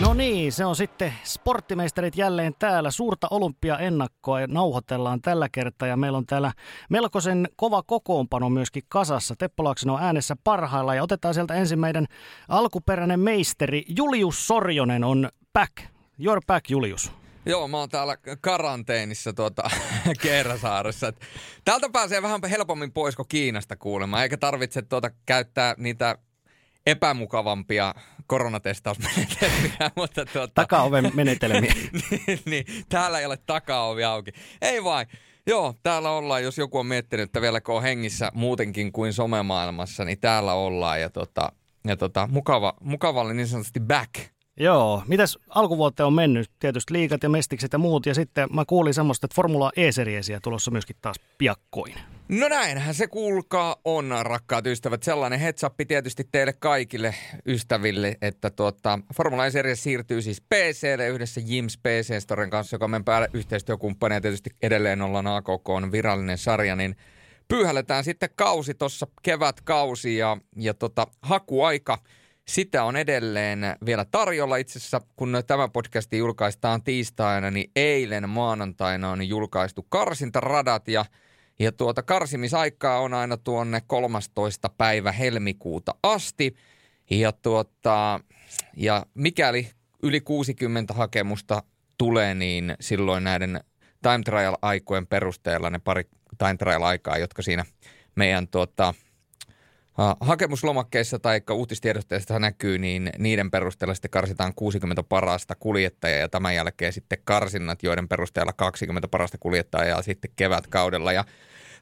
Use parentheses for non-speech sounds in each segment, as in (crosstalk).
No niin, se on sitten sporttimeisterit jälleen täällä. Suurta olympiaennakkoa nauhoitellaan tällä kertaa ja meillä on täällä melkoisen kova kokoonpano myöskin kasassa. Teppo Laaksonen on äänessä parhailla ja otetaan sieltä ensin meidän alkuperäinen meisteri Julius Sorjonen on back. You're back, Julius. Joo, mä oon täällä karanteenissa tuota, (laughs) Keerasaaressa. Täältä pääsee vähän helpommin pois kuin Kiinasta kuulemma, eikä tarvitse tuota käyttää niitä epämukavampia koronatestausmenetelmiä. (laughs) Mutta tuota, Takaoven (laughs) menetelmiä. niin, niin, täällä ei ole takaovi auki. Ei vain. Joo, täällä ollaan, jos joku on miettinyt, että vieläkö on hengissä muutenkin kuin somemaailmassa, niin täällä ollaan ja, tota, ja tota, mukava, mukava oli niin sanotusti back. Joo, mitäs alkuvuoteen on mennyt? Tietysti liikat ja mestikset ja muut, ja sitten mä kuulin semmoista, että Formula E-seriesiä tulossa myöskin taas piakkoin. No näinhän se kuulkaa on, rakkaat ystävät. Sellainen up tietysti teille kaikille ystäville, että tuota, Formula e siirtyy siis PClle yhdessä Jims PC Storen kanssa, joka on päälle yhteistyökumppani ja tietysti edelleen ollaan AKK on virallinen sarja, niin pyyhälletään sitten kausi tuossa kevätkausi ja, ja tota, hakuaika – sitä on edelleen vielä tarjolla. Itse asiassa, kun tämä podcast julkaistaan tiistaina, niin eilen maanantaina on julkaistu karsintaradat ja ja tuota karsimisaikaa on aina tuonne 13. päivä helmikuuta asti. Ja, tuota, ja mikäli yli 60 hakemusta tulee, niin silloin näiden time trial-aikojen perusteella ne pari time trial-aikaa, jotka siinä meidän tuota, hakemuslomakkeissa tai uutistiedotteista näkyy, niin niiden perusteella sitten karsitaan 60 parasta kuljettajaa ja tämän jälkeen sitten karsinnat, joiden perusteella 20 parasta kuljettajaa sitten kevätkaudella. Ja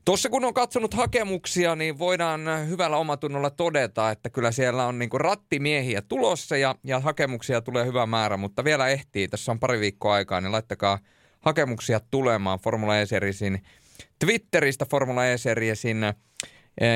Tuossa kun on katsonut hakemuksia, niin voidaan hyvällä omatunnolla todeta, että kyllä siellä on niin rattimiehiä tulossa ja, ja hakemuksia tulee hyvä määrä, mutta vielä ehtii. Tässä on pari viikkoa aikaa, niin laittakaa hakemuksia tulemaan Formula E-seriesin Twitteristä, Formula E-seriesin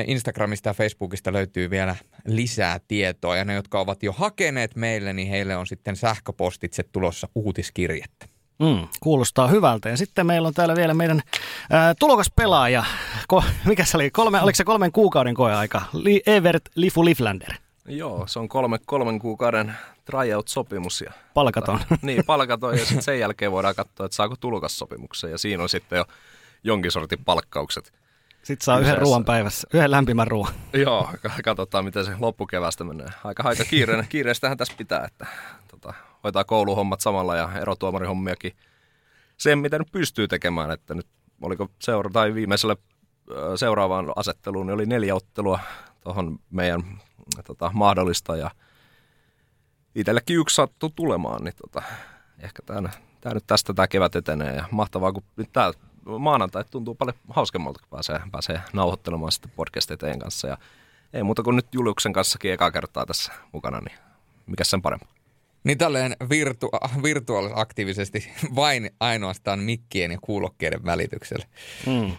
Instagramista ja Facebookista löytyy vielä lisää tietoa ja ne, jotka ovat jo hakeneet meille, niin heille on sitten sähköpostitse tulossa uutiskirjettä. Mm, kuulostaa hyvältä. Ja sitten meillä on täällä vielä meidän ää, tulokaspelaaja. Ko, (laughs) mikä se oli? Kolme, oliko se kolmen kuukauden koeaika? Li, Evert Lifu Liflander. Joo, se on kolme, kolmen kuukauden tryout-sopimus. Ja, palkaton. Ta, (laughs) niin, palkaton ja sitten sen jälkeen voidaan katsoa, että saako tulokassopimuksen ja siinä on sitten jo jonkin sortin palkkaukset. Sitten saa yhden ruoan päivässä, yhden lämpimän ruoan. Joo, katsotaan miten se loppukevästä menee. Aika, aika kiireinen, (laughs) kiireistähän tässä pitää, että tota, hoitaa kouluhommat samalla ja erotuomarihommiakin. Sen, mitä nyt pystyy tekemään, että nyt oliko seura- tai viimeiselle seuraavaan asetteluun, niin oli neljä ottelua tuohon meidän tota, mahdollista ja itsellekin yksi sattuu tulemaan, niin tota, ehkä tämä, tämä nyt tästä tämä kevät etenee ja mahtavaa, kun nyt tämä maanantai tuntuu paljon hauskemmalta, kun pääsee, pääsee nauhoittelemaan sitten podcastia teidän kanssa. Ja ei muuta kuin nyt Juliuksen kanssakin eka kertaa tässä mukana, niin mikä sen parempi. Niin tälleen virtu- virtuaalis-aktiivisesti (laughs) vain ainoastaan mikkien ja kuulokkeiden välityksellä. Mm.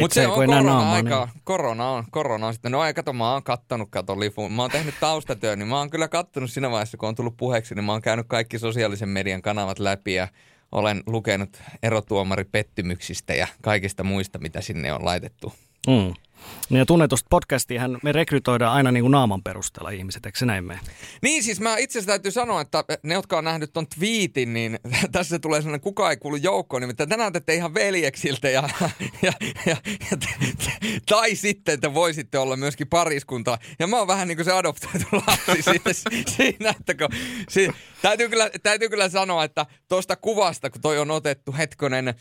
Mutta se on korona-aika. Niin. Korona on, korona on sitten. No ei, kato, mä oon kattonut, kato Lifun. Mä oon tehnyt taustatyön, niin mä oon kyllä kattonut siinä vaiheessa, kun on tullut puheeksi, niin mä oon käynyt kaikki sosiaalisen median kanavat läpi ja olen lukenut erotuomaripettymyksistä ja kaikista muista, mitä sinne on laitettu. Mm. Niin ja tunnetusta podcastihan me rekrytoidaan aina niin kuin naaman perusteella ihmiset, eikö se näin mene? Niin siis mä itse asiassa täytyy sanoa, että ne, jotka on nähnyt ton twiitin, niin (laughs) tässä tulee sellainen kuka ei kuulu joukkoon, nimittäin te näytätte ihan veljeksiltä ja, (laughs) ja, ja, ja tai sitten te voisitte olla myöskin pariskunta. Ja mä oon vähän niin kuin se adoptoitu (laughs) lapsi sitten siinä, että kun, si, täytyy, kyllä, täytyy kyllä sanoa, että tuosta kuvasta, kun toi on otettu hetkonen,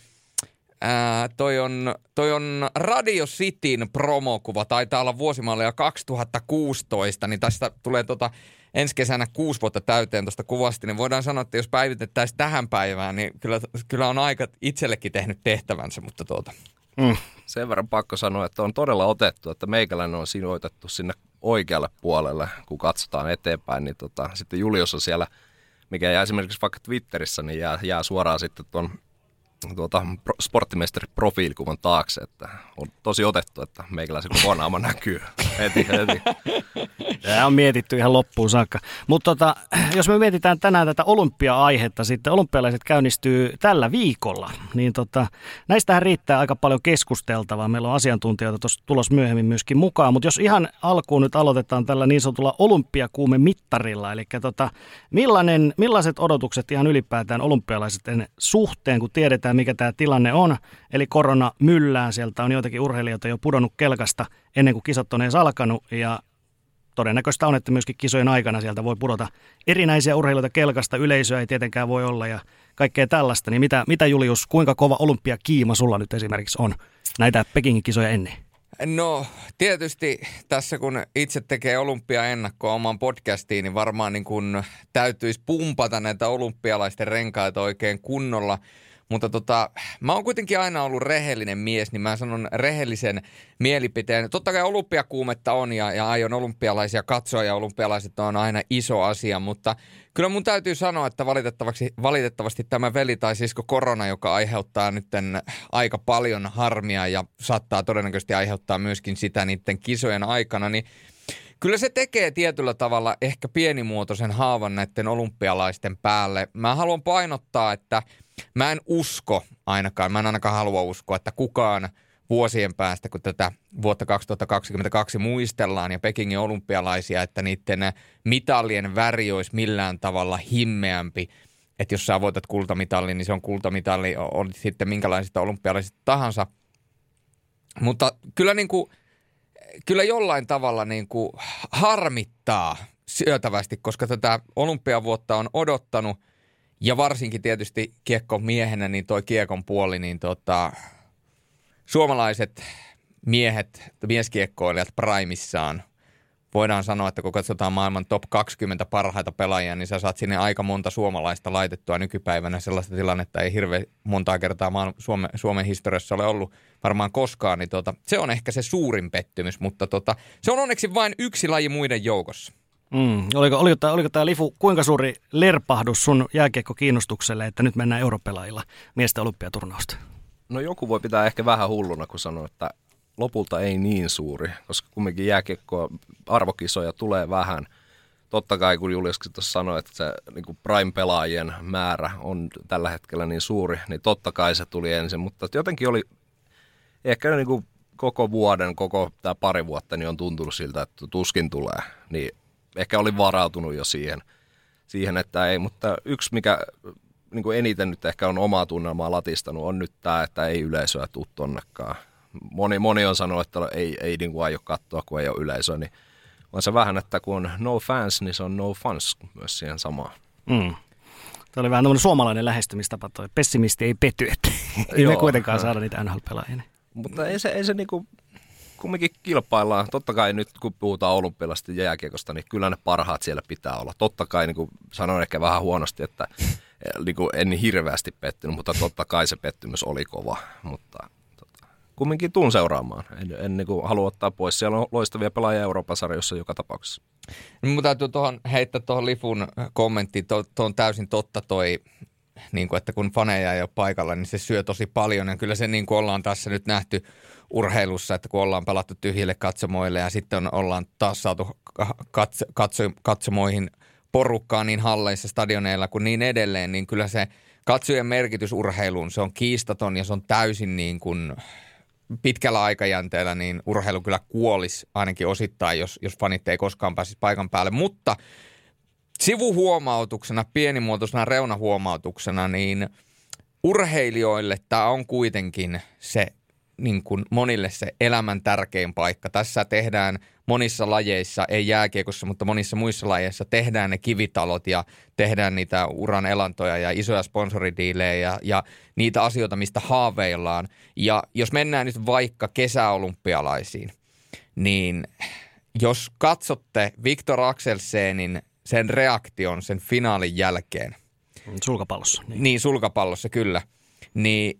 Ää, toi, on, toi on Radio Cityn promokuva, taitaa olla vuosimallia 2016, niin tästä tulee tota ensi kesänä kuusi vuotta täyteen tuosta kuvasta, niin voidaan sanoa, että jos päivitettäisiin tähän päivään, niin kyllä, kyllä on aika itsellekin tehnyt tehtävänsä, mutta tuota. Mm. Sen verran pakko sanoa, että on todella otettu, että meikäläinen on sijoitettu sinne oikealle puolelle, kun katsotaan eteenpäin, niin tota, sitten Julius on siellä, mikä jää esimerkiksi vaikka Twitterissä, niin jää, jää suoraan sitten tuon tuota, pro, sporttimestari profiilikuvan taakse, että on tosi otettu, että meikäläisen koko näkyy heti, heti. (laughs) Tämä on mietitty ihan loppuun saakka. Mutta tota, (clears throat) jos me mietitään tänään tätä olympia-aihetta, sitten olympialaiset käynnistyy tällä viikolla, niin tota, näistähän riittää aika paljon keskusteltavaa. Meillä on asiantuntijoita tuossa tulos myöhemmin myöskin mukaan, mutta jos ihan alkuun nyt aloitetaan tällä niin sanotulla olympiakuume mittarilla, eli tota, millainen, millaiset odotukset ihan ylipäätään olympialaisten suhteen, kun tiedetään mikä tämä tilanne on, eli korona myllää, sieltä on joitakin urheilijoita jo pudonnut kelkasta ennen kuin kisat on edes alkanut, ja todennäköistä on, että myöskin kisojen aikana sieltä voi pudota erinäisiä urheilijoita kelkasta, yleisöä ei tietenkään voi olla ja kaikkea tällaista. Niin mitä, mitä Julius, kuinka kova olympiakiima sulla nyt esimerkiksi on näitä Pekingin kisoja ennen? No tietysti tässä kun itse tekee olympiaennakkoa oman podcastiin, niin varmaan niin kun täytyisi pumpata näitä olympialaisten renkaita oikein kunnolla – mutta tota, mä oon kuitenkin aina ollut rehellinen mies, niin mä sanon rehellisen mielipiteen. Totta kai olympiakuumetta on ja, ja aion olympialaisia katsoa ja olympialaiset on aina iso asia, mutta kyllä mun täytyy sanoa, että valitettavasti, valitettavasti tämä veli tai sisko korona, joka aiheuttaa nyt aika paljon harmia ja saattaa todennäköisesti aiheuttaa myöskin sitä niiden kisojen aikana, niin Kyllä se tekee tietyllä tavalla ehkä pienimuotoisen haavan näiden olympialaisten päälle. Mä haluan painottaa, että – Mä en usko ainakaan, mä en ainakaan halua uskoa, että kukaan vuosien päästä, kun tätä vuotta 2022 muistellaan ja Pekingin olympialaisia, että niiden mitallien väri olisi millään tavalla himmeämpi. Että jos sä voitat kultamitalli, niin se on kultamitalli, oli sitten minkälaisista olympialaisista tahansa. Mutta kyllä, niin kuin, kyllä jollain tavalla niin kuin harmittaa syötävästi, koska tätä olympiavuotta on odottanut – ja varsinkin tietysti kiekko miehenä, niin toi kiekon puoli, niin tota, suomalaiset miehet, mieskiekkoilijat primissaan, voidaan sanoa, että kun katsotaan maailman top 20 parhaita pelaajia, niin sä saat sinne aika monta suomalaista laitettua nykypäivänä. Sellaista tilannetta ei hirveän montaa kertaa maan, Suomen, Suomen historiassa ole ollut varmaan koskaan. Niin tota, se on ehkä se suurin pettymys, mutta tota, se on onneksi vain yksi laji muiden joukossa. Mm. Oliko, oliko, tämä, oliko tämä Lifu kuinka suuri lerpahdus sun jääkiekko-kiinnostukselle, että nyt mennään europelailla miesten olympiaturnausta? No joku voi pitää ehkä vähän hulluna, kun sanoo, että lopulta ei niin suuri, koska kumminkin jääkiekkoa arvokisoja tulee vähän. Totta kai, kun Juliuskin tuossa sanoi, että se niin prime-pelaajien määrä on tällä hetkellä niin suuri, niin totta kai se tuli ensin, mutta jotenkin oli ehkä niin kuin koko vuoden, koko tämä pari vuotta, niin on tuntunut siltä, että tuskin tulee. Niin ehkä olin varautunut jo siihen, siihen että ei, mutta yksi mikä niin kuin eniten nyt ehkä on omaa tunnelmaa latistanut on nyt tämä, että ei yleisöä tuu tonnekaan. Moni, moni on sanonut, että ei, ei niin kuin aio katsoa, kun ei ole yleisöä, niin on se vähän, että kun on no fans, niin se on no fans myös siihen samaan. Mm. Tämä oli vähän tämmöinen suomalainen lähestymistapa, toi pessimisti ei pety, että ei me kuitenkaan saada niitä NHL-pelaajia. Mutta ei se, ei se niinku, kumminkin kilpaillaan. Totta kai nyt kun puhutaan olympialaisesta jääkiekosta, niin kyllä ne parhaat siellä pitää olla. Totta kai niin kuin sanoin ehkä vähän huonosti, että eh, niin kuin en niin hirveästi pettynyt, mutta totta kai se pettymys oli kova. Mutta tota, kumminkin tuun seuraamaan. En, en niin kuin halua ottaa pois. Siellä on loistavia pelaajia Euroopan sarjossa joka tapauksessa. Mutta täytyy tuohon heittää tuohon Lifun kommenttiin. Tuo, tuo on täysin totta toi niin kuin, että kun faneja ei ole paikalla, niin se syö tosi paljon. Ja kyllä se niin kuin ollaan tässä nyt nähty urheilussa, että kun ollaan pelattu tyhjille katsomoille ja sitten ollaan taas saatu katso, katso, katsomoihin porukkaa niin halleissa, stadioneilla kuin niin edelleen, niin kyllä se katsojen merkitys urheiluun, se on kiistaton ja se on täysin niin kuin pitkällä aikajänteellä, niin urheilu kyllä kuolisi ainakin osittain, jos, jos fanit ei koskaan pääsisi paikan päälle. Mutta sivuhuomautuksena, pienimuotoisena reunahuomautuksena, niin urheilijoille tämä on kuitenkin se niin kuin monille se elämän tärkein paikka. Tässä tehdään monissa lajeissa, ei jääkiekossa, mutta monissa muissa lajeissa tehdään ne kivitalot ja tehdään niitä uran elantoja ja isoja sponsoridiilejä ja, ja niitä asioita, mistä haaveillaan. Ja jos mennään nyt vaikka kesäolympialaisiin, niin jos katsotte Viktor Axelsenin sen reaktion sen finaalin jälkeen. Sulkapallossa. Niin, niin sulkapallossa kyllä. Niin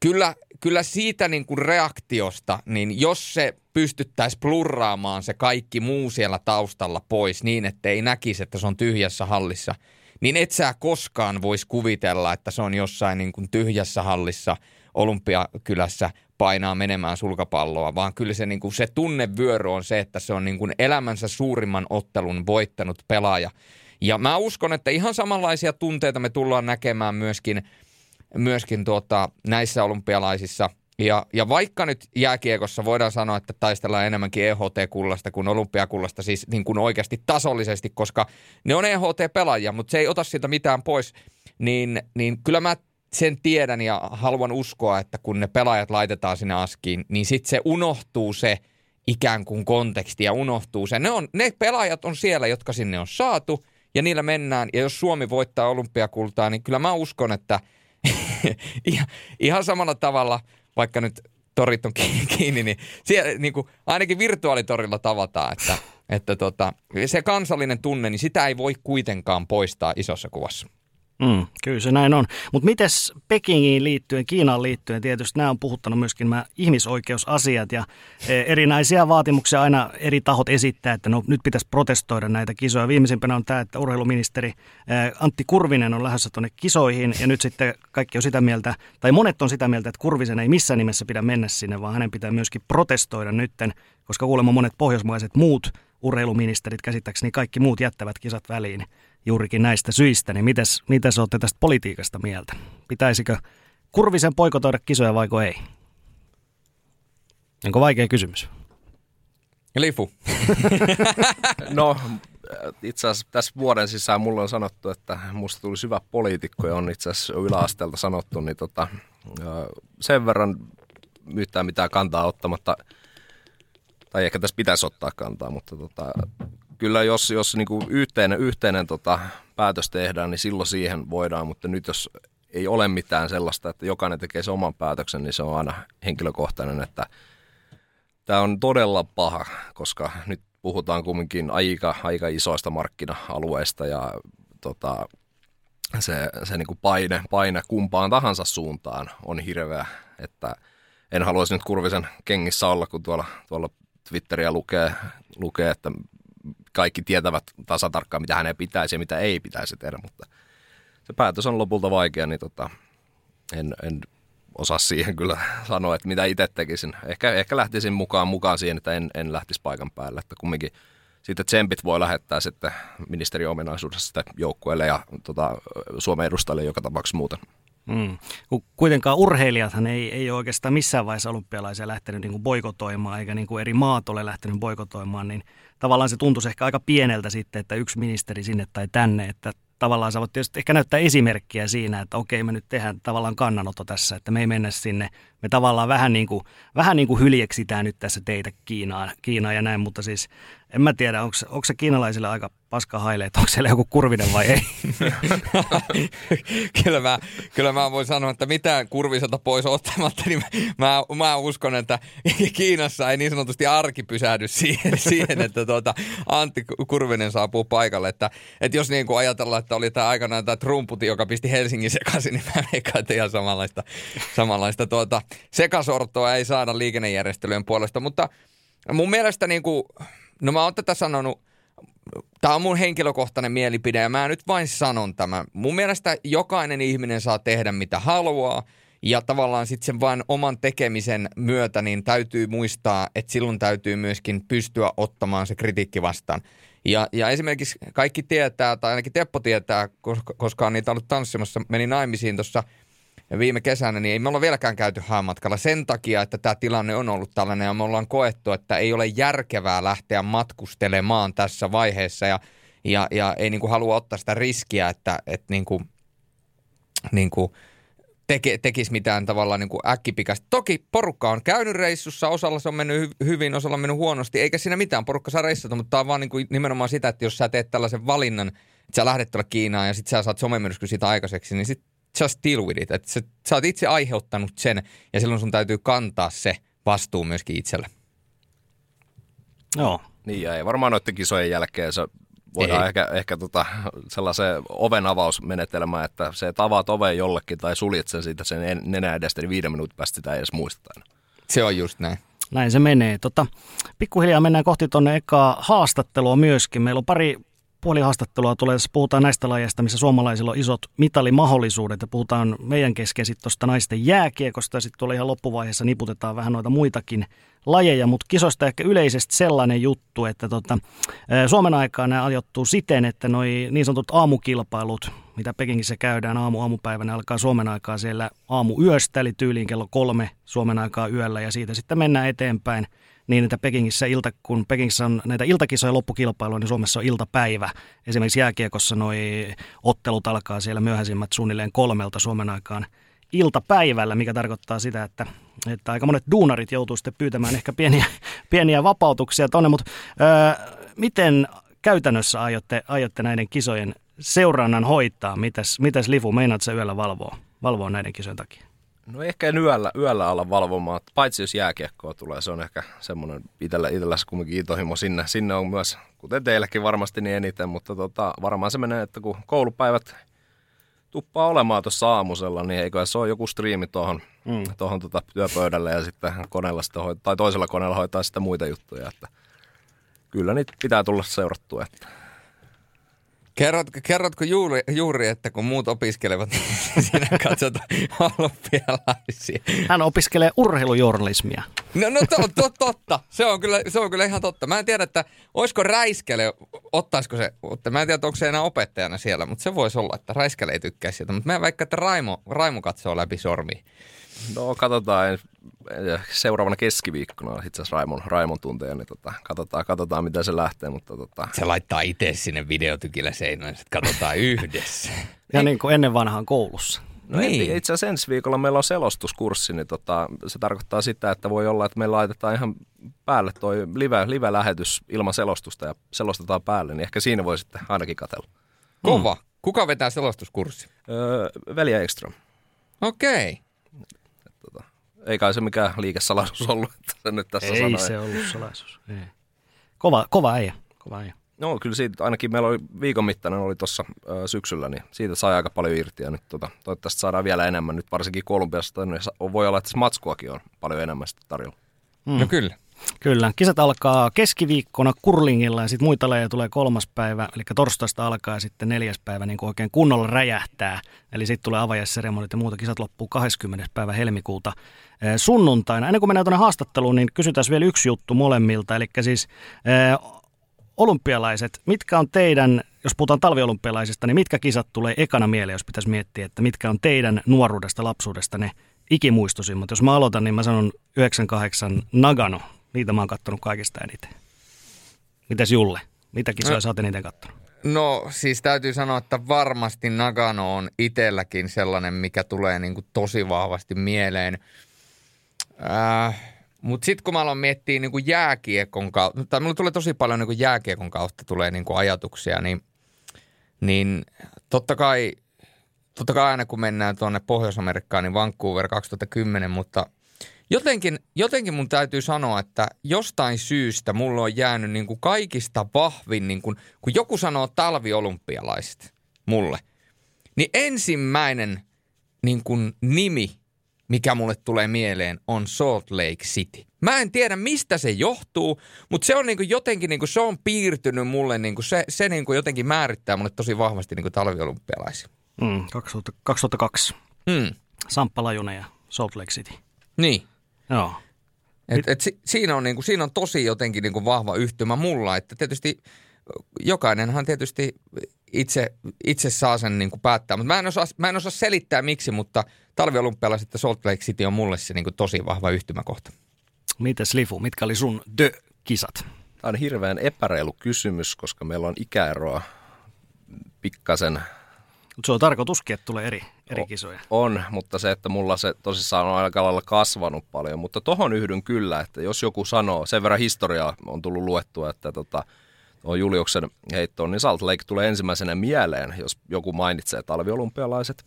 kyllä, kyllä siitä niin kuin reaktiosta, niin jos se pystyttäisiin plurraamaan se kaikki muu siellä taustalla pois niin, että ei näkisi, että se on tyhjässä hallissa, niin et sä koskaan voisi kuvitella, että se on jossain niin kuin tyhjässä hallissa Olympiakylässä painaa menemään sulkapalloa, vaan kyllä se, niin kuin, se tunnevyöry on se, että se on niin kuin elämänsä suurimman ottelun voittanut pelaaja. Ja mä uskon, että ihan samanlaisia tunteita me tullaan näkemään myöskin, myöskin tuota, näissä olympialaisissa – ja, ja vaikka nyt jääkiekossa voidaan sanoa, että taistellaan enemmänkin EHT-kullasta kuin olympiakullasta, siis niin kuin oikeasti tasollisesti, koska ne on EHT-pelaajia, mutta se ei ota siitä mitään pois, niin, niin kyllä mä sen tiedän ja haluan uskoa, että kun ne pelaajat laitetaan sinne askiin, niin sitten se unohtuu se ikään kuin konteksti ja unohtuu se. Ne, on, ne pelaajat on siellä, jotka sinne on saatu ja niillä mennään. Ja jos Suomi voittaa olympiakultaa, niin kyllä mä uskon, että (laughs) ihan samalla tavalla – vaikka nyt torit on kiinni, niin, siellä, niin kuin, ainakin virtuaalitorilla tavataan, että, että tota, se kansallinen tunne, niin sitä ei voi kuitenkaan poistaa isossa kuvassa. Mm, kyllä se näin on. Mutta mites Pekingiin liittyen, Kiinaan liittyen, tietysti nämä on puhuttanut myöskin nämä ihmisoikeusasiat ja e, erinäisiä vaatimuksia aina eri tahot esittää, että no, nyt pitäisi protestoida näitä kisoja. Viimeisimpänä on tämä, että urheiluministeri e, Antti Kurvinen on lähdössä tuonne kisoihin ja nyt sitten kaikki on sitä mieltä, tai monet on sitä mieltä, että Kurvisen ei missään nimessä pidä mennä sinne, vaan hänen pitää myöskin protestoida nytten, koska kuulemma monet pohjoismaiset muut urheiluministerit, käsittääkseni kaikki muut jättävät kisat väliin juurikin näistä syistä, niin mitäs, mitäs olette tästä politiikasta mieltä? Pitäisikö Kurvisen poikotoida kisoja vaiko ei? Onko vaikea kysymys? Lifu. (laughs) no, itse asiassa tässä vuoden sisään mulla on sanottu, että musta tuli hyvä poliitikko ja on itse asiassa yläasteelta sanottu, niin tota, sen verran yhtään mitään kantaa ottamatta, tai ehkä tässä pitäisi ottaa kantaa, mutta tota, kyllä jos, jos niin kuin yhteinen, yhteinen tota, päätös tehdään, niin silloin siihen voidaan, mutta nyt jos ei ole mitään sellaista, että jokainen tekee sen oman päätöksen, niin se on aina henkilökohtainen, että tämä on todella paha, koska nyt puhutaan kumminkin aika, aika isoista markkina-alueista ja tota, se, se niin kuin paine, paine kumpaan tahansa suuntaan on hirveä, että en haluaisi nyt Kurvisen kengissä olla, kun tuolla, tuolla Twitteriä lukee, lukee, että kaikki tietävät tasatarkkaan, mitä hänen pitäisi ja mitä ei pitäisi tehdä, mutta se päätös on lopulta vaikea, niin tota, en, en osaa siihen kyllä (laughs) sanoa, että mitä itse tekisin. Ehkä, ehkä lähtisin mukaan, mukaan siihen, että en, en lähtisi paikan päälle, että kumminkin sitten tsempit voi lähettää sitten ministeriön ominaisuudessa sitten joukkueelle ja tota, Suomen edustajille joka tapauksessa muuten. Mm. Kuitenkaan urheilijathan ei, ei ole oikeastaan missään vaiheessa olympialaisia lähtenyt niin boikotoimaan, eikä niin kuin eri maat ole lähtenyt boikotoimaan, niin tavallaan se tuntuisi ehkä aika pieneltä sitten, että yksi ministeri sinne tai tänne, että tavallaan voit tietysti ehkä näyttää esimerkkiä siinä, että okei me nyt tehdään tavallaan kannanotto tässä, että me ei mennä sinne, me tavallaan vähän niin kuin, vähän niin kuin hyljeksitään nyt tässä teitä Kiinaan, Kiinaan ja näin, mutta siis en mä tiedä, onko, onko se kiinalaisille aika paska haile, että onko siellä joku kurvinen vai ei? (laughs) kyllä, mä, kyllä mä voin sanoa, että mitään kurviselta pois ottamatta, niin mä, mä uskon, että Kiinassa ei niin sanotusti arki pysähdy siihen, (laughs) siihen että tuota, Antti Kurvinen saapuu paikalle. Että, että jos niin kuin ajatellaan, että oli tämä aikanaan tämä Trumputi, joka pisti Helsingin sekaisin, niin mä veikkaan, että ihan samanlaista, samanlaista tuota, sekasortoa ei saada liikennejärjestelyjen puolesta, mutta mun mielestä niin kuin, no mä oon tätä sanonut, tämä on mun henkilökohtainen mielipide ja mä nyt vain sanon tämän. Mun mielestä jokainen ihminen saa tehdä mitä haluaa ja tavallaan sitten sen vain oman tekemisen myötä niin täytyy muistaa, että silloin täytyy myöskin pystyä ottamaan se kritiikki vastaan. Ja, ja esimerkiksi kaikki tietää, tai ainakin Teppo tietää, koska, koska on niitä ollut tanssimassa, meni naimisiin tuossa – viime kesänä, niin ei me olla vieläkään käyty matkalla sen takia, että tämä tilanne on ollut tällainen ja me ollaan koettu, että ei ole järkevää lähteä matkustelemaan tässä vaiheessa ja, ja, ja ei niin kuin halua ottaa sitä riskiä, että, että niin kuin, niin kuin teke, tekisi mitään tavallaan niin äkkipikasta. Toki porukka on käynyt reissussa, osalla se on mennyt hy- hyvin, osalla on mennyt huonosti, eikä siinä mitään, porukka saa reissata, mutta tämä on vaan niin kuin nimenomaan sitä, että jos sä teet tällaisen valinnan, että sä lähdet tuolla Kiinaan ja sitten sä saat somemyrskyn siitä aikaiseksi, niin sitten just deal with it. Että sä, sä oot itse aiheuttanut sen ja silloin sun täytyy kantaa se vastuu myöskin itselle. Joo. Niin ja ei varmaan noiden kisojen jälkeen se voidaan ei. ehkä, ehkä tota, sellaisen oven avausmenetelmä, että se tavaat oven jollekin tai suljet sen siitä sen nenä edestä, niin viiden minuutin päästä sitä ei edes muisteta. Se on just näin. Näin se menee. Tota, pikkuhiljaa mennään kohti tuonne ekaa haastattelua myöskin. Meillä on pari puoli haastattelua tulee, puhutaan näistä lajeista, missä suomalaisilla on isot mitalimahdollisuudet ja puhutaan meidän kesken sitten tuosta naisten jääkiekosta ja sitten tulee ihan loppuvaiheessa niputetaan vähän noita muitakin lajeja, mutta kisoista ehkä yleisesti sellainen juttu, että tota, Suomen aikaa ne ajoittuu siten, että noi niin sanotut aamukilpailut, mitä Pekingissä käydään aamu aamupäivänä, alkaa Suomen aikaa siellä aamu yöstä, eli tyyliin kello kolme Suomen aikaa yöllä ja siitä sitten mennään eteenpäin niin, että Pekingissä, ilta, kun Pekingissä on näitä iltakisoja loppukilpailuja, niin Suomessa on iltapäivä. Esimerkiksi jääkiekossa noi ottelut alkaa siellä myöhäisimmät suunnilleen kolmelta Suomen aikaan iltapäivällä, mikä tarkoittaa sitä, että, että aika monet duunarit joutuu sitten pyytämään ehkä pieniä, (laughs) pieniä vapautuksia tuonne, mutta öö, miten käytännössä aiotte, aiotte näiden kisojen seurannan hoitaa? Mitäs, mitäs Lifu, meinaat se yöllä valvoa, valvoa näiden kisojen takia? No ehkä en yöllä, yöllä alla valvomaan, paitsi jos jääkiekkoa tulee, se on ehkä semmoinen itsellä, itsellä kumminkin intohimo sinne. Sinne on myös, kuten teillekin varmasti niin eniten, mutta tota, varmaan se menee, että kun koulupäivät tuppaa olemaan tuossa aamusella, niin eikö se ole joku striimi tuohon mm. tohon tota työpöydälle ja sitten koneella sitä hoitaa, tai toisella koneella hoitaa sitä muita juttuja, että kyllä niitä pitää tulla seurattua. Että. Kerrotko, kerrotko juuri, juuri, että kun muut opiskelevat, (laughs) niin sinä katsot olympialaisia? Hän opiskelee urheilujournalismia. No, no to, to, totta. Se on, kyllä, se on kyllä ihan totta. Mä en tiedä, että olisiko Räiskele, ottaisiko se, mä en tiedä, onko se enää opettajana siellä, mutta se voisi olla, että Räiskele ei tykkää siitä. Mutta mä väikkä, että Raimo, Raimo katsoo läpi sormi. No katsotaan, seuraavana keskiviikkona itse asiassa Raimon, Raimon tunteja, niin tota, katsotaan, katsotaan, miten se lähtee. Mutta tota... Se laittaa itse sinne videotykillä seinään, että katsotaan yhdessä. (laughs) Ja niin kuin ennen vanhaan koulussa. No niin. itse asiassa ensi viikolla meillä on selostuskurssi, niin tota, se tarkoittaa sitä, että voi olla, että me laitetaan ihan päälle toi live, live-lähetys ilman selostusta ja selostetaan päälle, niin ehkä siinä voi sitten ainakin katella. Kova. Hmm. Kuka vetää selostuskurssi? Öö, Velja Ekström. Okei. Okay ei kai se mikään liikesalaisuus ollut, että se nyt tässä Ei sanoi. se ollut salaisuus. Ei. Kova, kova äijä. Kova äijä. No kyllä siitä, ainakin meillä oli viikon mittainen oli tuossa syksyllä, niin siitä sai aika paljon irti ja nyt tota, toivottavasti saadaan vielä enemmän. Nyt varsinkin Kolumbiasta niin voi olla, että matskuakin on paljon enemmän tarjolla. Mm. No kyllä. Kyllä. Kisat alkaa keskiviikkona kurlingilla ja sitten muita lajeja tulee kolmas päivä, eli torstaista alkaa ja sitten neljäs päivä niin kuin oikein kunnolla räjähtää. Eli sitten tulee avajaisseremonit ja muuta. Kisat loppuu 20. päivä helmikuuta sunnuntaina. Ennen kuin mennään tuonne haastatteluun, niin kysytään vielä yksi juttu molemmilta. Eli siis eh, olympialaiset, mitkä on teidän, jos puhutaan talviolympialaisista, niin mitkä kisat tulee ekana mieleen, jos pitäisi miettiä, että mitkä on teidän nuoruudesta, lapsuudesta ne ikimuistoisimmat? Jos mä aloitan, niin mä sanon 98 Nagano Niitä mä oon kattonut kaikista eniten. Mitäs Julle? Mitä kisoja no, sä oot eniten kattonut? No siis täytyy sanoa, että varmasti Nagano on itselläkin sellainen, mikä tulee niin kuin tosi vahvasti mieleen. Äh, Mutta sitten kun mä aloin miettiä niin kuin jääkiekon kautta, tai mulla tulee tosi paljon niin kuin jääkiekon kautta tulee niin kuin ajatuksia, niin, niin totta kai, totta kai aina kun mennään tuonne Pohjois-Amerikkaan, niin Vancouver 2010, mutta – Jotenkin, jotenkin mun täytyy sanoa, että jostain syystä mulla on jäänyt niin kuin kaikista vahvin, niin kuin, kun joku sanoo talviolympialaiset mulle, niin ensimmäinen niin kuin nimi, mikä mulle tulee mieleen, on Salt Lake City. Mä en tiedä, mistä se johtuu, mutta se on niin kuin jotenkin, niin kuin se on piirtynyt mulle, niin kuin se, se niin kuin jotenkin määrittää mulle tosi vahvasti niin kuin talviolympialaisia. Mm, 2002. Mm. Samppa Lajunen ja Salt Lake City. Niin. Joo. Et, et si, siinä, on niinku, siinä on tosi jotenkin niinku vahva yhtymä mulla, että tietysti jokainenhan tietysti itse, itse saa sen niinku päättää, mutta mä en, osaa, mä en osaa selittää miksi, mutta talviolympialaiset ja Salt Lake City on mulle se niinku tosi vahva yhtymäkohta. Mites Lifu, mitkä oli sun The-kisat? Tämä on hirveän epäreilu kysymys, koska meillä on ikäeroa pikkasen mutta se on tarkoituskin, että tulee eri, eri kisoja. On, mutta se, että mulla se tosissaan on aika lailla kasvanut paljon. Mutta tohon yhdyn kyllä, että jos joku sanoo, sen verran historiaa on tullut luettua, että tota, tuohon Juliuksen heittoon, niin Salt Lake tulee ensimmäisenä mieleen, jos joku mainitsee talviolympialaiset.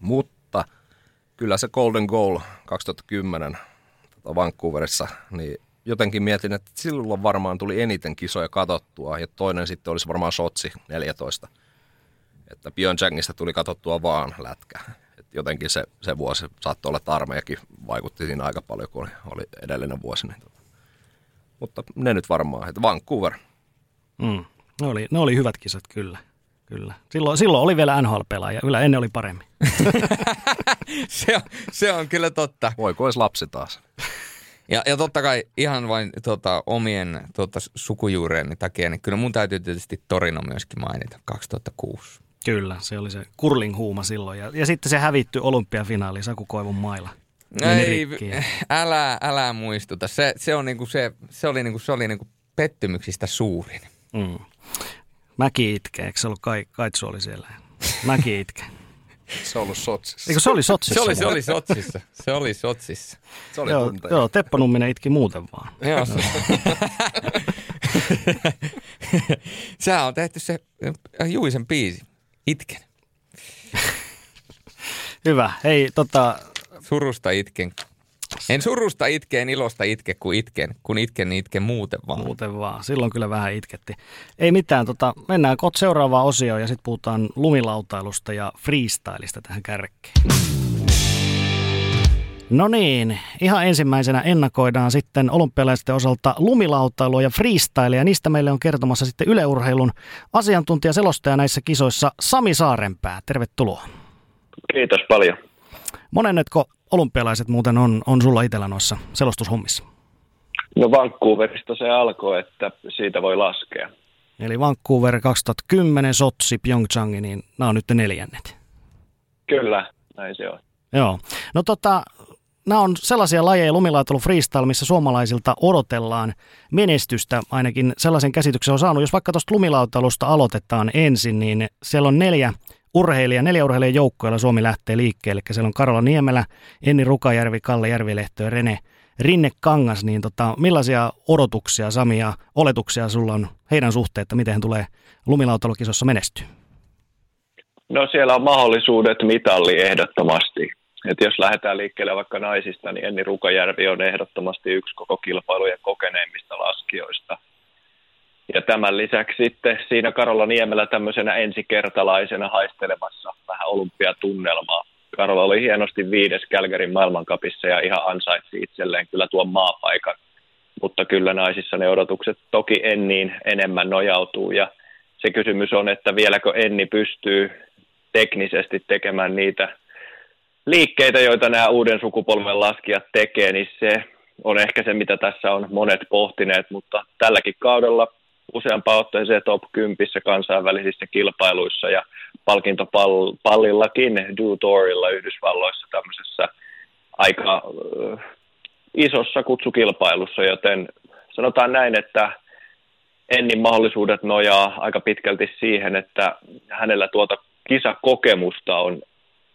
Mutta kyllä se Golden Goal 2010 tota Vancouverissa, niin jotenkin mietin, että silloin varmaan tuli eniten kisoja katottua ja toinen sitten olisi varmaan Sotsi 14 että Pyeongchangista tuli katsottua vaan lätkä. Et jotenkin se, se vuosi saattoi olla, että armeijakin vaikutti siinä aika paljon, kun oli, oli edellinen vuosi. Niin tota. Mutta ne nyt varmaan, että Vancouver. Mm. Ne oli, ne oli hyvät kisat, kyllä. Kyllä. Silloin, silloin oli vielä NHL-pelaaja, kyllä ennen oli paremmin. (laughs) se, on, se on kyllä totta. Voi kun lapsi taas. Ja, ja totta kai ihan vain tota, omien tota, sukujuureeni takia, niin kyllä mun täytyy tietysti Torino myöskin mainita 2006. Kyllä, se oli se kurling huuma silloin. Ja, ja sitten se hävitty olympiafinaali Saku Koivun mailla. Ei, älä, älä muistuta. Se, se, on niinku se, se oli, niinku, se oli niinku pettymyksistä suurin. Mm. Mäki itkee, eikö se ollut Kai, Kaitsu oli siellä? Mäki itkee. (laughs) Se on ollut Sotsissa. Eikö se oli Sotsissa? Se oli, se oli Sotsissa. Se oli Sotsissa. Se oli joo, joo, Teppo Numminen itki muuten vaan. Joo. (laughs) Sehän on tehty se Juisen biisi. Itken. Hyvä. Hei, tota... Surusta itken. En surusta itke, en ilosta itke, kun itken. Kun itken, niin itken muuten vaan. Muuten vaan. Silloin kyllä vähän itketti. Ei mitään, tota, mennään kot seuraavaan osioon ja sitten puhutaan lumilautailusta ja freestylista tähän kärkeen. No niin, ihan ensimmäisenä ennakoidaan sitten olympialaisten osalta lumilautailua ja freestyle, ja niistä meille on kertomassa sitten yleurheilun asiantuntija selostaja näissä kisoissa Sami Saarenpää. Tervetuloa. Kiitos paljon. Monennetko olympialaiset muuten on, on sulla itsellä noissa selostushommissa? No Vancouverista se alkoi, että siitä voi laskea. Eli Vancouver 2010, Sotsi, Pyeongchang, niin nämä on nyt neljännet. Kyllä, näin se on. Joo. No tota, nämä on sellaisia lajeja, lumilautailu freestyle, missä suomalaisilta odotellaan menestystä. Ainakin sellaisen käsityksen on saanut. Jos vaikka tuosta lumilautailusta aloitetaan ensin, niin siellä on neljä urheilija, neljä urheilijan joukkoilla Suomi lähtee liikkeelle. Eli siellä on Karola Niemelä, Enni Rukajärvi, Kalle Järvilehto ja Rene Rinne Kangas. Niin tota, millaisia odotuksia, Sami, ja oletuksia sulla on heidän suhteen, että miten he tulee lumilautailukisossa menestyä? No siellä on mahdollisuudet mitalli ehdottomasti. Et jos lähdetään liikkeelle vaikka naisista, niin Enni Rukajärvi on ehdottomasti yksi koko kilpailujen kokeneimmista laskijoista. Ja tämän lisäksi sitten siinä Karola Niemelä tämmöisenä ensikertalaisena haistelemassa vähän olympiatunnelmaa. Karola oli hienosti viides Kälkärin maailmankapissa ja ihan ansaitsi itselleen kyllä tuon maapaikan. Mutta kyllä naisissa ne odotukset toki Enniin enemmän nojautuu ja se kysymys on, että vieläkö Enni pystyy teknisesti tekemään niitä liikkeitä, joita nämä uuden sukupolven laskijat tekee, niin se on ehkä se, mitä tässä on monet pohtineet, mutta tälläkin kaudella useampaan otteeseen top 10 kansainvälisissä kilpailuissa ja palkintopallillakin Do Tourilla Yhdysvalloissa tämmöisessä aika äh, isossa kutsukilpailussa, joten sanotaan näin, että Ennin mahdollisuudet nojaa aika pitkälti siihen, että hänellä tuota kisakokemusta on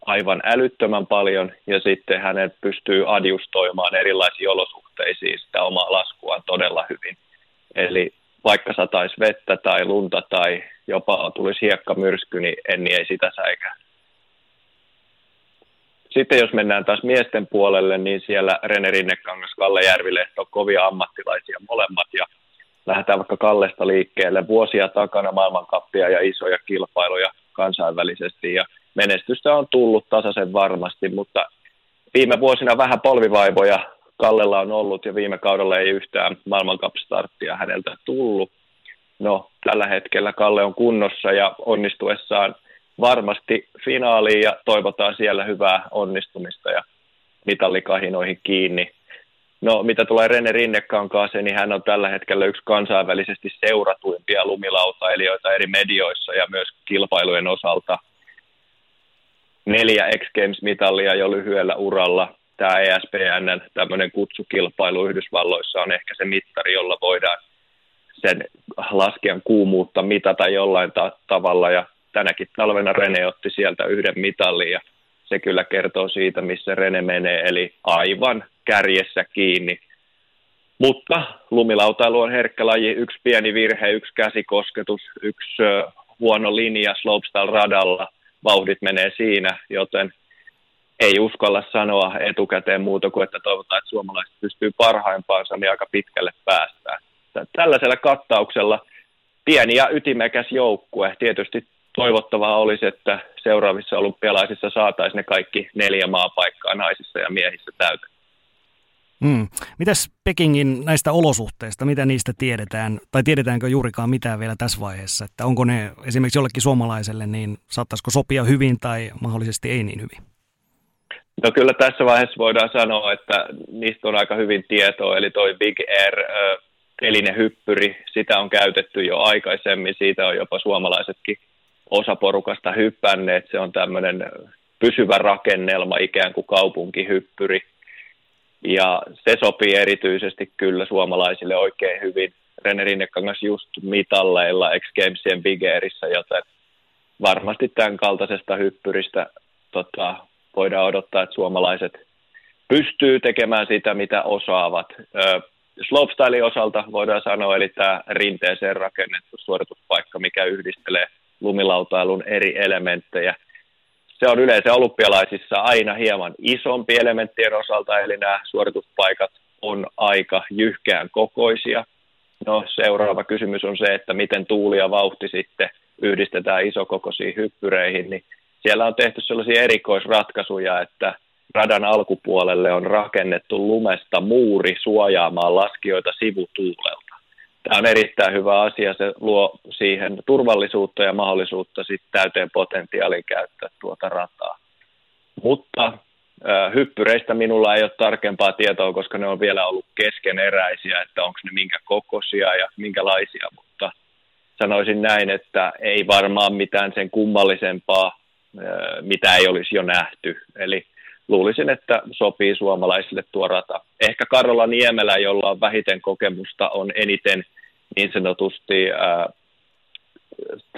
aivan älyttömän paljon ja sitten hänen pystyy adjustoimaan erilaisiin olosuhteisiin sitä omaa laskuaan todella hyvin. Eli vaikka sataisi vettä tai lunta tai jopa tulisi hiekkamyrsky, niin Enni ei sitä säikä. Sitten jos mennään taas miesten puolelle, niin siellä Rene Rinnekangas, Kalle Järvilehto on kovia ammattilaisia molemmat ja lähdetään vaikka Kallesta liikkeelle. Vuosia takana maailmankappia ja isoja kilpailuja kansainvälisesti ja menestystä on tullut tasaisen varmasti, mutta viime vuosina vähän polvivaivoja Kallella on ollut ja viime kaudella ei yhtään maailmankapstarttia häneltä tullut. No, tällä hetkellä Kalle on kunnossa ja onnistuessaan varmasti finaaliin ja toivotaan siellä hyvää onnistumista ja mitallikahinoihin kiinni. No, mitä tulee Rene Rinnekankaaseen, niin hän on tällä hetkellä yksi kansainvälisesti seuratuimpia lumilautailijoita eri medioissa ja myös kilpailujen osalta. Neljä X Games-mitallia jo lyhyellä uralla tämä ESPN, tämmöinen kutsukilpailu Yhdysvalloissa on ehkä se mittari, jolla voidaan sen laskijan kuumuutta mitata jollain ta- tavalla. Ja tänäkin talvena Rene otti sieltä yhden mitallin ja se kyllä kertoo siitä, missä Rene menee, eli aivan kärjessä kiinni. Mutta lumilautailu on herkkä laji, yksi pieni virhe, yksi käsikosketus, yksi huono linja slopestyle radalla, vauhdit menee siinä, joten – ei uskalla sanoa etukäteen muuta kuin, että toivotaan, että suomalaiset pystyy parhaimpaansa, niin aika pitkälle päästään. Tällaisella kattauksella pieni ja ytimekäs joukkue. Tietysti toivottavaa olisi, että seuraavissa olympialaisissa saataisiin ne kaikki neljä maapaikkaa naisissa ja miehissä täyteen. Hmm. Mitäs Pekingin näistä olosuhteista, mitä niistä tiedetään, tai tiedetäänkö juurikaan mitään vielä tässä vaiheessa, että onko ne esimerkiksi jollekin suomalaiselle, niin saattaisiko sopia hyvin tai mahdollisesti ei niin hyvin? No kyllä tässä vaiheessa voidaan sanoa, että niistä on aika hyvin tietoa, eli toi Big Air telinen hyppyri, sitä on käytetty jo aikaisemmin, siitä on jopa suomalaisetkin osaporukasta hyppänneet, se on tämmöinen pysyvä rakennelma, ikään kuin kaupunkihyppyri, ja se sopii erityisesti kyllä suomalaisille oikein hyvin. Rene Rinnekangas just mitalleilla X Gamesien Big Airissa, joten varmasti tämän kaltaisesta hyppyristä tota, voidaan odottaa, että suomalaiset pystyy tekemään sitä, mitä osaavat. Slopestyle osalta voidaan sanoa, eli tämä rinteeseen rakennettu suorituspaikka, mikä yhdistelee lumilautailun eri elementtejä. Se on yleensä olympialaisissa aina hieman isompi elementtien osalta, eli nämä suorituspaikat on aika jyhkeän kokoisia. No seuraava kysymys on se, että miten tuuli ja vauhti sitten yhdistetään isokokoisiin hyppyreihin, niin siellä on tehty sellaisia erikoisratkaisuja, että radan alkupuolelle on rakennettu lumesta muuri suojaamaan laskijoita sivutuulelta. Tämä on erittäin hyvä asia, se luo siihen turvallisuutta ja mahdollisuutta sitten täyteen potentiaalin käyttää tuota rataa. Mutta hyppyreistä minulla ei ole tarkempaa tietoa, koska ne on vielä ollut keskeneräisiä, että onko ne minkä kokoisia ja minkälaisia, mutta sanoisin näin, että ei varmaan mitään sen kummallisempaa mitä ei olisi jo nähty. Eli luulisin, että sopii suomalaisille tuo rata. Ehkä Karola Niemelä, jolla on vähiten kokemusta, on eniten niin sanotusti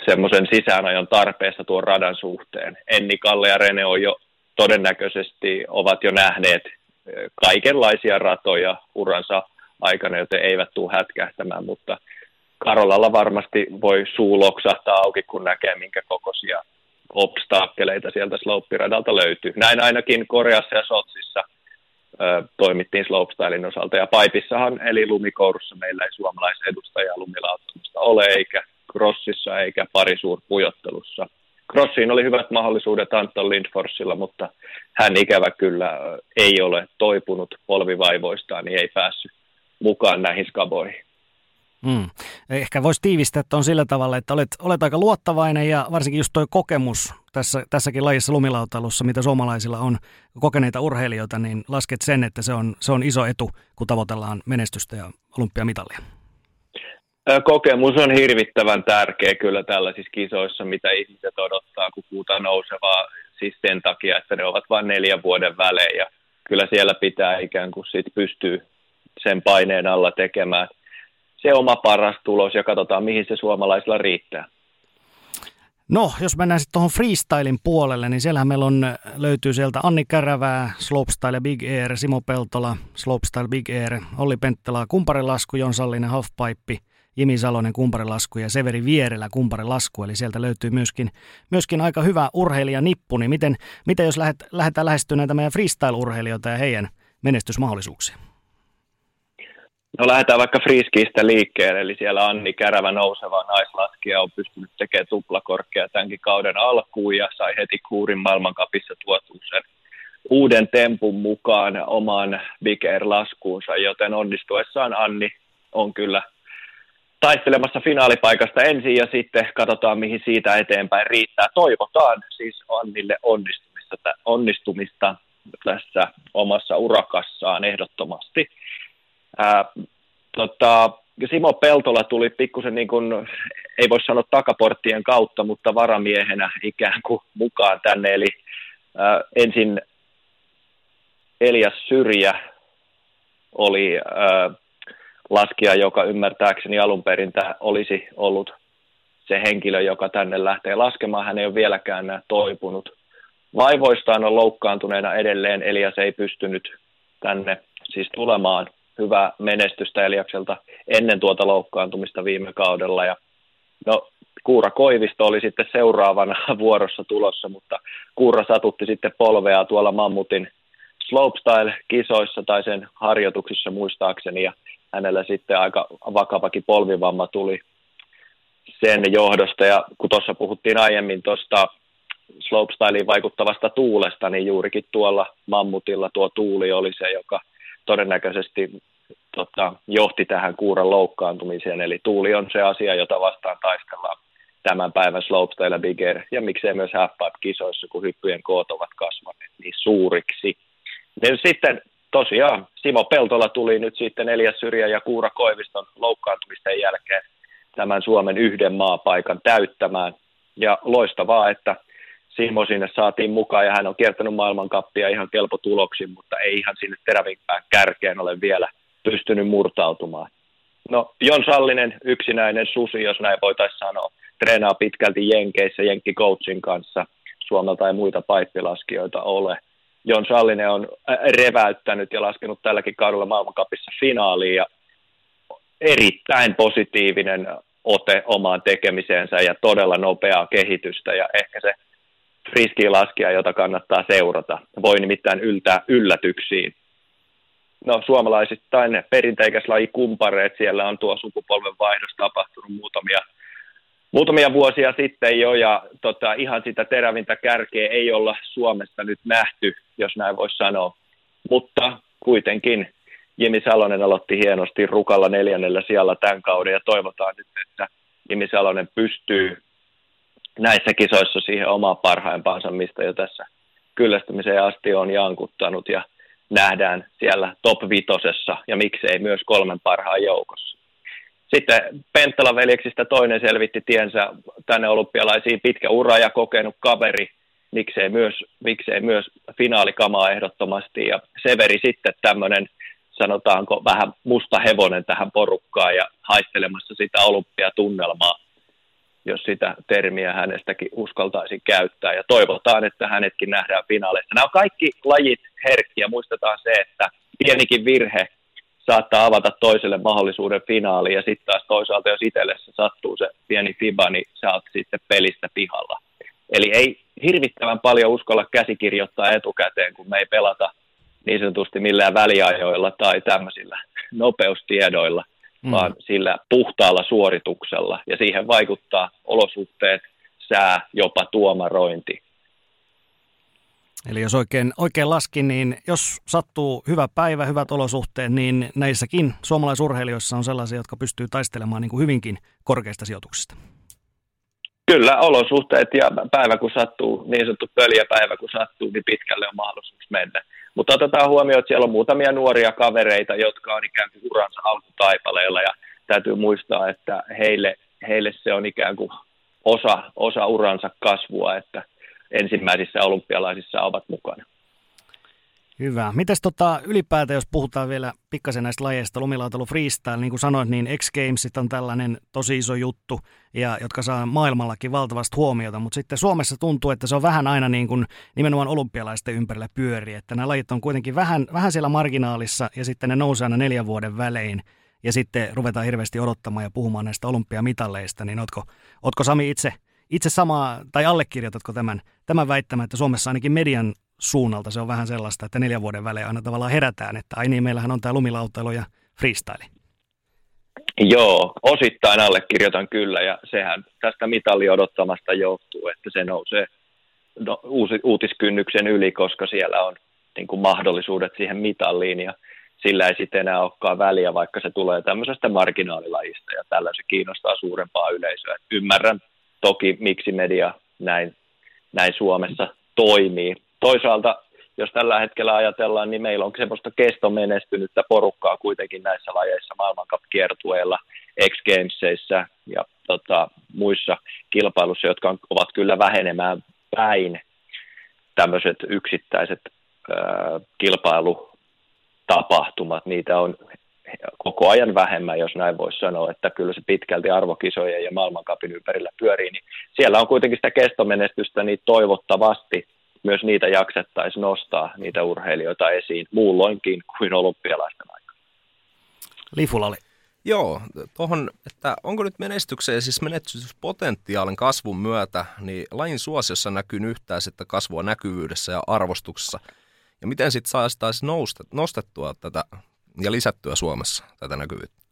semmoisen sisäänajon tarpeessa tuon radan suhteen. Enni, Kalle ja Rene on jo todennäköisesti ovat jo nähneet kaikenlaisia ratoja uransa aikana, joten eivät tule hätkähtämään, mutta Karolalla varmasti voi suu loksahtaa auki, kun näkee, minkä kokoisia obstakkeleita sieltä slope-radalta löytyy. Näin ainakin Koreassa ja Sotsissa ö, toimittiin slopestylein osalta. Ja Paipissahan, eli lumikourussa, meillä ei suomalaisen edustajaa lumilauttamista ole, eikä crossissa eikä parisuurpujottelussa. Crossiin oli hyvät mahdollisuudet Anton Lindforsilla, mutta hän ikävä kyllä ei ole toipunut polvivaivoistaan, niin ei päässyt mukaan näihin skaboihin. Mm. Ehkä voisi tiivistää, että on sillä tavalla, että olet, olet aika luottavainen ja varsinkin just tuo kokemus tässä, tässäkin lajissa lumilautailussa, mitä suomalaisilla on kokeneita urheilijoita, niin lasket sen, että se on, se on iso etu, kun tavoitellaan menestystä ja olympiamitalia. Kokemus on hirvittävän tärkeä kyllä tällaisissa kisoissa, mitä ihmiset odottaa, kun puhutaan nousevaa, siis sen takia, että ne ovat vain neljän vuoden välein ja kyllä siellä pitää ikään kuin sit pystyä sen paineen alla tekemään se oma paras tulos ja katsotaan, mihin se suomalaisilla riittää. No, jos mennään sitten tuohon freestylin puolelle, niin siellähän meillä on, löytyy sieltä Anni Kärävää, Slopestyle Big Air, Simo Peltola, Slopestyle Big Air, Olli Penttelä, kumparilasku, Jon Sallinen, Halfpipe, Jimi Salonen kumparilasku ja Severi Vierellä kumparilasku, eli sieltä löytyy myöskin, myöskin aika hyvä urheilijanippu, niin miten, miten jos lähdet, lähdetään lähestymään näitä meidän freestyle-urheilijoita ja heidän menestysmahdollisuuksia? No lähdetään vaikka Friskiistä liikkeelle, eli siellä Anni Kärävä nouseva naislaskija on pystynyt tekemään tuplakorkea tämänkin kauden alkuun ja sai heti kuurin maailmankapissa tuotua sen uuden tempun mukaan omaan Big Air-laskuunsa, joten onnistuessaan Anni on kyllä taistelemassa finaalipaikasta ensin ja sitten katsotaan, mihin siitä eteenpäin riittää. Toivotaan siis Annille onnistumista, onnistumista tässä omassa urakassaan ehdottomasti. Ää, tota, Simo Peltola tuli pikkusen niin kuin, ei voi sanoa takaporttien kautta, mutta varamiehenä ikään kuin mukaan tänne. Eli ää, ensin Elias Syrjä oli ää, laskija, joka ymmärtääkseni alun perin olisi ollut se henkilö, joka tänne lähtee laskemaan. Hän ei ole vieläkään toipunut. Vaivoistaan on loukkaantuneena edelleen, Elias ei pystynyt tänne siis tulemaan hyvää menestystä Eliakselta ennen tuota loukkaantumista viime kaudella. Ja no, Kuura Koivisto oli sitten seuraavana (laughs) vuorossa tulossa, mutta Kuura satutti sitten polvea tuolla Mammutin slopestyle-kisoissa tai sen harjoituksissa muistaakseni, ja hänellä sitten aika vakavakin polvivamma tuli sen johdosta, ja kun tuossa puhuttiin aiemmin tuosta slopestyliin vaikuttavasta tuulesta, niin juurikin tuolla Mammutilla tuo tuuli oli se, joka todennäköisesti tota, johti tähän kuuran loukkaantumiseen. Eli tuuli on se asia, jota vastaan taistellaan tämän päivän slopestyle ja big air, ja miksei myös half kisoissa, kun hyppyjen koot ovat kasvaneet niin suuriksi. Ja sitten tosiaan Simo Peltola tuli nyt sitten neljäs syrjä ja Kuura Koiviston loukkaantumisten jälkeen tämän Suomen yhden maapaikan täyttämään. Ja loistavaa, että Simo sinne saatiin mukaan ja hän on kiertänyt maailmankappia ihan kelpo tuloksin, mutta ei ihan sinne terävimpään kärkeen ole vielä pystynyt murtautumaan. No Jon Sallinen, yksinäinen susi, jos näin voitaisiin sanoa, treenaa pitkälti Jenkeissä Jenkki-coachin kanssa. Suomelta ei muita paippilaskijoita ole. Jon Sallinen on reväyttänyt ja laskenut tälläkin kaudella maailmankapissa finaaliin ja erittäin positiivinen ote omaan tekemiseensä ja todella nopeaa kehitystä ja ehkä se friskilaskija, jota kannattaa seurata. Voi nimittäin yltää yllätyksiin. No suomalaisittain perinteikäs laji kumpareet, siellä on tuo sukupolven vaihdos tapahtunut muutamia, muutamia vuosia sitten jo, ja tota, ihan sitä terävintä kärkeä ei olla Suomessa nyt nähty, jos näin voisi sanoa. Mutta kuitenkin Jimi Salonen aloitti hienosti Rukalla neljännellä sijalla tämän kauden, ja toivotaan nyt, että Jimi Salonen pystyy näissä kisoissa siihen omaa parhaimpaansa, mistä jo tässä kyllästymiseen asti on jankuttanut ja nähdään siellä top vitosessa ja miksei myös kolmen parhaan joukossa. Sitten Penttala veljeksistä toinen selvitti tiensä tänne olympialaisiin. Pitkä ura ja kokenut kaveri, miksei myös, miksei myös finaalikamaa ehdottomasti. Ja Severi sitten tämmöinen sanotaanko vähän musta hevonen tähän porukkaan ja haistelemassa sitä olympiatunnelmaa jos sitä termiä hänestäkin uskaltaisi käyttää. Ja toivotaan, että hänetkin nähdään finaaleissa. Nämä on kaikki lajit herkkiä. Muistetaan se, että pienikin virhe saattaa avata toiselle mahdollisuuden finaaliin, ja sitten taas toisaalta, jos itselle se sattuu se pieni fiba, niin sä oot sitten pelistä pihalla. Eli ei hirvittävän paljon uskalla käsikirjoittaa etukäteen, kun me ei pelata niin sanotusti millään väliajoilla tai tämmöisillä nopeustiedoilla – mm. vaan sillä puhtaalla suorituksella. Ja siihen vaikuttaa olosuhteet, sää, jopa tuomarointi. Eli jos oikein, oikein laskin, niin jos sattuu hyvä päivä, hyvät olosuhteet, niin näissäkin suomalaisurheilijoissa on sellaisia, jotka pystyy taistelemaan niin kuin hyvinkin korkeista sijoituksista. Kyllä, olosuhteet ja päivä kun sattuu, niin sanottu pöljäpäivä kun sattuu, niin pitkälle on mahdollisuus mennä. Mutta otetaan huomioon, että siellä on muutamia nuoria kavereita, jotka on ikään kuin uransa alkutaipaleella ja täytyy muistaa, että heille, heille se on ikään kuin osa, osa uransa kasvua, että ensimmäisissä olympialaisissa ovat mukana. Hyvä. Mites tota, ylipäätään, jos puhutaan vielä pikkasen näistä lajeista, lumilautailu freestyle, niin kuin sanoit, niin X Gamesit on tällainen tosi iso juttu, ja, jotka saa maailmallakin valtavasti huomiota, mutta sitten Suomessa tuntuu, että se on vähän aina niin kuin nimenomaan olympialaisten ympärillä pyöri, että nämä lajit on kuitenkin vähän, vähän siellä marginaalissa, ja sitten ne nousee aina neljän vuoden välein, ja sitten ruvetaan hirveästi odottamaan ja puhumaan näistä olympiamitalleista, niin ootko, ootko Sami itse, itse samaa, tai allekirjoitatko tämän, tämän väittämän, että Suomessa ainakin median suunnalta se on vähän sellaista, että neljän vuoden välein aina tavallaan herätään, että ai niin, meillähän on tämä lumilautailu ja freestyle. Joo, osittain allekirjoitan kyllä, ja sehän tästä mitalli odottamasta johtuu, että se nousee no, uusi, uutiskynnyksen yli, koska siellä on niin kuin mahdollisuudet siihen mitalliin, ja sillä ei sitten enää olekaan väliä, vaikka se tulee tämmöisestä marginaalilajista, ja tällä se kiinnostaa suurempaa yleisöä. Ymmärrän toki, miksi media näin, näin Suomessa toimii, toisaalta, jos tällä hetkellä ajatellaan, niin meillä on semmoista kestomenestynyttä porukkaa kuitenkin näissä lajeissa maailmankap-kiertueilla, X Gamesissa ja tota, muissa kilpailussa, jotka on, ovat kyllä vähenemään päin tämmöiset yksittäiset ää, kilpailutapahtumat, niitä on koko ajan vähemmän, jos näin voisi sanoa, että kyllä se pitkälti arvokisojen ja maailmankapin ympärillä pyörii, niin siellä on kuitenkin sitä kestomenestystä, niin toivottavasti myös niitä jaksettaisiin nostaa, niitä urheilijoita esiin muulloinkin kuin olympialaisten aikana. Lifula oli. Joo, tuohon, että onko nyt menestykseen ja siis menestyspotentiaalin kasvun myötä, niin lajin suosiossa näkyy yhtään sitten kasvua näkyvyydessä ja arvostuksessa. Ja miten sitten saisi nostettua tätä ja lisättyä Suomessa tätä näkyvyyttä?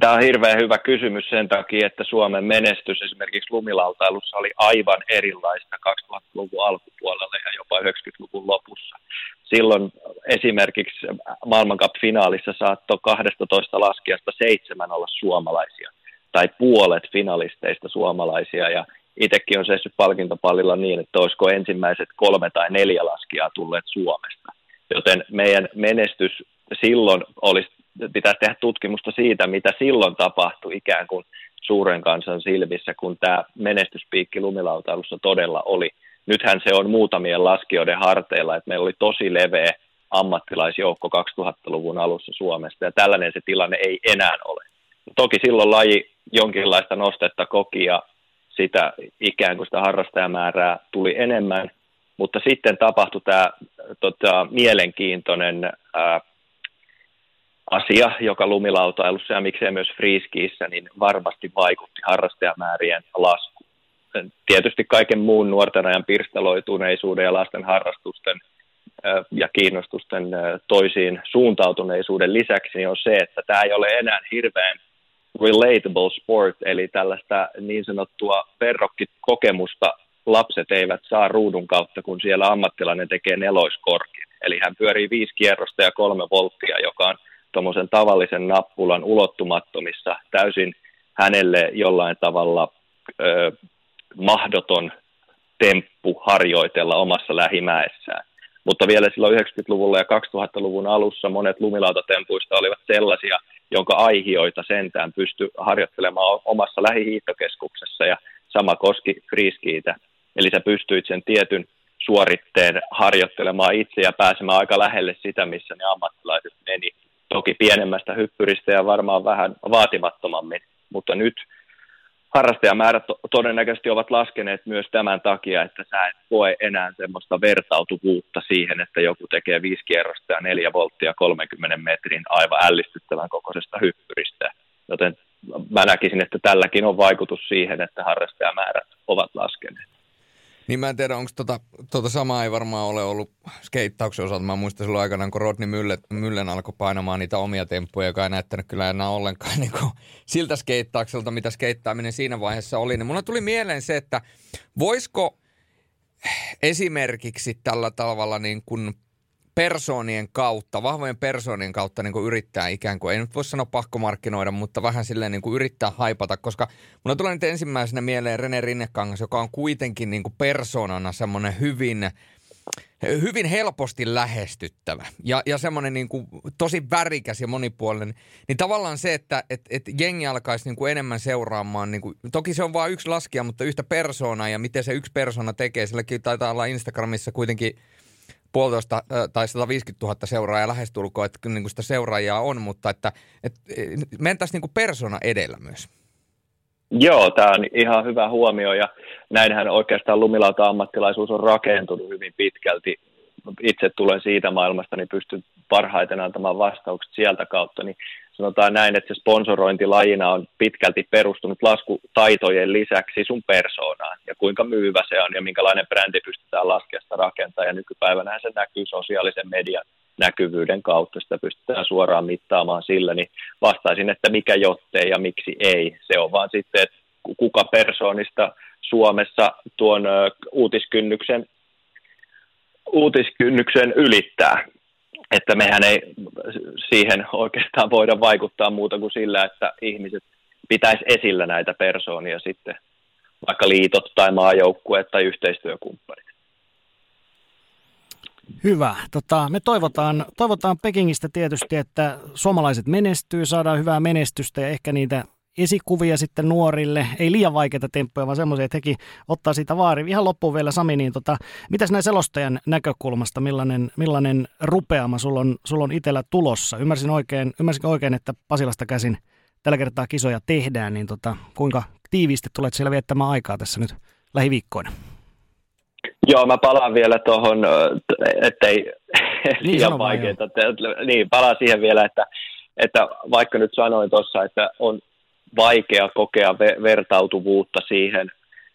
Tämä on hirveän hyvä kysymys sen takia, että Suomen menestys esimerkiksi lumilautailussa oli aivan erilaista 2000-luvun alkupuolella ja jopa 90-luvun lopussa. silloin esimerkiksi maailmankap-finaalissa saattoi 12 laskijasta seitsemän olla suomalaisia tai puolet finalisteista suomalaisia ja itsekin on seissyt palkintopallilla niin, että olisiko ensimmäiset kolme tai neljä laskijaa tulleet Suomesta. Joten meidän menestys silloin olisi, pitäisi tehdä tutkimusta siitä, mitä silloin tapahtui ikään kuin suuren kansan silmissä, kun tämä menestyspiikki lumilautailussa todella oli. Nythän se on muutamien laskijoiden harteilla, että meillä oli tosi leveä ammattilaisjoukko 2000-luvun alussa Suomesta, ja tällainen se tilanne ei enää ole. Toki silloin laji jonkinlaista nostetta koki, ja sitä ikään kuin sitä harrastajamäärää tuli enemmän, mutta sitten tapahtui tämä tota, mielenkiintoinen ää, asia, joka lumilautailussa ja miksei myös friiskiissä, niin varmasti vaikutti harrastajamäärien lasku. Tietysti kaiken muun nuorten ajan pirstaloituneisuuden ja lasten harrastusten ja kiinnostusten toisiin suuntautuneisuuden lisäksi niin on se, että tämä ei ole enää hirveän relatable sport, eli tällaista niin sanottua verrokkikokemusta lapset eivät saa ruudun kautta, kun siellä ammattilainen tekee neloiskorkin. Eli hän pyörii viisi kierrosta ja kolme volttia, joka on tuommoisen tavallisen nappulan ulottumattomissa täysin hänelle jollain tavalla ö, mahdoton temppu harjoitella omassa lähimäessään. Mutta vielä silloin 90-luvulla ja 2000-luvun alussa monet lumilautatempuista olivat sellaisia, jonka aihioita sentään pystyi harjoittelemaan omassa lähihiihtokeskuksessa ja sama koski friskiitä. Eli sä pystyit sen tietyn suoritteen harjoittelemaan itse ja pääsemään aika lähelle sitä, missä ne ammattilaiset meni. Toki pienemmästä hyppyristä ja varmaan vähän vaatimattomammin, mutta nyt – harrastajamäärät todennäköisesti ovat laskeneet myös tämän takia, että sä et koe enää semmoista vertautuvuutta siihen, että joku tekee viisi kierrosta ja neljä volttia 30 metrin aivan ällistyttävän kokoisesta hyppyristä. Joten mä näkisin, että tälläkin on vaikutus siihen, että harrastajamäärät ovat laskeneet. Niin mä en tiedä, onko tota, tota samaa ei varmaan ole ollut skeittauksen osalta. Mä muistan silloin aikana, kun Rodney Myllen, Myllen alkoi painamaan niitä omia temppuja, joka ei näyttänyt kyllä enää ollenkaan (laughs) niin kuin siltä skeittaukselta, mitä skeittaaminen siinä vaiheessa oli. Niin mulla tuli mieleen se, että voisiko esimerkiksi tällä tavalla niin kuin persoonien kautta, vahvojen persoonien kautta niin kuin yrittää ikään kuin, ei nyt voi sanoa pakkomarkkinoida, mutta vähän silleen niin kuin yrittää haipata, koska mulla tulee nyt ensimmäisenä mieleen Rene Rinnekangas, joka on kuitenkin niin kuin persoonana semmoinen hyvin, hyvin helposti lähestyttävä ja, ja semmoinen niin kuin tosi värikäs ja monipuolinen, niin tavallaan se, että et, et jengi alkaisi niin kuin enemmän seuraamaan, niin kuin, toki se on vain yksi laskija, mutta yhtä persoonaa ja miten se yksi persona tekee, silläkin taitaa olla Instagramissa kuitenkin – puolitoista tai 150 000 seuraajaa lähestulkoon, että niin kuin sitä seuraajaa on, mutta että, että mentäisiin niin kuin persona edellä myös. Joo, tämä on ihan hyvä huomio ja näinhän oikeastaan lumilauta-ammattilaisuus on rakentunut hyvin pitkälti. Itse tulen siitä maailmasta, niin pystyn parhaiten antamaan vastaukset sieltä kautta, niin sanotaan näin, että se sponsorointi lajina on pitkälti perustunut laskutaitojen lisäksi sun persoonaan ja kuinka myyvä se on ja minkälainen brändi pystytään laskesta rakentamaan. Ja nykypäivänä se näkyy sosiaalisen median näkyvyyden kautta, sitä pystytään suoraan mittaamaan sillä, niin vastaisin, että mikä jottei ja miksi ei. Se on vaan sitten, että kuka persoonista Suomessa tuon uutiskynnyksen, uutiskynnyksen ylittää että mehän ei siihen oikeastaan voida vaikuttaa muuta kuin sillä, että ihmiset pitäisi esillä näitä persoonia sitten, vaikka liitot tai maajoukkueet tai yhteistyökumppanit. Hyvä. Tota, me toivotaan, toivotaan Pekingistä tietysti, että suomalaiset menestyy, saadaan hyvää menestystä ja ehkä niitä esikuvia sitten nuorille, ei liian vaikeita temppuja, vaan semmoisia, että hekin ottaa siitä vaari. Ihan loppuun vielä Sami, niin tota, mitäs näin selostajan näkökulmasta, millainen, millainen rupeama sulla on, sulla on itsellä tulossa? Ymmärsin oikein, ymmärsin oikein, että Pasilasta käsin tällä kertaa kisoja tehdään, niin tota, kuinka tiiviisti tulet siellä viettämään aikaa tässä nyt lähiviikkoina? Joo, mä palaan vielä tuohon, ettei niin, (laughs) liian vaikeaa. Niin, palaan siihen vielä, että, että vaikka nyt sanoin tuossa, että on vaikea kokea ve- vertautuvuutta siihen,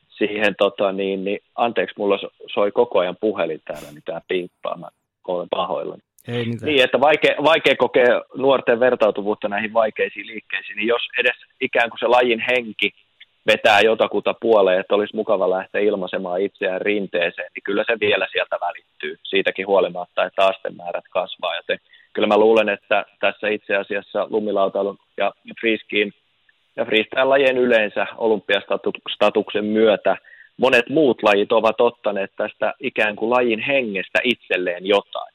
siihen tota niin, niin, anteeksi, mulla soi koko ajan puhelin täällä, niin tämä piippaa, mä olen pahoillani. Ei Niin, että vaikea, vaikea kokea nuorten vertautuvuutta näihin vaikeisiin liikkeisiin, niin jos edes ikään kuin se lajin henki vetää jotakuta puoleen, että olisi mukava lähteä ilmaisemaan itseään rinteeseen, niin kyllä se vielä sieltä välittyy, siitäkin huolimatta, että astemäärät kasvaa. Joten kyllä mä luulen, että tässä itse asiassa lumilautailun ja freeskiin ja freestyle-lajien yleensä olympiastatuksen myötä monet muut lajit ovat ottaneet tästä ikään kuin lajin hengestä itselleen jotain.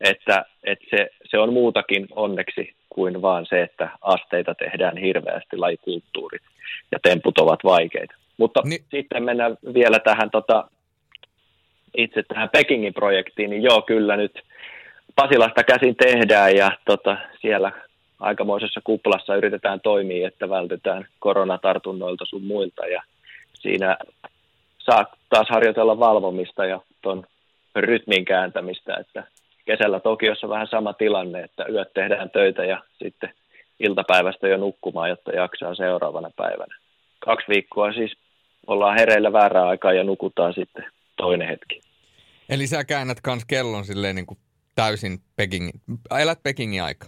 Että, että se, se on muutakin onneksi kuin vaan se, että asteita tehdään hirveästi, lajikulttuurit ja temput ovat vaikeita. Mutta niin. sitten mennään vielä tähän tota, itse tähän Pekingin projektiin, niin joo, kyllä nyt Pasilasta käsin tehdään ja tota, siellä aikamoisessa kuplassa yritetään toimia, että vältytään koronatartunnoilta sun muilta ja siinä saa taas harjoitella valvomista ja tuon rytmin kääntämistä, että kesällä Tokiossa vähän sama tilanne, että yöt tehdään töitä ja sitten iltapäivästä jo nukkumaan, jotta jaksaa seuraavana päivänä. Kaksi viikkoa siis ollaan hereillä väärää aikaa ja nukutaan sitten toinen hetki. Eli sä käännät kans kellon silleen niin kuin täysin Pekingin, elät Pekingin aika.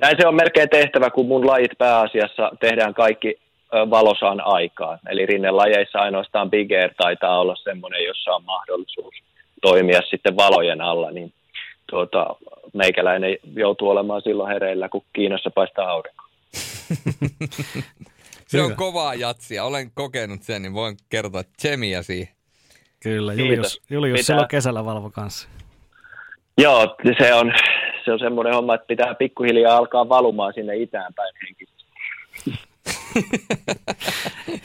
Näin se on melkein tehtävä, kun mun lajit pääasiassa tehdään kaikki valosaan aikaan. Eli rinnelajeissa ainoastaan Big Air taitaa olla semmoinen, jossa on mahdollisuus toimia sitten valojen alla, niin tuota, meikäläinen joutuu olemaan silloin hereillä, kun Kiinassa paistaa aurinko. (laughs) Se on kovaa jatsia. Olen kokenut sen, niin voin kertoa tsemiä siihen. Kyllä, Julius, Julius silloin kesällä valvo kanssa. Joo, se on, se on semmoinen homma, että pitää pikkuhiljaa alkaa valumaan sinne itään päin henkisesti.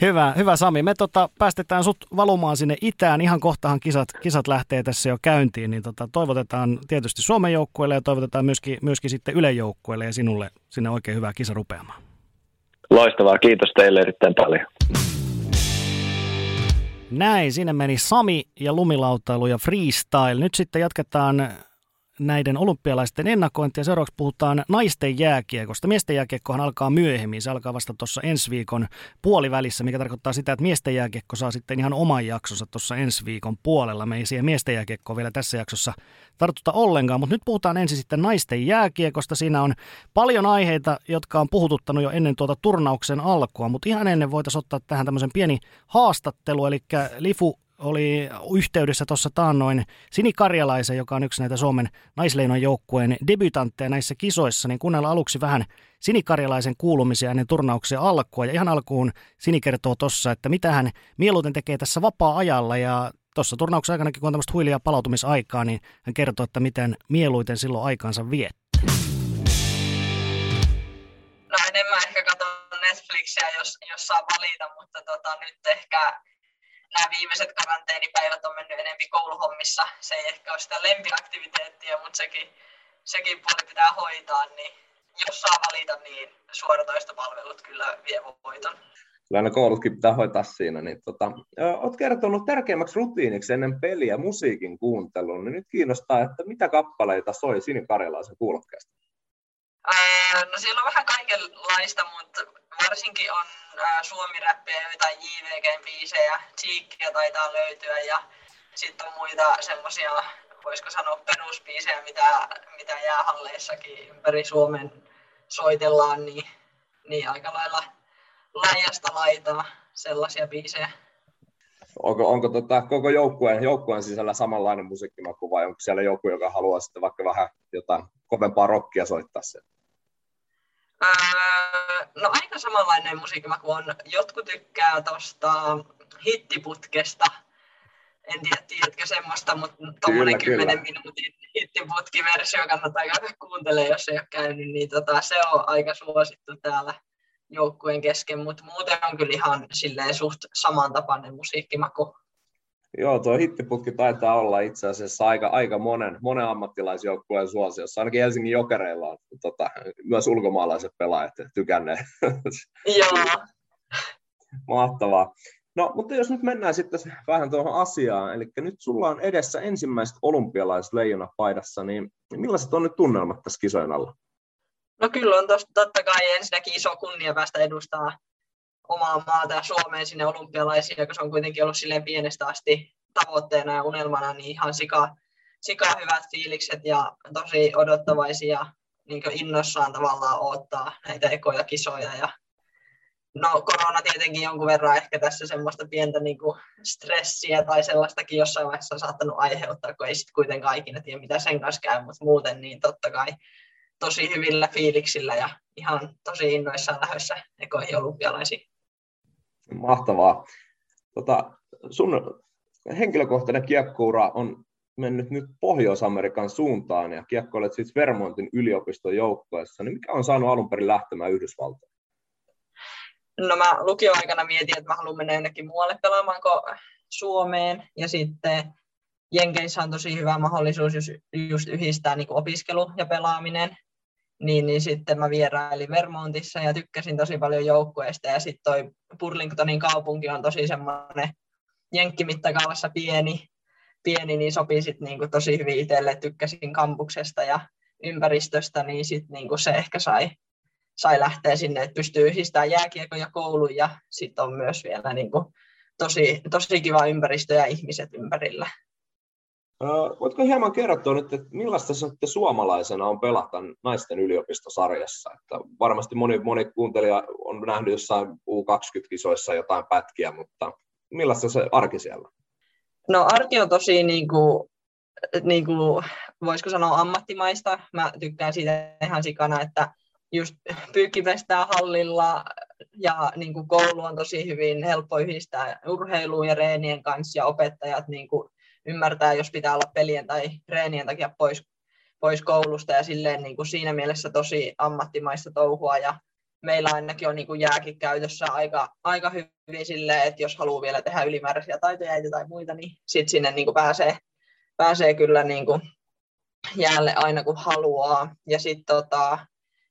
(laughs) hyvä, hyvä Sami. Me tota, päästetään sut valumaan sinne itään. Ihan kohtahan kisat, kisat lähtee tässä jo käyntiin. Niin tota, toivotetaan tietysti Suomen joukkueelle ja toivotetaan myöskin, myöskin sitten Yle joukkueelle ja sinulle sinne oikein hyvää kisarupeamaan. Loistavaa. Kiitos teille erittäin paljon. Näin, sinne meni Sami ja lumilautailu ja freestyle. Nyt sitten jatketaan näiden olympialaisten ennakointia. Seuraavaksi puhutaan naisten jääkiekosta. Miesten jääkiekkohan alkaa myöhemmin. Se alkaa vasta tuossa ensi viikon puolivälissä, mikä tarkoittaa sitä, että miesten jääkiekko saa sitten ihan oman jaksonsa tuossa ensi viikon puolella. Me ei siihen miesten jääkiekkoon vielä tässä jaksossa tartuta ollenkaan, mutta nyt puhutaan ensin sitten naisten jääkiekosta. Siinä on paljon aiheita, jotka on puhututtanut jo ennen tuota turnauksen alkua, mutta ihan ennen voitaisiin ottaa tähän tämmöisen pieni haastattelu, eli Lifu oli yhteydessä tuossa taannoin Sini Karjalaisen, joka on yksi näitä Suomen naisleinon joukkueen debutantteja näissä kisoissa, niin kuunnella aluksi vähän Sini Karjalaisen kuulumisia ennen turnauksen alkua. Ja ihan alkuun Sini kertoo tuossa, että mitä hän mieluiten tekee tässä vapaa-ajalla ja tuossa turnauksen aikana, kun on tämmöistä huilia palautumisaikaa, niin hän kertoo, että miten mieluiten silloin aikaansa viettää. No enemmän ehkä katson Netflixiä, jos, jos saa valita, mutta tota, nyt ehkä nämä viimeiset karanteenipäivät on mennyt enempi kouluhommissa. Se ei ehkä ole sitä lempiaktiviteettia, mutta sekin, sekin puoli pitää hoitaa, niin jos saa valita, niin suoratoistopalvelut kyllä vie voiton. Kyllä ne koulutkin pitää hoitaa siinä. Niin tota, olet kertonut tärkeimmäksi rutiiniksi ennen peliä musiikin kuuntelun, niin nyt kiinnostaa, että mitä kappaleita soi Sini Karjalaisen kuulokkeesta? no siellä on vähän kaikenlaista, mutta varsinkin on suomi-räppejä, jotain JVG-biisejä, Cheekkiä taitaa löytyä ja sitten on muita semmoisia, voisiko sanoa perusbiisejä, mitä, mitä jäähalleissakin ympäri Suomen soitellaan, niin, niin aika lailla laajasta laitaa sellaisia biisejä. Onko, onko tota, koko joukkueen, joukkueen sisällä samanlainen musiikkimaku vai onko siellä joku, joka haluaa sitten vaikka vähän jotain kovempaa rockia soittaa sen? Öö, no aika samanlainen musiikkimaku on. Jotkut tykkää tuosta hittiputkesta. En tiedä, tiedätkö semmoista, mutta tuommoinen 10 minuutin hittiputkiversio kannattaa käydä kuuntelemaan, jos ei ole käynyt. Niin tota, se on aika suosittu täällä joukkueen kesken, mutta muuten on kyllä ihan silleen suht samantapainen musiikkimaku. Joo, tuo hittiputki taitaa olla itse asiassa aika, aika monen, monen ammattilaisjoukkueen suosiossa. Ainakin Helsingin Jokereilla on tota, myös ulkomaalaiset pelaajat tykänneet. (laughs) Joo. Mahtavaa. No, mutta jos nyt mennään sitten vähän tuohon asiaan, eli nyt sulla on edessä ensimmäiset olympialaiset leijona paidassa, niin millaiset on nyt tunnelmat tässä kisojen alla? No kyllä on tosta, totta kai ensinnäkin iso kunnia päästä edustaa omaa maata ja Suomeen sinne olympialaisiin, kun se on kuitenkin ollut silleen pienestä asti tavoitteena ja unelmana, niin ihan sika, sika hyvät fiilikset ja tosi odottavaisia niin innossaan tavallaan odottaa näitä ekoja kisoja ja no korona tietenkin jonkun verran ehkä tässä semmoista pientä niin stressiä tai sellaistakin jossain vaiheessa on saattanut aiheuttaa, kun ei sitten kuitenkaan ikinä tiedä, mitä sen kanssa käy, mutta muuten niin totta kai tosi hyvillä fiiliksillä ja ihan tosi innoissaan lähdössä ekoihin olympialaisiin. Mahtavaa. Tota, sun henkilökohtainen kiekkoura on mennyt nyt Pohjois-Amerikan suuntaan ja kiekkoilet siis Vermontin yliopiston joukkueessa, niin mikä on saanut alun perin lähtemään Yhdysvaltoihin? No mä lukioaikana mietin, että mä haluan mennä jonnekin muualle pelaamaan kuin Suomeen ja sitten Jenkeissä on tosi hyvä mahdollisuus just, just yhdistää niin opiskelu ja pelaaminen, niin, niin sitten mä vierailin Vermontissa ja tykkäsin tosi paljon joukkueista ja sitten toi Burlingtonin kaupunki on tosi semmoinen jenkkimittakaavassa pieni, pieni niin sopii sit niinku tosi hyvin itselle, tykkäsin kampuksesta ja ympäristöstä, niin sit niinku se ehkä sai, sai lähteä sinne, että pystyy yhdistämään jääkiekon ja koulun. Ja sitten on myös vielä niinku tosi, tosi kiva ympäristö ja ihmiset ympärillä. Voitko hieman kertoa nyt, että millaista sitten suomalaisena on pelata naisten yliopistosarjassa? Että varmasti moni, moni kuuntelija on nähnyt jossain U20-kisoissa jotain pätkiä, mutta millaista se arki siellä? No arki on tosi niin kuin, niin kuin, voisiko sanoa ammattimaista. Mä tykkään siitä ihan sikana, että just pyykki hallilla ja niin kuin koulu on tosi hyvin helppo yhdistää urheiluun ja reenien kanssa ja opettajat niin kuin ymmärtää, jos pitää olla pelien tai reenien takia pois, pois koulusta ja silleen niin kuin siinä mielessä tosi ammattimaista touhua ja meillä ainakin on niin kuin jääkin käytössä aika, aika hyvin silleen, että jos haluaa vielä tehdä ylimääräisiä taitoja tai muita, niin sitten sinne niin kuin pääsee, pääsee kyllä niin kuin jäälle aina kun haluaa. Ja sitten tota,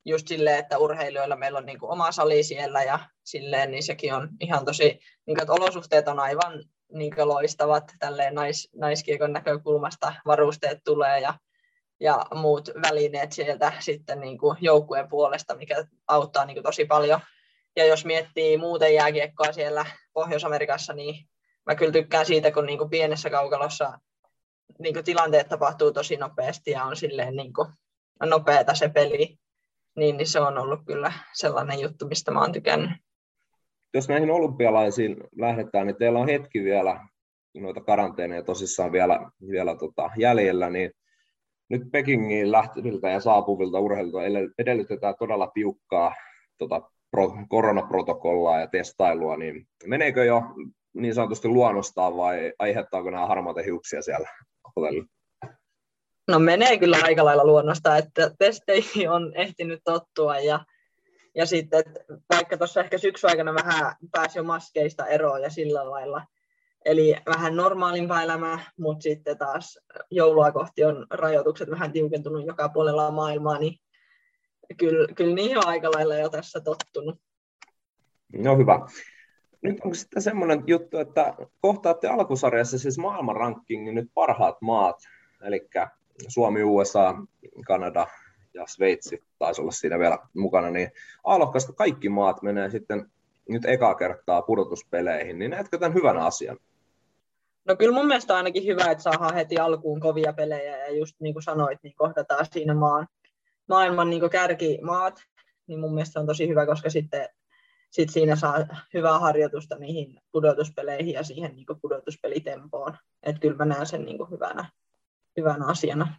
just silleen, että urheilijoilla meillä on niin kuin oma sali siellä ja silleen, niin sekin on ihan tosi, niin kuin, että olosuhteet on aivan niin loistavat tälleen nais, naiskiekon näkökulmasta, varusteet tulee ja ja muut välineet sieltä sitten niin kuin joukkueen puolesta, mikä auttaa niin kuin tosi paljon. Ja jos miettii muuten jääkiekkoa siellä Pohjois-Amerikassa, niin mä kyllä tykkään siitä, kun niin kuin pienessä kaukalossa niin kuin tilanteet tapahtuu tosi nopeasti ja on silleen niin kuin nopeata se peli, niin, niin se on ollut kyllä sellainen juttu, mistä mä oon tykännyt. Jos näihin olympialaisiin lähdetään, niin teillä on hetki vielä noita karanteeneja tosissaan vielä, vielä tota jäljellä, niin nyt Pekingiin lähteviltä ja saapuvilta urheilijoilta edellytetään todella tiukkaa tota, pro, koronaprotokollaa ja testailua, niin meneekö jo niin sanotusti luonnostaan vai aiheuttaako nämä harmaita hiuksia siellä hotellilla? No menee kyllä aika lailla luonnosta, että testeihin on ehtinyt tottua ja, ja sitten vaikka tuossa ehkä syksy aikana vähän pääsi jo maskeista eroon ja sillä lailla Eli vähän normaalimpaa elämää, mutta sitten taas joulua kohti on rajoitukset vähän tiukentunut joka puolella maailmaa, niin kyllä, kyllä niihin on aika lailla jo tässä tottunut. No hyvä. Nyt onko sitten semmoinen juttu, että kohtaatte alkusarjassa siis maailman rankingin nyt parhaat maat, eli Suomi, USA, Kanada ja Sveitsi taisi olla siinä vielä mukana, niin Aalokkaasta kaikki maat menee sitten nyt eka kertaa pudotuspeleihin, niin näetkö tämän hyvänä asian? No kyllä mun mielestä ainakin hyvä, että saadaan heti alkuun kovia pelejä ja just niin kuin sanoit, niin kohdataan siinä maan, maailman niin kärkimaat, niin mun mielestä on tosi hyvä, koska sitten sit siinä saa hyvää harjoitusta niihin pudotuspeleihin ja siihen niin pudotuspelitempoon. Että kyllä mä näen sen niin hyvänä, hyvänä asiana.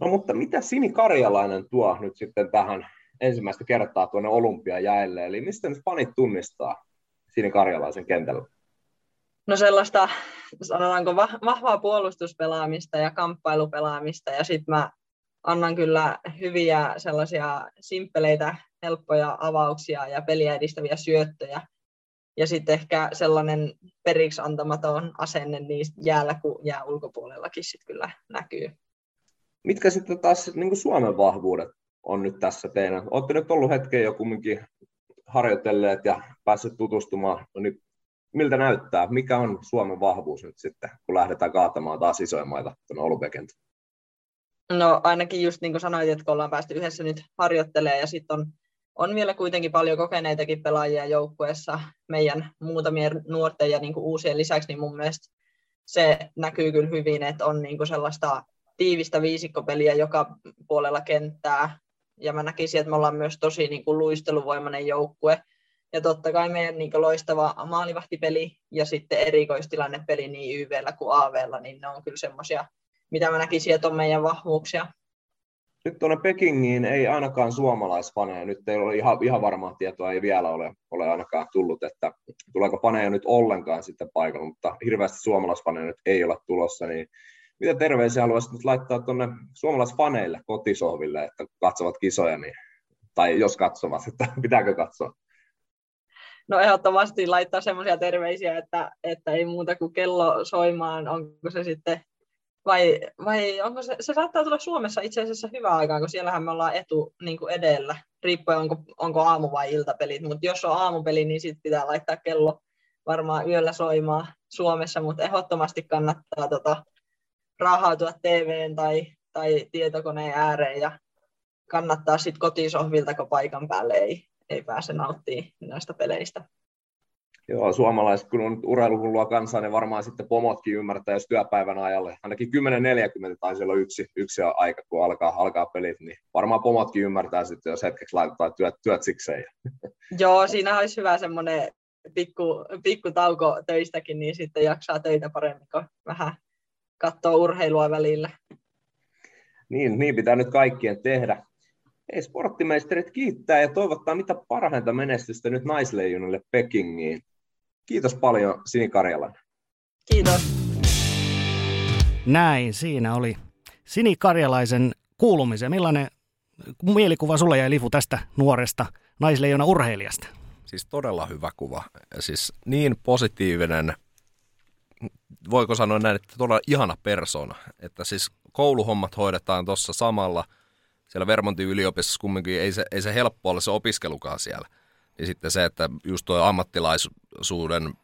No mutta mitä Sini Karjalainen tuo nyt sitten tähän ensimmäistä kertaa tuonne olympiajäille? Eli mistä nyt fanit tunnistaa Sini Karjalaisen kentällä? No sellaista, sanotaanko, vahvaa puolustuspelaamista ja kamppailupelaamista ja sitten mä annan kyllä hyviä sellaisia simppeleitä, helppoja avauksia ja peliä edistäviä syöttöjä. Ja sitten ehkä sellainen periksi antamaton asenne niistä jäällä kuin jää ulkopuolellakin sitten kyllä näkyy. Mitkä sitten taas niin kuin Suomen vahvuudet on nyt tässä teidän? Olette nyt ollut hetken jo kumminkin harjoitelleet ja päässeet tutustumaan niin miltä näyttää? Mikä on Suomen vahvuus nyt sitten, kun lähdetään kaatamaan taas isoja maita tuonne? No ainakin just niin kuin sanoit, että kun ollaan päästy yhdessä nyt harjoittelemaan ja sitten on, on vielä kuitenkin paljon kokeneitakin pelaajia joukkueessa meidän muutamien nuorten ja niin kuin uusien lisäksi, niin mun mielestä se näkyy kyllä hyvin, että on niin kuin sellaista tiivistä viisikkopeliä joka puolella kenttää. Ja mä näkisin, että me ollaan myös tosi niin kuin luisteluvoimainen joukkue, Ja totta kai meidän niin loistava maalivahtipeli ja sitten erikoistilannepeli niin YVllä kuin AVlla, niin ne on kyllä semmoisia, mitä mä näkisin, että on meidän vahvuuksia. Nyt tuonne Pekingiin ei ainakaan suomalaispaneja, nyt ei ole ihan, ihan varmaa tietoa, ei vielä ole, ole ainakaan tullut, että tuleeko paneja nyt ollenkaan sitten paikalla, mutta hirveästi suomalaispaneja nyt ei ole tulossa, niin mitä terveisiä haluaisit nyt laittaa tuonne suomalaispaneille kotisohville, että katsovat kisoja, niin, tai jos katsovat, että (laughs) pitääkö katsoa? No ehdottomasti laittaa semmoisia terveisiä, että, että ei muuta kuin kello soimaan, onko se sitten vai, vai onko se, se saattaa tulla Suomessa itse asiassa hyvä aikaan, kun siellähän me ollaan etu niin kuin edellä, riippuen onko, onko aamu- vai iltapelit, mutta jos on aamupeli, niin sitten pitää laittaa kello varmaan yöllä soimaan Suomessa, mutta ehdottomasti kannattaa tota, rahautua TVn tai, tai tietokoneen ääreen ja kannattaa sitten kotisohvilta, kun paikan päälle ei, ei pääse nauttimaan näistä peleistä. Joo, suomalaiset, kun on urheiluhullua kansaa, niin varmaan sitten pomotkin ymmärtää, jos työpäivän ajalle, ainakin 10.40 taisi olla yksi, yksi aika, kun alkaa, alkaa pelit, niin varmaan pomotkin ymmärtää sitten, jos hetkeksi laitetaan työt, työt sikseen. (laughs) Joo, siinä olisi hyvä semmoinen pikku, pikku tauko töistäkin, niin sitten jaksaa töitä paremmin, kun vähän katsoo urheilua välillä. Niin, niin pitää nyt kaikkien tehdä. Ei sporttimeisterit kiittää ja toivottaa mitä parhainta menestystä nyt naisleijunille Pekingiin. Kiitos paljon Sini Karjalan. Kiitos. Näin, siinä oli Sini Karjalaisen kuulumisen. Millainen mielikuva sulle jäi Lifu tästä nuoresta naisleijona urheilijasta? Siis todella hyvä kuva. Siis niin positiivinen, voiko sanoa näin, että todella ihana persona. Että siis kouluhommat hoidetaan tuossa samalla. Siellä Vermontin yliopistossa kumminkin ei se, ei se helppo ole se opiskelukaan siellä. Ja sitten se, että just tuo ammattilaisuuden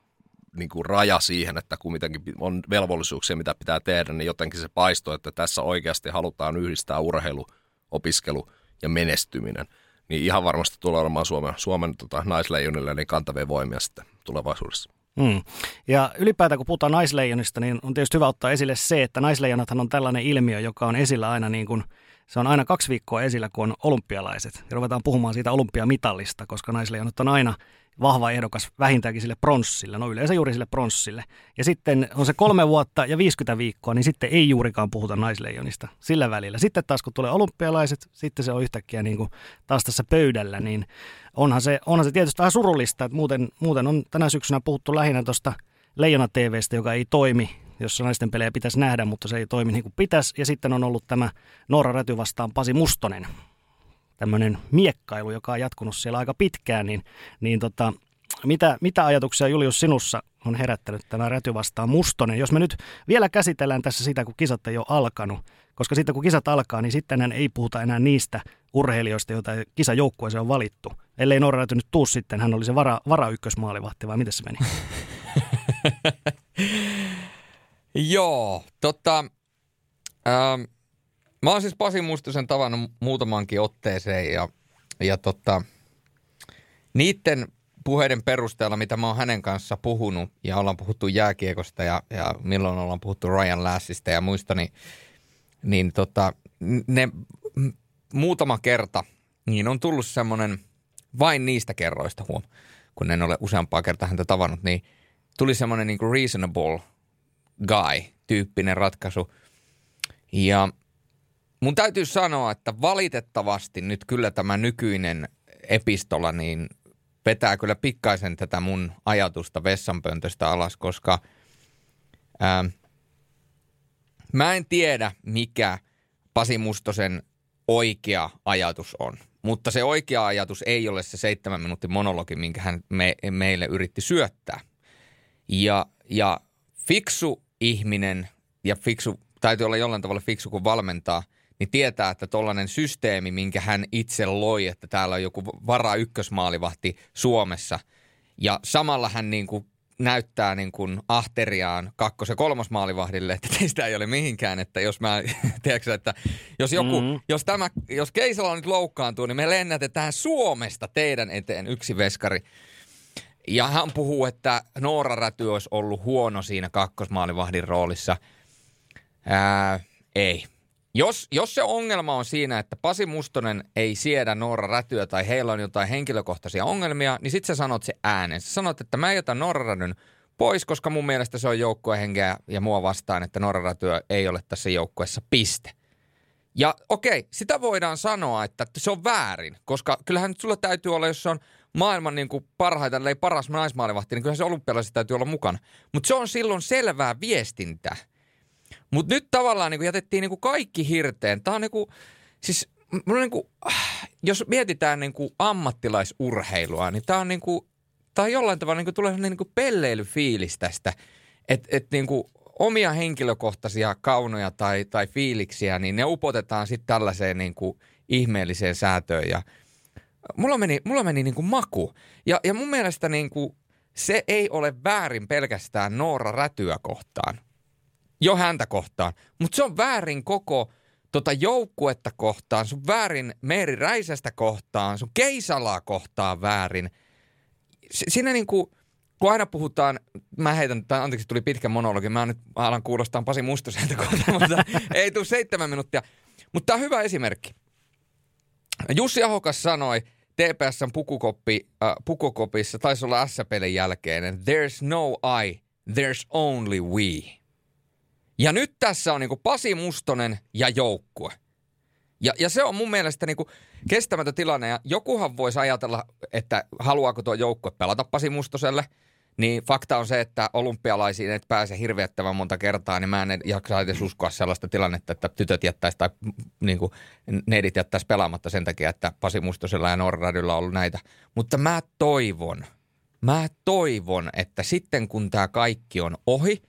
niin kuin raja siihen, että kun mitenkin on velvollisuuksia, mitä pitää tehdä, niin jotenkin se paistuu, että tässä oikeasti halutaan yhdistää urheilu, opiskelu ja menestyminen. Niin ihan varmasti tulee olemaan Suomen, Suomen tota, naisleijonille niin kantavia voimia sitten tulevaisuudessa. Mm. Ja ylipäätään kun puhutaan naisleijonista, niin on tietysti hyvä ottaa esille se, että naisleijonathan on tällainen ilmiö, joka on esillä aina niin kuin, se on aina kaksi viikkoa esillä, kun on olympialaiset. Ja ruvetaan puhumaan siitä olympiamitalista, koska naisleijonat on aina vahva ehdokas vähintäänkin sille pronssille, no yleensä juuri sille pronssille. Ja sitten on se kolme vuotta ja 50 viikkoa, niin sitten ei juurikaan puhuta naisleijonista sillä välillä. Sitten taas kun tulee olympialaiset, sitten se on yhtäkkiä niin kuin taas tässä pöydällä, niin onhan se, onhan se tietysti vähän surullista, että muuten, muuten on tänä syksynä puhuttu lähinnä tuosta Leijona TVstä, joka ei toimi, jossa naisten pelejä pitäisi nähdä, mutta se ei toimi niin kuin pitäisi. Ja sitten on ollut tämä Noora Räty vastaan Pasi Mustonen, tämmöinen miekkailu, joka on jatkunut siellä aika pitkään, niin, niin tota, mitä, mitä ajatuksia Julius sinussa on herättänyt tämä räty vastaan Mustonen? Jos me nyt vielä käsitellään tässä sitä, kun kisat ei ole alkanut, koska sitten kun kisat alkaa, niin sitten ei puhuta enää niistä urheilijoista, joita kisajoukkueeseen on valittu. Ellei Räty nyt tuu sitten, hän oli se vara, vara ykkösmaalivahti, vai miten se meni? (laughs) Joo, tota, ähm, Mä oon siis Pasi Mustosen tavannut muutamankin otteeseen ja, ja tota, niiden puheiden perusteella, mitä mä oon hänen kanssa puhunut, ja ollaan puhuttu jääkiekosta ja, ja milloin ollaan puhuttu Ryan Lassista ja muista, niin, niin tota, ne muutama kerta, niin on tullut semmoinen vain niistä kerroista huom, kun en ole useampaa kertaa häntä tavannut, niin tuli semmoinen niin reasonable guy-tyyppinen ratkaisu. Ja Mun täytyy sanoa, että valitettavasti nyt kyllä tämä nykyinen epistola niin vetää kyllä pikkaisen tätä mun ajatusta vessanpöntöstä alas, koska ää, mä en tiedä, mikä Pasi Mustosen oikea ajatus on. Mutta se oikea ajatus ei ole se seitsemän minuutin monologi, minkä hän me, meille yritti syöttää. Ja, ja fiksu ihminen ja fiksu, täytyy olla jollain tavalla fiksu, kun valmentaa – niin tietää, että tuollainen systeemi, minkä hän itse loi, että täällä on joku vara ykkösmaalivahti Suomessa, ja samalla hän niin kuin näyttää niin kuin ahteriaan kakkos- ja kolmosmaalivahdille, että teistä ei ole mihinkään, että jos mä, (laughs) tiedätkö, että jos joku, mm-hmm. jos tämä, jos Keisala nyt loukkaantuu, niin me lennätetään Suomesta teidän eteen yksi veskari. Ja hän puhuu, että Noora Räty olisi ollut huono siinä kakkosmaalivahdin roolissa. Ää, ei Jos, jos se ongelma on siinä, että Pasi Mustonen ei siedä Noora Rätyä tai heillä on jotain henkilökohtaisia ongelmia, niin sitten sä sanot se äänen. Sä sanot, että mä jätän Noora Rädyn pois, koska mun mielestä se on joukkuehenkeä ja mua vastaan, että Noora Rätyä ei ole tässä joukkueessa piste. Ja okei, sitä voidaan sanoa, että se on väärin, koska kyllähän sulla täytyy olla, jos se on maailman niin kuin parhaita, ei paras naismaalivahti, niin kyllähän se olympialaisissa täytyy olla mukana. Mutta se on silloin selvää viestintää. Mutta nyt tavallaan niin jätettiin niin kaikki hirteen. Tämä on niin kuin, siis niin kuin, jos mietitään niin kuin ammattilaisurheilua, niin tämä on niin kuin, tämä jollain tavalla niin tulee niin kuin pelleilyfiilis tästä. Että et, niin kuin, omia henkilökohtaisia kaunoja tai, tai fiiliksiä, niin ne upotetaan sitten tällaiseen niin kuin ihmeelliseen säätöön. Ja mulla meni, mulla meni niin kuin maku. Ja, ja mun mielestä niin kuin se ei ole väärin pelkästään Noora Rätyä kohtaan, jo häntä kohtaan, mutta se on väärin koko tota joukkuetta kohtaan, sun väärin Meeri Räisästä kohtaan, sun Keisalaa kohtaan väärin. Siinä niin kuin – kun aina puhutaan, mä heitän, tai anteeksi tuli pitkä monologi, mä nyt alan kuulostaa Pasi Mustoselta kohta, mutta (laughs) ei tule seitsemän minuuttia. Mutta tämä on hyvä esimerkki. Jussi Ahokas sanoi TPSn pukukoppi, äh, pukukopissa, taisi olla S-pelin jälkeen, there's no I, there's only we. Ja nyt tässä on niinku Pasi Mustonen ja joukkue. Ja, ja se on mun mielestä niinku kestämätön tilanne. Ja jokuhan voisi ajatella, että haluaako tuo joukkue pelata Pasi Mustoselle – niin fakta on se, että olympialaisiin et pääse hirveättävän monta kertaa, niin mä en jaksa edes uskoa sellaista tilannetta, että tytöt jättäisi tai niin kuin, neidit jättäisi pelaamatta sen takia, että Pasi Mustosella ja Norradilla on ollut näitä. Mutta mä toivon, mä toivon, että sitten kun tämä kaikki on ohi,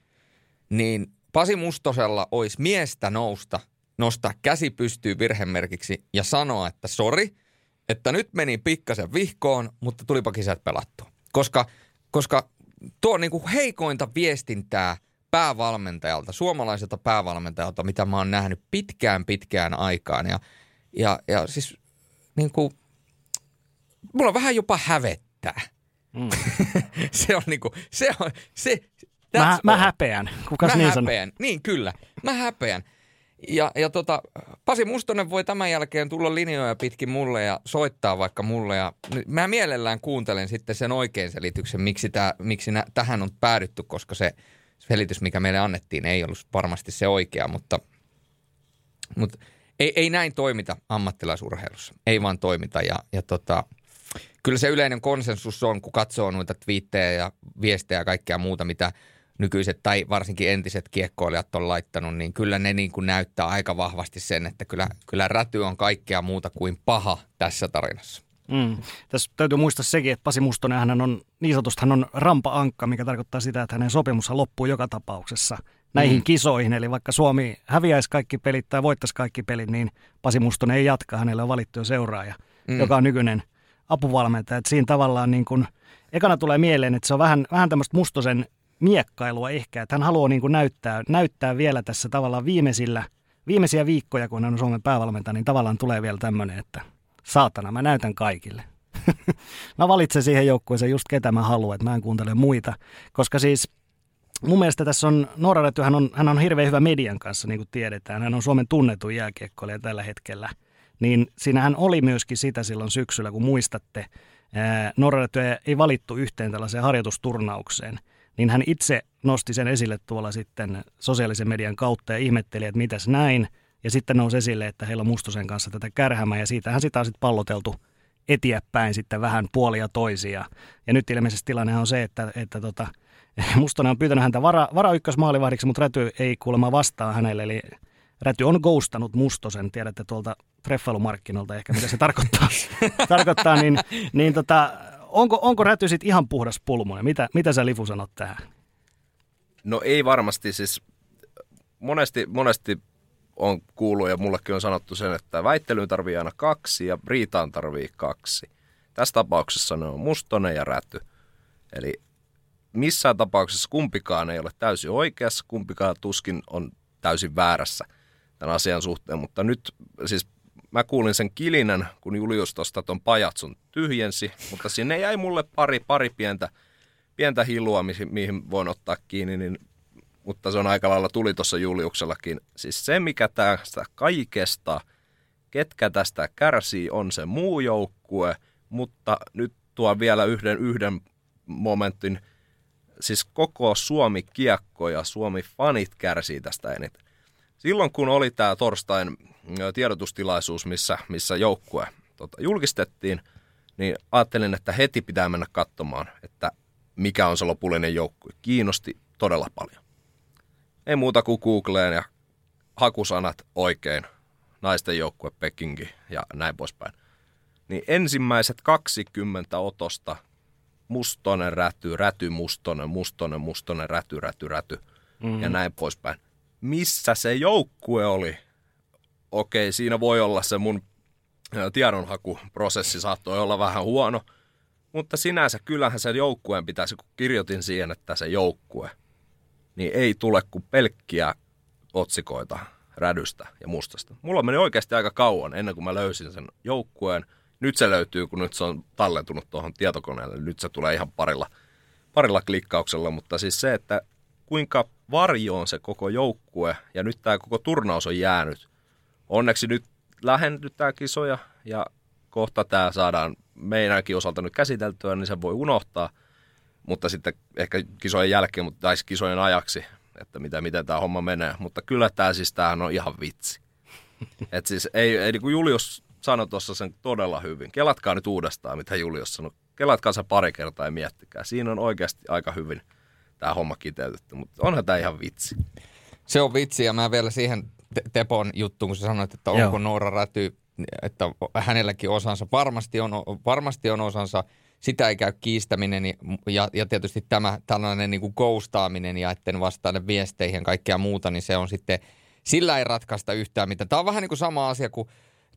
niin Pasi Mustosella olisi miestä nousta, nostaa käsi pystyy virhemerkiksi ja sanoa, että sori, että nyt meni pikkasen vihkoon, mutta tulipa kisat pelattu. Koska koska tuo on niin kuin heikointa viestintää päävalmentajalta, suomalaiselta päävalmentajalta, mitä mä oon nähnyt pitkään pitkään aikaan. Ja, ja, ja siis niin kuin, mulla vähän jopa hävettää. Mm. (laughs) se on niinku, se on, se, mä, mä häpeän, kukas mä niin häpeän. Sanoo? Niin, kyllä, mä häpeän. Ja, ja tota, Pasi Mustonen voi tämän jälkeen tulla linjoja pitkin mulle ja soittaa vaikka mulle. Ja mä mielellään kuuntelen sitten sen oikein selityksen, miksi, tää, miksi nä, tähän on päädytty, koska se selitys, mikä meille annettiin, ei ollut varmasti se oikea, mutta, mutta ei, ei näin toimita ammattilaisurheilussa. Ei vaan toimita ja, ja tota, kyllä se yleinen konsensus on, kun katsoo noita twiittejä ja viestejä ja kaikkea muuta, mitä – nykyiset tai varsinkin entiset kiekkoilijat on laittanut, niin kyllä ne niin kuin näyttää aika vahvasti sen, että kyllä, kyllä räty on kaikkea muuta kuin paha tässä tarinassa. Mm. Tässä täytyy muistaa sekin, että Pasi Mustonen hän on niin sanotusti hän on rampa-ankka, mikä tarkoittaa sitä, että hänen sopimussa loppuu joka tapauksessa näihin mm. kisoihin. Eli vaikka Suomi häviäisi kaikki pelit tai voittaisi kaikki pelit, niin Pasi Mustonen ei jatka. Hänelle on valittu jo seuraaja, mm. joka on nykyinen apuvalmentaja. Et siinä tavallaan niin kuin, ekana tulee mieleen, että se on vähän, vähän tämmöistä Mustosen miekkailua ehkä, että hän haluaa niin kuin näyttää, näyttää vielä tässä tavallaan viimeisillä, viimeisiä viikkoja, kun hän on Suomen päävalmentaja, niin tavallaan tulee vielä tämmöinen, että saatana, mä näytän kaikille. (laughs) mä valitsen siihen joukkueeseen just ketä mä haluan, että mä en kuuntele muita, koska siis mun mielestä tässä on, Noora hän on, hän on hirveän hyvä median kanssa, niin kuin tiedetään. Hän on Suomen tunnetuin jääkiekkoilija tällä hetkellä. Niin siinähän oli myöskin sitä silloin syksyllä, kun muistatte, Noora ei valittu yhteen tällaiseen harjoitusturnaukseen – niin hän itse nosti sen esille tuolla sitten sosiaalisen median kautta ja ihmetteli, että mitäs näin. Ja sitten nousi esille, että heillä on Mustosen kanssa tätä kärhämää ja siitähän sitä on sitten palloteltu eteenpäin sitten vähän puolia toisia. Ja nyt ilmeisesti tilanne on se, että, että tota, (laughs) Mustonen on pyytänyt häntä vara, vara ykkösmaalivahdiksi, mutta Räty ei kuulemma vastaa hänelle. Eli Räty on ghostanut Mustosen, tiedätte tuolta treffailumarkkinoilta ehkä mitä se tarkoittaa, (laughs) tarkoittaa niin, niin tota, onko, onko räty sitten ihan puhdas pulmonen? Mitä, mitä sä Lifu sanot tähän? No ei varmasti, siis monesti, monesti on kuullut ja mullekin on sanottu sen, että väittelyyn tarvii aina kaksi ja riitaan tarvii kaksi. Tässä tapauksessa ne on mustonen ja räty. Eli missään tapauksessa kumpikaan ei ole täysin oikeassa, kumpikaan tuskin on täysin väärässä tämän asian suhteen, mutta nyt siis mä kuulin sen kilinän, kun Julius tuosta ton pajatsun tyhjensi, mutta sinne jäi mulle pari, pari pientä, pientä hilua, mihin, mihin voin ottaa kiinni, niin mutta se on aika lailla tuli tuossa Juliuksellakin. Siis se, mikä tästä kaikesta, ketkä tästä kärsii, on se muu joukkue, mutta nyt tuo vielä yhden, yhden momentin, siis koko Suomi kiekko ja Suomi fanit kärsii tästä eniten. Silloin kun oli tämä torstain tiedotustilaisuus, missä, missä joukkue tota, julkistettiin, niin ajattelin, että heti pitää mennä katsomaan, että mikä on se lopullinen joukkue. Kiinnosti todella paljon. Ei muuta kuin Googleen ja hakusanat oikein, naisten joukkue Pekingi ja näin poispäin. Niin ensimmäiset 20 otosta mustonen räty, räty mustonen, mustonen, mustonen, räty, räty, räty mm. ja näin poispäin. Missä se joukkue oli? Okei, siinä voi olla se mun tiedonhakuprosessi saattoi olla vähän huono, mutta sinänsä kyllähän sen joukkueen pitäisi, kun kirjoitin siihen, että se joukkue, niin ei tule kuin pelkkiä otsikoita rädystä ja mustasta. Mulla meni oikeasti aika kauan ennen kuin mä löysin sen joukkueen. Nyt se löytyy, kun nyt se on tallentunut tuohon tietokoneelle. Nyt se tulee ihan parilla, parilla klikkauksella, mutta siis se, että kuinka varjoon se koko joukkue ja nyt tämä koko turnaus on jäänyt. Onneksi nyt lähennytään kisoja ja kohta tämä saadaan meidänkin osalta nyt käsiteltyä, niin se voi unohtaa. Mutta sitten ehkä kisojen jälkeen, mutta tai kisojen ajaksi, että mitä, miten tämä homma menee. Mutta kyllä tämä siis tämähän on ihan vitsi. (laughs) Et siis ei, ei niin kuin Julius sanoi tuossa sen todella hyvin. Kelatkaa nyt uudestaan, mitä Julius sanoi. Kelatkaa se pari kertaa ja miettikää. Siinä on oikeasti aika hyvin tämä homma kiteytetty, mutta onhan tämä ihan vitsi. Se on vitsi ja mä vielä siihen Tepon juttuun, kun sä sanoit, että onko Joo. Noora Räty, että hänelläkin osansa. Varmasti on, varmasti on osansa. Sitä ei käy kiistäminen ja, ja tietysti tämä tällainen niin kuin ghostaaminen ja etten vastaile viesteihin ja kaikkea muuta, niin se on sitten, sillä ei ratkaista yhtään mitään. Tämä on vähän niin kuin sama asia kuin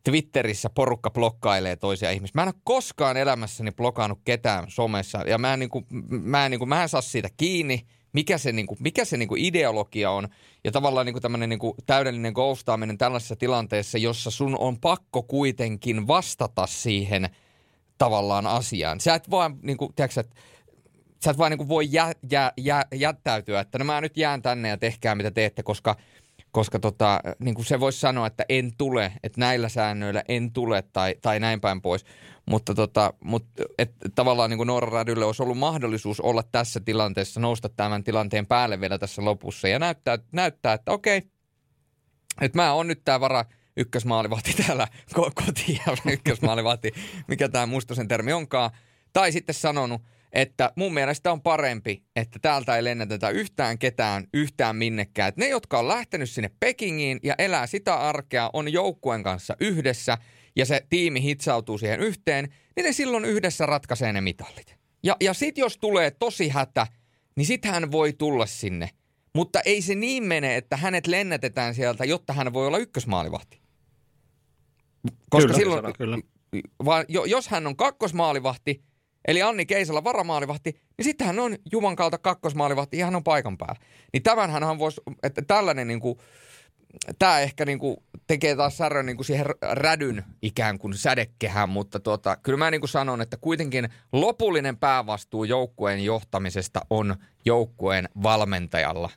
Twitterissä porukka blokkailee toisia ihmisiä. Mä en ole koskaan elämässäni blokannut ketään somessa ja mä en, niin kuin, mä en, niin kuin, mä en saa siitä kiinni mikä se, niin kuin, mikä se niin kuin ideologia on. Ja tavallaan niin kuin tämmöinen niin kuin täydellinen ghostaaminen tällaisessa tilanteessa, jossa sun on pakko kuitenkin vastata siihen tavallaan asiaan. Sä et vaan, niin kuin, tiedätkö, että sä et vaan niin kuin voi jä, jä, jä, jättäytyä, että no mä nyt jään tänne ja tehkää mitä teette, koska, koska tota, niin kuin se voisi sanoa, että en tule, että näillä säännöillä en tule tai, tai näin päin pois. Mutta tota, mut, et, tavallaan niin kuin Noora Rädylle olisi ollut mahdollisuus olla tässä tilanteessa, nousta tämän tilanteen päälle vielä tässä lopussa ja näyttää, näyttää että okei, että mä oon nyt tämä vara ykkösmaalivahti (laughs) täällä, koti (laughs) ykkösmaalivahti, mikä tämä mustosen termi onkaan. Tai sitten sanonut, että mun mielestä on parempi, että täältä ei lennätetä yhtään ketään yhtään minnekään. Että ne, jotka on lähtenyt sinne Pekingiin ja elää sitä arkea, on joukkueen kanssa yhdessä – ja se tiimi hitsautuu siihen yhteen, niin ne silloin yhdessä ratkaisee ne mitallit. Ja, ja sit jos tulee tosi hätä, niin sit hän voi tulla sinne. Mutta ei se niin mene, että hänet lennätetään sieltä, jotta hän voi olla ykkösmaalivahti. Koska kyllä, silloin, kyllä. Vaan, jos hän on kakkosmaalivahti, eli Anni Keisala varamaalivahti, niin sitten hän on Juman kautta kakkosmaalivahti ja hän on paikan päällä. Niin tämänhän hän voisi, että tällainen niin kuin, tämä ehkä niinku tekee taas särön niinku siihen rädyn ikään kuin sädekehään, mutta tuota, kyllä mä niinku sanon, että kuitenkin lopullinen päävastuu joukkueen johtamisesta on joukkueen valmentajalla.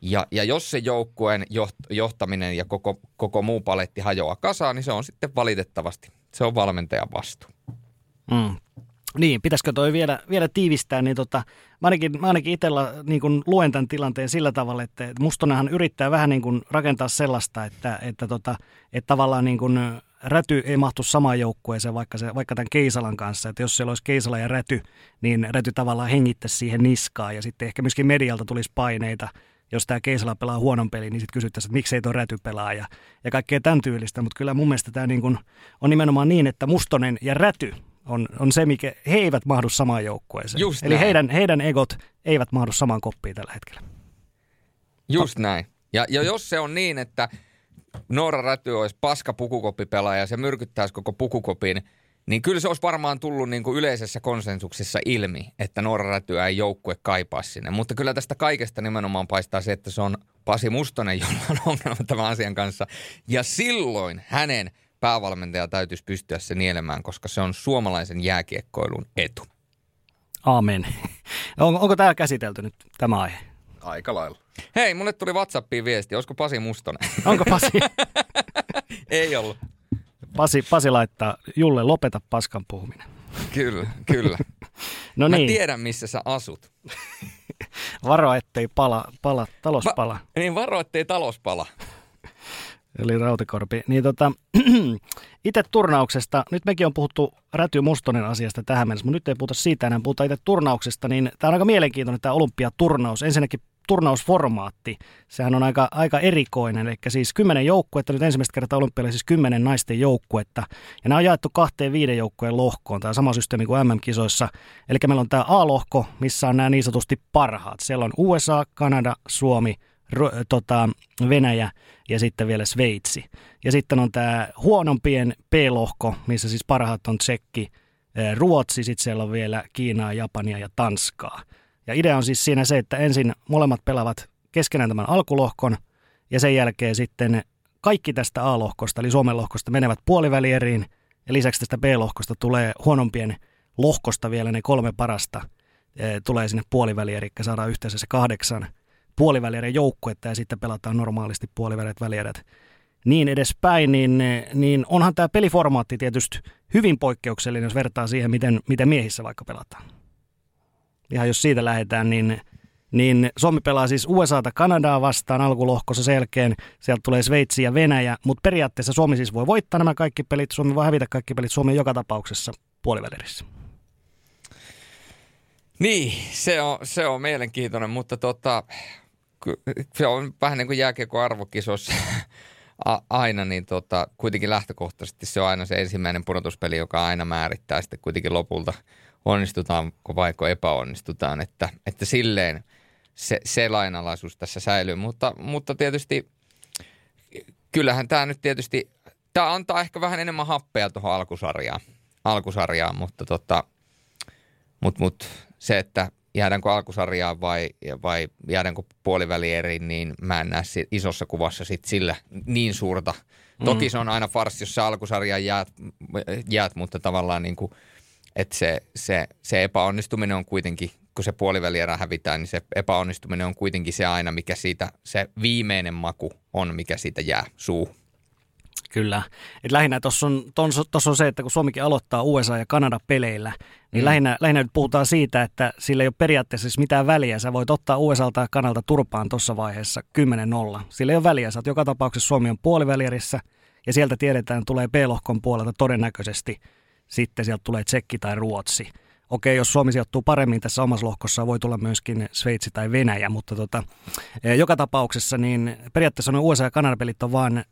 Ja, ja jos se joukkueen joht, johtaminen ja koko, koko muu paletti hajoaa kasaan, niin se on sitten valitettavasti, se on valmentajan vastuu. Mm. Niin, pitäisikö toi vielä, vielä tiivistää, niin tota, mä ainakin, mä ainakin itsellä niin kun luen tämän tilanteen sillä tavalla, että Mustonenhan yrittää vähän niin kuin rakentaa sellaista, että, että, tota, että tavallaan niin kuin räty ei mahtu samaan joukkueeseen vaikka, se, vaikka tämän Keisalan kanssa, että jos siellä olisi Keisala ja räty, niin räty tavallaan hengittäisi siihen niskaan ja sitten ehkä myöskin medialta tulisi paineita, jos tämä Keisala pelaa huonon pelin, niin sitten kysyttäisiin, että miksei tuo räty pelaa ja, ja kaikkea tämän tyylistä, mutta kyllä mun mielestä tämä niin kuin on nimenomaan niin, että Mustonen ja räty on, on se, mikä he eivät mahdu samaan joukkueeseen. Just Eli heidän, heidän egot eivät mahdu samaan koppiin tällä hetkellä. Just näin. Ja, ja jos se on niin, että Noora Räty olisi paska pukukoppipelaaja ja se myrkyttäisi koko pukukopin, niin kyllä se olisi varmaan tullut niin kuin yleisessä konsensuksessa ilmi, että Noora Rätyä ei joukkue kaipaa sinne. Mutta kyllä tästä kaikesta nimenomaan paistaa se, että se on Pasi Mustonen, jolla on ongelma tämän asian kanssa. Ja silloin hänen päävalmentaja täytyisi pystyä se nielemään, koska se on suomalaisen jääkiekkoilun etu. Aamen. (laughs) On, onko tämä käsitelty nyt, tämä aihe? Aika lailla. Hei, mulle tuli WhatsAppiin viesti. Olisiko Pasi Mustonen? (laughs) Onko Pasi? (laughs) Ei ollut. Pasi, Pasi laittaa, Julle, lopeta paskan puhuminen. Kyllä, kyllä. No Mä niin, tiedän, missä sä asut. varo ettei pala, pala, talos Va- pala. Niin varo, ettei talous pala. Eli Rautikorpi. Niin tota, (clears throat) itse turnauksesta, nyt mekin on puhuttu Räty Mustonen asiasta tähän mennessä, mutta nyt ei puhuta siitä enää, puhutaan itse turnauksesta, niin tämä on aika mielenkiintoinen tämä olympiaturnaus. Ensinnäkin turnausformaatti, sehän on aika, aika erikoinen, eli siis kymmenen joukkuetta, nyt ensimmäistä kertaa olympialle siis kymmenen naisten joukkuetta, ja nämä on jaettu kahteen viiden joukkueen lohkoon, tämä sama systeemi kuin MM-kisoissa, eli meillä on tämä A-lohko, missä on nämä niin sanotusti parhaat, siellä on USA, Kanada, Suomi, Ru- tota, Venäjä ja sitten vielä Sveitsi. Ja sitten on tämä huonompien P-lohko, missä siis parhaat on Tsekki, Ruotsi, sitten siellä on vielä Kiinaa, Japania ja Tanskaa. Ja idea on siis siinä se, että ensin molemmat pelaavat keskenään tämän alkulohkon ja sen jälkeen sitten kaikki tästä A-lohkosta, eli Suomen lohkosta, menevät puolivälieriin ja lisäksi tästä B-lohkosta tulee huonompien lohkosta vielä ne kolme parasta tulee sinne puoliväliin, eli saadaan yhteensä se kahdeksan puolivälierän joukkuetta ja sitten pelataan normaalisti puoliväliät välierät niin edespäin, niin, niin onhan tämä peliformaatti tietysti hyvin poikkeuksellinen, jos vertaa siihen, miten, miten miehissä vaikka pelataan. Ihan jos siitä lähdetään, niin, niin Suomi pelaa siis USAta Kanadaa vastaan alkulohkossa sen jälkeen. Sieltä tulee Sveitsi ja Venäjä, mutta periaatteessa Suomi siis voi voittaa nämä kaikki pelit, Suomi voi hävitä kaikki pelit, Suomi joka tapauksessa puolivälerissä. Niin, se on, se on mielenkiintoinen, mutta tota, se on vähän niin kuin jääkiekko arvokisossa (laughs) a- aina, niin tota, kuitenkin lähtökohtaisesti se on aina se ensimmäinen pudotuspeli, joka aina määrittää sitten kuitenkin lopulta onnistutaanko vaiko epäonnistutaan, että, että silleen se, se lainalaisuus tässä säilyy, mutta, mutta tietysti kyllähän tämä nyt tietysti, tämä antaa ehkä vähän enemmän happea tuohon alkusarjaan, alkusarjaan mutta tota, mut, mut, se, että jäädäänkö alkusarjaan vai, vai jäädäänkö puolivälieriin, niin mä en näe isossa kuvassa sit sillä niin suurta. Toki Mm. se on aina farssi, jos sä alkusarjaan jäät, jäät mutta tavallaan niin kuin, että se, se, se epäonnistuminen on kuitenkin, kun se puolivälierä hävitään, niin se epäonnistuminen on kuitenkin se aina, mikä siitä, se viimeinen maku on, mikä siitä jää suu. Kyllä. Et lähinnä tuossa on, tossa on se, että kun Suomikin aloittaa USA ja Kanada peleillä, niin Mm. lähinnä, lähinnä nyt puhutaan siitä, että sillä ei ole periaatteessa siis mitään väliä. Sä voit ottaa USAlta ja Kanalta turpaan tuossa vaiheessa 10-0. Sillä ei ole väliä. Sä oot joka tapauksessa Suomi on puolivälierissä ja sieltä tiedetään, tulee B-lohkon puolelta todennäköisesti sitten sieltä tulee Tsekki tai Ruotsi. Okei, jos Suomi sijoittuu paremmin tässä omassa lohkossa, voi tulla myöskin Sveitsi tai Venäjä, mutta tota, eh, joka tapauksessa niin periaatteessa nuo USA ja Kanada pelit on vaan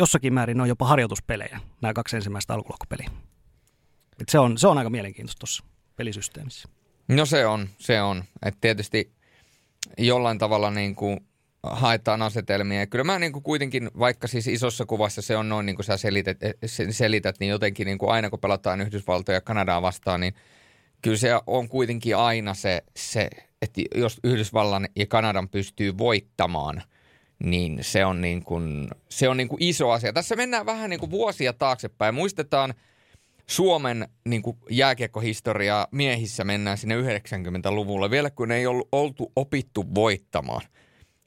jossakin määrin ne on jopa harjoituspelejä, nämä kaksi ensimmäistä alkulohkopeliä. Se, on, se on aika mielenkiintoista tuossa pelisysteemissä. No se on, se on. Et tietysti jollain tavalla niin kuin haetaan asetelmia. Ja kyllä mä niin kuin kuitenkin, vaikka siis isossa kuvassa se on noin niin kuin sä selität, selität niin jotenkin niin kuin aina kun pelataan Yhdysvaltoja ja Kanadaa vastaan, niin kyllä se on kuitenkin aina se, se että jos Yhdysvallan ja Kanadan pystyy voittamaan, niin se on, niin kuin, se on niin kuin iso asia. Tässä mennään vähän niin kuin vuosia taaksepäin. Muistetaan Suomen niin kuin jääkiekkohistoriaa miehissä mennään sinne 90-luvulle, vielä kun ei ollut oltu opittu voittamaan.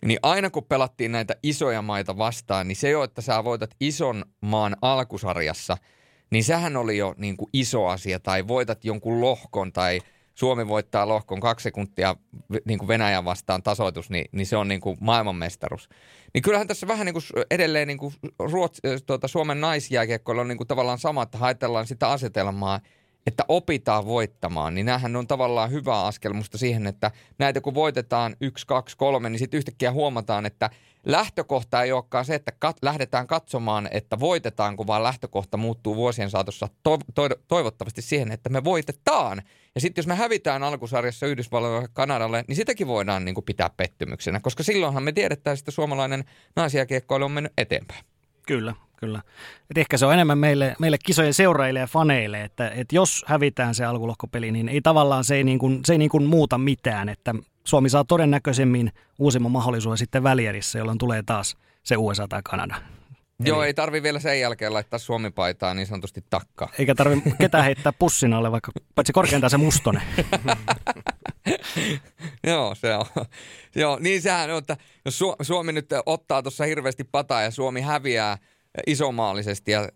Niin aina kun pelattiin näitä isoja maita vastaan, niin se jo, että sä voitat ison maan alkusarjassa, niin sehän oli jo niin kuin iso asia. Tai voitat jonkun lohkon tai Suomi voittaa lohkon kaksi sekuntia niin kuin Venäjän vastaan tasoitus, niin, niin se on niin kuin maailmanmestaruus. Niin kyllähän tässä vähän niin kuin edelleen niin kuin Ruotsi, tuota, Suomen naisjääkiekkoilla on niin kuin tavallaan sama, että haetellaan sitä asetelmaa, että opitaan voittamaan, niin näähän on tavallaan hyvä askel musta siihen, että näitä kun voitetaan yksi, kaksi, kolme, niin sitten yhtäkkiä huomataan, että lähtökohta ei olekaan se, että kat- lähdetään katsomaan, että voitetaanko, vaan lähtökohta muuttuu vuosien saatossa to- to- toivottavasti siihen, että me voitetaan. Ja sitten jos me hävitään alkusarjassa Yhdysvalloille Kanadalle, niin sitäkin voidaan niin kuin pitää pettymyksenä, koska silloinhan me tiedetään, että suomalainen naisjääkiekkoilu on mennyt eteenpäin. Kyllä, kyllä. Et ehkä se on enemmän meille, meille kisojen seuraajille ja faneille, että, että jos hävitään se alkulohkopeli, niin ei tavallaan se ei, niin kuin, se ei niin kuin muuta mitään, että Suomi saa todennäköisemmin uusimman mahdollisuuden sitten välierissä, jolloin tulee taas se USA tai Kanada. Joo, ei tarvi vielä sen jälkeen laittaa Suomi-paitaa niin sanotusti takkaa. Eikä tarvitse ketään heittää pussin alle, vaikka paitsi korkeintaan se mustonen. (laughs) Joo, se on. Joo, niin sehän on, että jos Suomi nyt ottaa tuossa hirveästi pataa ja Suomi häviää isomaallisesti ja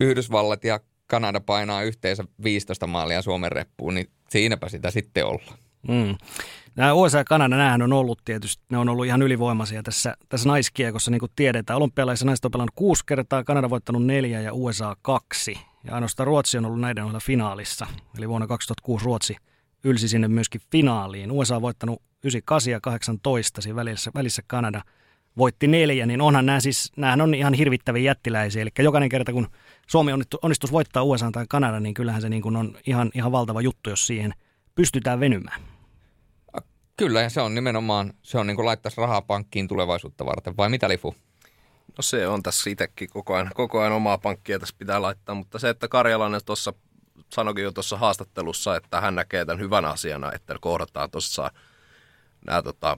Yhdysvallat ja Kanada painaa yhteensä 15 maalia Suomen reppuun, niin siinäpä sitä sitten ollaan. Mm. Nämä USA ja Kanada, nämähän on ollut tietysti, ne on ollut ihan ylivoimaisia tässä, tässä naiskiekossa, niin kuin tiedetään. Olympialaisissa naiset on pelannut kuusi kertaa, Kanada voittanut neljä ja USA kaksi. Ja ainoastaan Ruotsi on ollut näiden ohella finaalissa. Eli vuonna 2006 Ruotsi ylsi sinne myöskin finaaliin. USA on voittanut 98 ja 18, siinä välissä, välissä Kanada voitti neljä, niin onhan nämä siis, nämähän on ihan hirvittäviä jättiläisiä. Eli jokainen kerta, kun Suomi onnistus voittaa USA tai Kanada, niin kyllähän se niin kuin on ihan, ihan valtava juttu, jos siihen pystytään venymään. Kyllä, ja se on nimenomaan, se on niin kuin laittaisi rahaa pankkiin tulevaisuutta varten, vai mitä Lifu? No se on tässä itsekin koko ajan, koko ajan omaa pankkia tässä pitää laittaa, mutta se, että Karjalainen tuossa sanoikin jo tuossa haastattelussa, että hän näkee tämän hyvän asiana, että kohdataan tuossa nämä tota,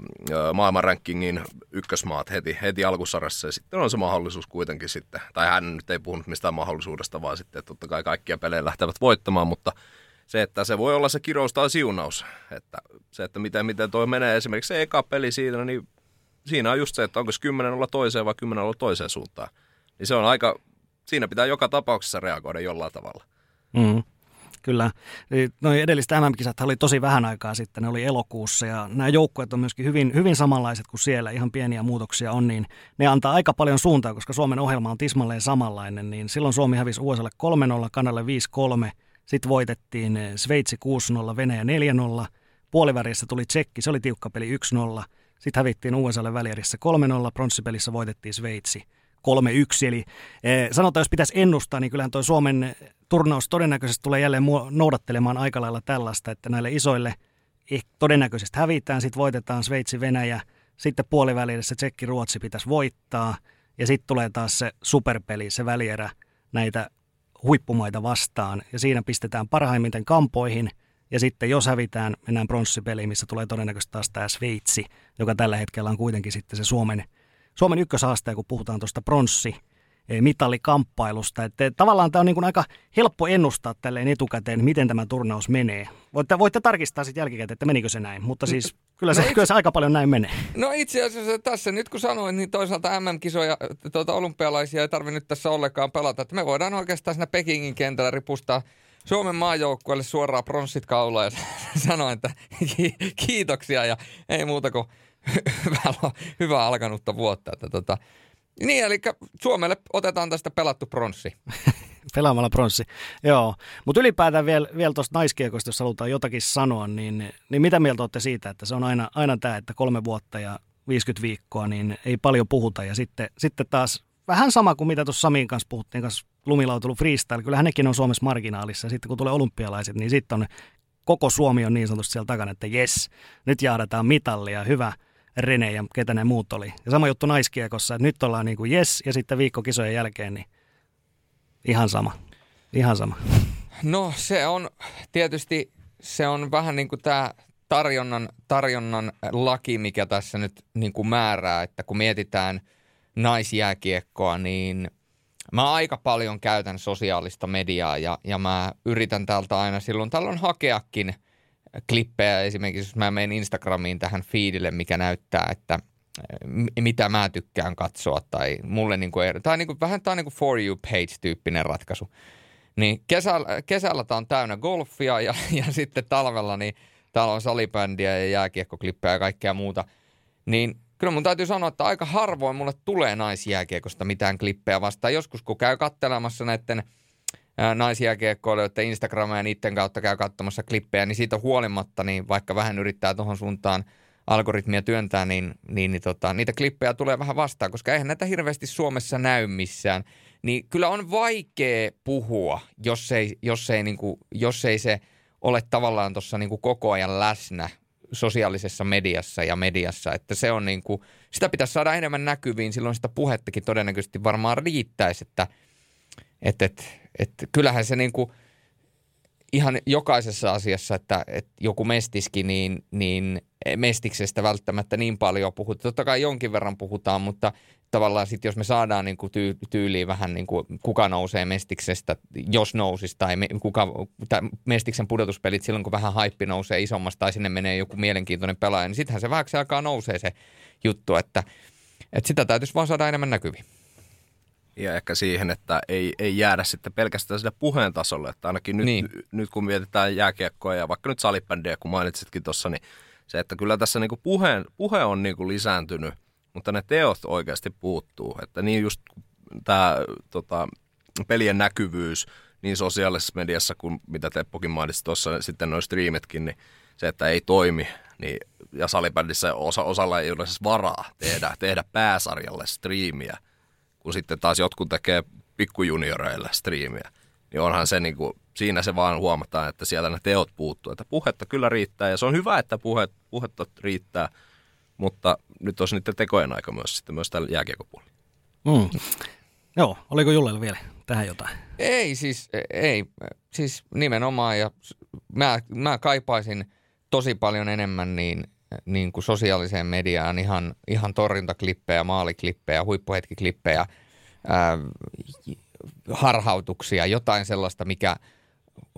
maailman rankingin ykkösmaat heti, heti alkusarjassa ja sitten on se mahdollisuus kuitenkin sitten, tai hän nyt ei puhunut mistään mahdollisuudesta, vaan sitten että totta kai kaikkia pelejä lähtevät voittamaan, mutta se, että se voi olla se kirous tai siunaus, että se, että miten, miten toi menee esimerkiksi se eka peli siinä, niin siinä on just se, että onko se 10 olla toiseen vai 10 olla toiseen suuntaan. Niin se on aika, siinä pitää joka tapauksessa reagoida jollain tavalla. Mm. Kyllä. Noin edelliset MM-kisat oli tosi vähän aikaa sitten, ne oli elokuussa ja nämä joukkueet on myöskin hyvin, hyvin samanlaiset kuin siellä, ihan pieniä muutoksia on, niin ne antaa aika paljon suuntaa, koska Suomen ohjelma on tismalleen samanlainen, niin silloin Suomi hävisi USAlle 3-0, Kanalle 5-3, sitten voitettiin Sveitsi 6-0, Venäjä 4-0, puolivärissä tuli Tsekki, se oli tiukka peli 1-0, sitten hävittiin USAlle välierissä 3-0, pronssipelissä voitettiin Sveitsi 3-1. Eli eh, sanotaan, jos pitäisi ennustaa, niin kyllähän tuo Suomen turnaus todennäköisesti tulee jälleen noudattelemaan aika lailla tällaista, että näille isoille eh, todennäköisesti hävitään, sitten voitetaan Sveitsi, Venäjä, sitten puolivälissä Tsekki, Ruotsi pitäisi voittaa, ja sitten tulee taas se superpeli, se välierä näitä huippumaita vastaan, ja siinä pistetään parhaimmiten kampoihin, ja sitten jos hävitään, mennään pronssipeliin, missä tulee todennäköisesti taas tämä Sveitsi, joka tällä hetkellä on kuitenkin sitten se Suomen, Suomen ykköshaaste, kun puhutaan tuosta pronssi eh, mitallikamppailusta. Että tavallaan tämä on niin kuin aika helppo ennustaa tälleen etukäteen, miten tämä turnaus menee. Voitte, voitte tarkistaa sitten jälkikäteen, että menikö se näin, mutta siis kyllä se, no itse, kyllä se aika paljon näin menee. No itse asiassa tässä nyt kun sanoin, niin toisaalta MM-kisoja, tuota olympialaisia ei tarvitse nyt tässä ollenkaan pelata. Että me voidaan oikeastaan siinä Pekingin kentällä ripustaa Suomen maajoukkueelle suoraan pronssit kaulaa ja (laughs) sanoa, että kiitoksia ja ei muuta kuin (laughs) hyvää, hyvää alkanutta vuotta. Että tota, niin, eli Suomelle otetaan tästä pelattu pronssi. (laughs) Pelaamalla pronssi, joo. Mutta ylipäätään vielä, vielä tuosta naiskiekosta, jos halutaan jotakin sanoa, niin, niin mitä mieltä olette siitä, että se on aina, aina tämä, että kolme vuotta ja 50 viikkoa, niin ei paljon puhuta. Ja sitten, sitten taas vähän sama kuin mitä tuossa Samin kanssa puhuttiin, kanssa lumilautelu freestyle, kyllä nekin on Suomessa marginaalissa. Ja sitten kun tulee olympialaiset, niin sitten on koko Suomi on niin sanotusti siellä takana, että jes, nyt jahdataan mitallia, hyvä – Rene ja ketä ne muut oli. Ja sama juttu naiskiekossa, että nyt ollaan niin kuin yes, ja sitten viikko kisojen jälkeen, niin ihan sama. Ihan sama. No se on tietysti, se on vähän niin kuin tämä tarjonnan, tarjonnan laki, mikä tässä nyt niin kuin määrää, että kun mietitään naisjääkiekkoa, niin mä aika paljon käytän sosiaalista mediaa ja, ja mä yritän täältä aina silloin tällöin hakeakin – klippejä esimerkiksi, jos mä menen Instagramiin tähän feedille, mikä näyttää, että mitä mä tykkään katsoa tai mulle niin kuin, tai niin kuin, vähän tämä on niin kuin for you page tyyppinen ratkaisu. Niin kesällä, kesällä tämä on täynnä golfia ja, (laughs) ja sitten talvella niin täällä on salibändiä ja jääkiekkoklippejä ja kaikkea muuta. Niin kyllä mun täytyy sanoa, että aika harvoin mulle tulee naisjääkiekosta mitään klippejä vastaan. Joskus kun käy kattelemassa näiden – naisjääkiekkoilijoiden Instagramia ja niiden kautta käy katsomassa klippejä, niin siitä huolimatta, niin vaikka vähän yrittää tuohon suuntaan algoritmia työntää, niin, niin, niin tota, niitä klippejä tulee vähän vastaan, koska eihän näitä hirveästi Suomessa näy missään. Niin kyllä on vaikea puhua, jos ei, jos ei, niin kuin, jos ei se ole tavallaan tuossa niin koko ajan läsnä sosiaalisessa mediassa ja mediassa, että se on niin kuin, sitä pitäisi saada enemmän näkyviin, silloin sitä puhettakin todennäköisesti varmaan riittäisi, että – että et, et, kyllähän se niinku ihan jokaisessa asiassa, että et joku mestiski, niin, niin mestiksestä välttämättä niin paljon puhuta. Totta kai jonkin verran puhutaan, mutta tavallaan sitten jos me saadaan niin kuin tyy- tyyliin vähän niin kuin kuka nousee mestiksestä, jos nousisi, tai me, kuka, tai mestiksen pudotuspelit silloin, kun vähän haippi nousee isommasta, tai sinne menee joku mielenkiintoinen pelaaja, niin sittenhän se vähäksi aikaa nousee se juttu, että, että sitä täytyisi vaan saada enemmän näkyviin. Ja ehkä siihen, että ei, ei jäädä sitten pelkästään sille puheen tasolle, että ainakin nyt, niin. nyt kun mietitään jääkiekkoa ja vaikka nyt salibändiä, kun mainitsitkin tuossa, niin se, että kyllä tässä niinku puheen, puhe on niinku lisääntynyt, mutta ne teot oikeasti puuttuu. Että niin just tämä tota, pelien näkyvyys niin sosiaalisessa mediassa kuin mitä Teppokin mainitsi tuossa, sitten noin striimitkin, niin se, että ei toimi, niin, ja salibändissä osa, osalla ei ole siis varaa tehdä, tehdä pääsarjalle striimiä, kun sitten taas jotkut tekee pikkujunioreille striimiä, niin onhan se niin kuin, siinä se vaan huomataan, että sieltä ne teot puuttuu. Että puhetta kyllä riittää ja se on hyvä, että puhe, puhetta riittää, mutta nyt olisi niiden tekojen aika myös sitten myös tällä jääkiekopuolella. Mm. Joo, oliko Jullella vielä tähän jotain? Ei siis, ei, siis nimenomaan ja mä, mä kaipaisin tosi paljon enemmän niin, niin kuin sosiaaliseen mediaan ihan, ihan torjuntaklippejä, maaliklippejä, huippuhetkiklippejä, ää, harhautuksia, jotain sellaista, mikä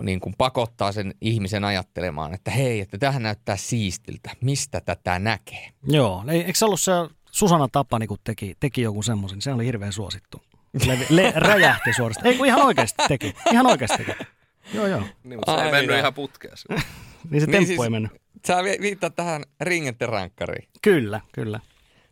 niin kuin pakottaa sen ihmisen ajattelemaan, että hei, että tähän näyttää siistiltä, mistä tätä näkee. Joo, eikö se ollut se Susanna Tapani, kun teki, teki joku semmoisen, se oli hirveän suosittu. Le, le, räjähti suorastaan. Ei kun ihan oikeasti teki, ihan oikeasti teki. Joo, joo. Niin, mutta se ei mennyt ihan putkeessa. (laughs) niin se niin temppu siis, ei mennyt. Sä viittaat tähän ringette rankkariin. Kyllä, kyllä.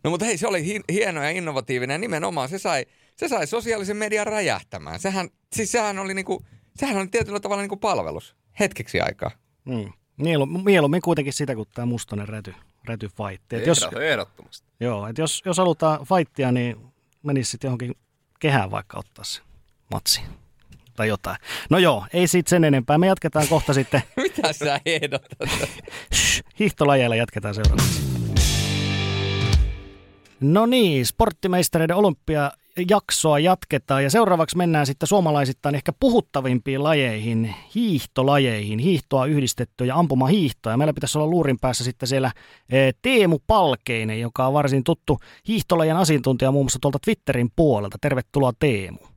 No mutta hei, se oli hi- hieno ja innovatiivinen ja nimenomaan se sai, se sai sosiaalisen median räjähtämään. Sehän, siis sehän oli niinku, sehän oli tietyllä tavalla niinku palvelus hetkeksi aikaa. Mm. Mieluummin, mieluummin kuitenkin sitä kuin tämä mustonen räty, räty fight. Et jos, ehdottomasti. Joo, että jos, jos halutaan fightia, niin menisi sitten johonkin kehään vaikka ottaa se matsi tai jotain. No joo, ei siitä sen enempää. Me jatketaan kohta sitten. (laughs) Mitä sä ehdotat? Hiihtolajeilla jatketaan seuraavaksi. No niin, sporttimeistereiden olympia jaksoa jatketaan ja seuraavaksi mennään sitten suomalaisittain ehkä puhuttavimpiin lajeihin, hiihtolajeihin, hiihtoa yhdistetty ja ampuma hiihtoa. Ja meillä pitäisi olla luurin päässä sitten siellä eh, Teemu Palkeinen, joka on varsin tuttu hiihtolajien asiantuntija muun muassa tuolta Twitterin puolelta. Tervetuloa Teemu.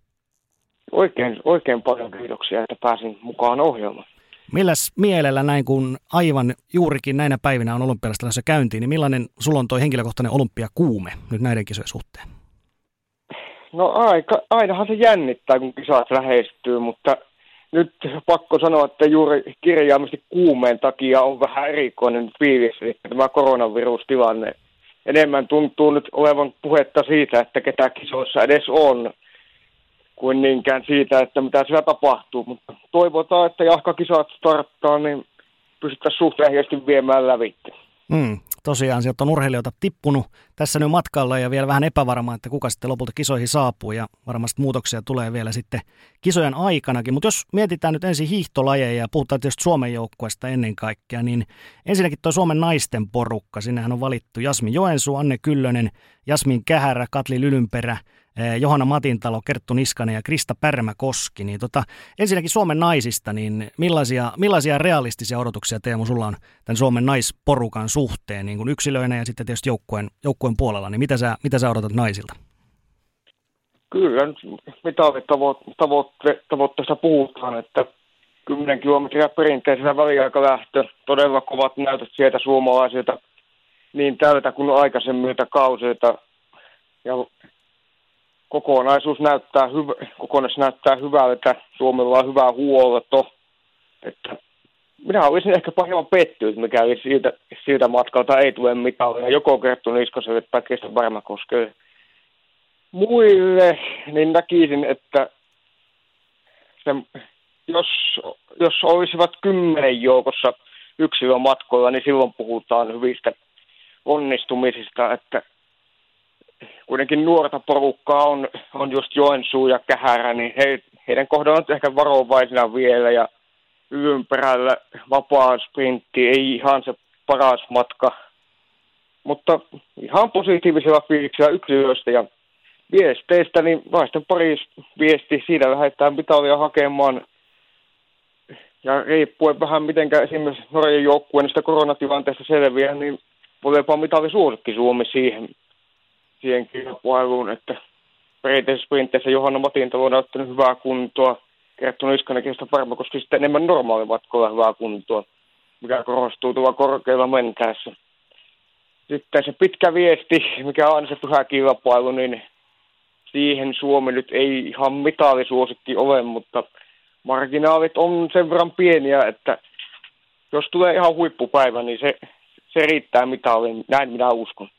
Oikein, oikein paljon kiitoksia, että pääsin mukaan ohjelmaan. Milläs mielellä näin, kun aivan juurikin näinä päivinä on olympialaisessa käyntiin, niin millainen sulla on tuo henkilökohtainen olympiakuume nyt näiden kisojen suhteen? No aika, ainahan se jännittää, kun kisat lähestyy, mutta nyt pakko sanoa, että juuri kirjaimesti kuumeen takia on vähän erikoinen fiilis, eli tämä koronavirustilanne. Enemmän tuntuu nyt olevan puhetta siitä, että ketä kisoissa edes on, kuin niinkään siitä, että mitä siellä tapahtuu. Mutta toivotaan, että jahkakisat starttaa, niin pystyttäisiin suhteellisesti viemään lävitse. Mm, tosiaan sieltä on urheilijoita tippunut tässä nyt matkalla ja vielä vähän epävarmaa, että kuka sitten lopulta kisoihin saapuu ja varmasti muutoksia tulee vielä sitten kisojen aikanakin. Mutta jos mietitään nyt ensin hiihtolajeja ja puhutaan tietysti Suomen joukkueesta ennen kaikkea, niin ensinnäkin tuo Suomen naisten porukka. Sinnehän on valittu Jasmin Joensuu, Anne Kyllönen, Jasmin Kähärä, Katli Lylynperä, Johanna Matintalo, Kerttu Niskanen ja Krista Pärmäkoski. Niin tota, ensinnäkin Suomen naisista, niin millaisia, millaisia realistisia odotuksia Teemu sulla on tämän Suomen naisporukan suhteen niin kuin yksilöinä ja sitten tietysti joukkueen, joukkueen puolella, niin mitä sä, mitä sä odotat naisilta? Kyllä, mitalitavoitteesta tavoitteesta puhutaan, että 10 kilometriä perinteisellä väliaikalähtö, todella kovat näytöt sieltä suomalaisilta niin täytä kuin aikaisemmilta kausilta. Ja kokonaisuus näyttää, hyvä, kokonaisuus näyttää hyvältä. Suomella on hyvä huolto. Että minä olisin ehkä hieman pettynyt, mikäli siitä, siitä matkalta ei tule mitään. Joko kerttu Niskoselle tai Kestä koskee Muille, niin näkisin, että se, jos, jos olisivat kymmenen joukossa yksilömatkoilla, niin silloin puhutaan hyvistä onnistumisista, että kuitenkin nuorta porukkaa on, on just Joensuu ja Kähärä, niin he, heidän kohdalla on ehkä varovaisina vielä ja ympärillä vapaa sprintti ei ihan se paras matka, mutta ihan positiivisella fiiliksellä yksilöistä ja viesteistä, niin naisten pari viesti, siinä lähdetään Italia hakemaan. Ja riippuen vähän miten esimerkiksi Norjan joukkueen sitä koronatilanteesta selviää, niin voi jopa mitali suosikki Suomi siihen, siihen kilpailuun, että perinteisessä sprinteissä Johanna Matinta on ottanut hyvää kuntoa, Kerttu Niskanen sitä varmaan, koska sitten enemmän normaalimatkoilla hyvää kuntoa, mikä korostuu tuolla korkeilla mentäessä. Sitten se pitkä viesti, mikä on se pyhä kilpailu, niin siihen Suomi nyt ei ihan mitalisuosikki ole, mutta marginaalit on sen verran pieniä, että jos tulee ihan huippupäivä, niin se, se riittää mitaliin. Näin minä uskon.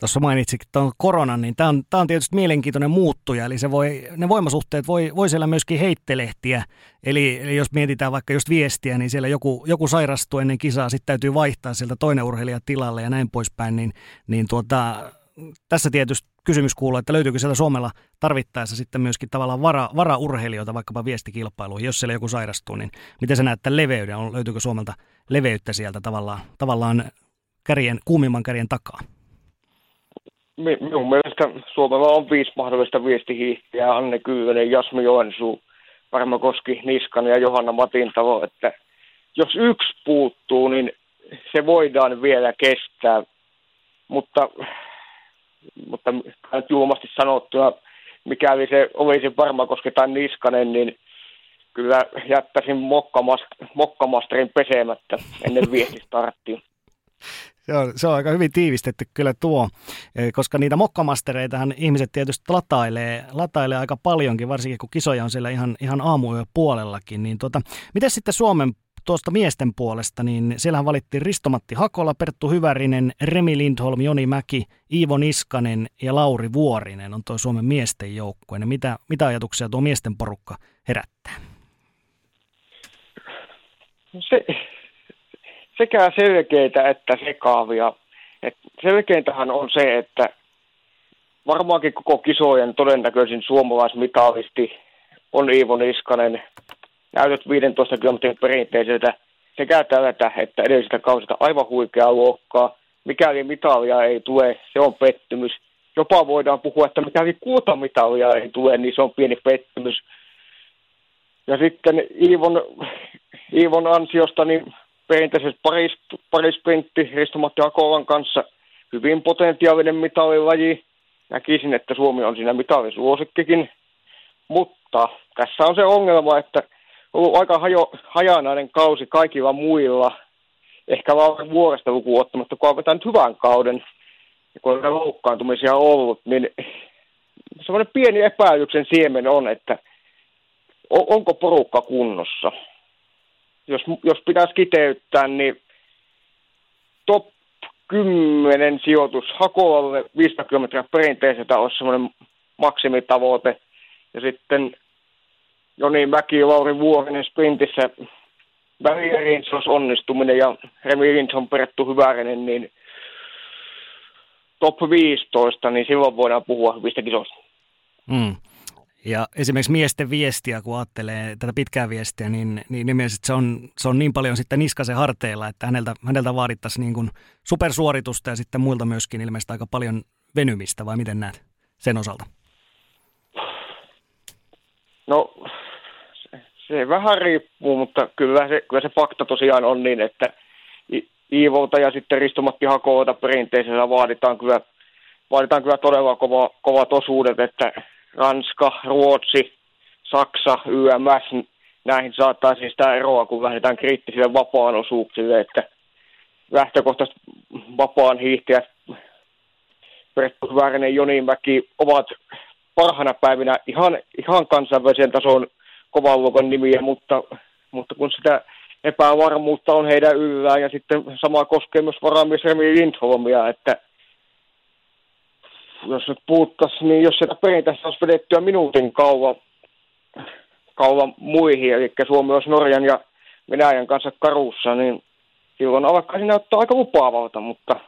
Tuossa mainitsikin tuon koronan, niin tämä on, tämä on tietysti mielenkiintoinen muuttuja, eli se voi, ne voimasuhteet voi, voi siellä myöskin heittelehtiä. Eli, eli jos mietitään vaikka just viestiä, niin siellä joku, joku sairastuu ennen kisaa, sitten täytyy vaihtaa sieltä toinen urheilija tilalle ja näin poispäin, niin, niin tuota, tässä tietysti kysymys kuuluu, että löytyykö siellä Suomella tarvittaessa sitten myöskin tavallaan vara, varaurheilijoita vaikkapa viestikilpailuun, jos siellä joku sairastuu, niin miten se näyttää leveyden, on, löytyykö Suomelta leveyttä sieltä tavallaan, tavallaan kärjen, kuumimman kärjen takaa? Minun mielestä Suomella on viisi mahdollista viestihiihtiä, Anne Kyydönen, Jasmi Joensuu, Varmakoski, Niskan ja Johanna Matintalo, että jos yksi puuttuu, niin se voidaan vielä kestää, mutta mutta julmasti sanottuna, mikäli se olisi Varmakoski tai Niskanen, niin kyllä jättäisin mokkamasterin pesemättä ennen viestistarttia. (laughs) On, se on aika hyvin tiivistetty kyllä tuo, e, koska niitä mokkamastereitahan ihmiset tietysti latailee, latailee aika paljonkin, varsinkin kun kisoja on siellä ihan, ihan aamuyö puolellakin. Niin tuota, miten sitten Suomen tuosta miesten puolesta, niin siellähän valittiin Ristomatti Hakola, Perttu Hyvärinen, Remi Lindholm, Joni Mäki, Iivo Niskanen ja Lauri Vuorinen on tuo Suomen miesten joukkue. Mitä, mitä ajatuksia tuo miesten porukka herättää? Se, sekä selkeitä että sekaavia. Et selkeintähän on se, että varmaankin koko kisojen todennäköisin suomalaismitalisti on Iivo Niskanen, näytöt 15 kilometrin perinteiseltä sekä tältä että edellisestä kausista aivan huikeaa luokkaa. Mikäli mitalia ei tule, se on pettymys. Jopa voidaan puhua, että mikäli kultamitalia ei tule, niin se on pieni pettymys. Ja sitten Iivon, Iivon ansiosta niin perinteisesti paris, parisprintti Risto-Matti Akolan kanssa hyvin potentiaalinen mitalilaji. Näkisin, että Suomi on siinä mitalisuosikkikin. Mutta tässä on se ongelma, että ollut aika hajo, hajanainen kausi kaikilla muilla. Ehkä Lauri Vuoresta lukuun ottamatta, kun on vetänyt hyvän kauden, ja kun on loukkaantumisia ollut, niin semmoinen pieni epäilyksen siemen on, että onko porukka kunnossa. Jos, jos pitäisi kiteyttää, niin top 10 sijoitus Hakolalle 50 kilometriä perinteiseltä olisi semmoinen maksimitavoite. Ja sitten Joni Mäki Lauri Vuorinen sprintissä Välieriin onnistuminen ja Remi Lindson Perttu Hyvärinen, niin top 15, niin silloin voidaan puhua hyvistä kisoista. Mm. Ja esimerkiksi miesten viestiä, kun ajattelee tätä pitkää viestiä, niin, niin nimellisesti se on, se on niin paljon sitten niskasen harteilla, että häneltä, häneltä vaadittaisiin niin kuin supersuoritusta ja sitten muilta myöskin ilmeisesti aika paljon venymistä, vai miten näet sen osalta? No se vähän riippuu, mutta kyllä se, kyllä se fakta tosiaan on niin, että Iivolta ja sitten Ristomatti Hakoota perinteisellä vaaditaan kyllä, vaaditaan kyllä todella kova, kovat osuudet, että Ranska, Ruotsi, Saksa, YMS, näihin saattaa siis sitä eroa, kun lähdetään kriittisille vapaan osuuksille, että lähtökohtaisesti vapaan hiihtäjät Perttu Väärinen, Joni Mäki ovat parhaana päivinä ihan, ihan kansainvälisen tason kovan luokan nimiä, mutta, mutta kun sitä epävarmuutta on heidän yllään ja sitten sama koskee myös varamies Lindholmia, että jos nyt puhuttaisiin, niin jos sitä perinteistä olisi vedettyä minuutin kauan, kauan muihin, eli Suomi olisi Norjan ja Venäjän kanssa karussa, niin silloin alkaisi näyttää aika lupaavalta, mutta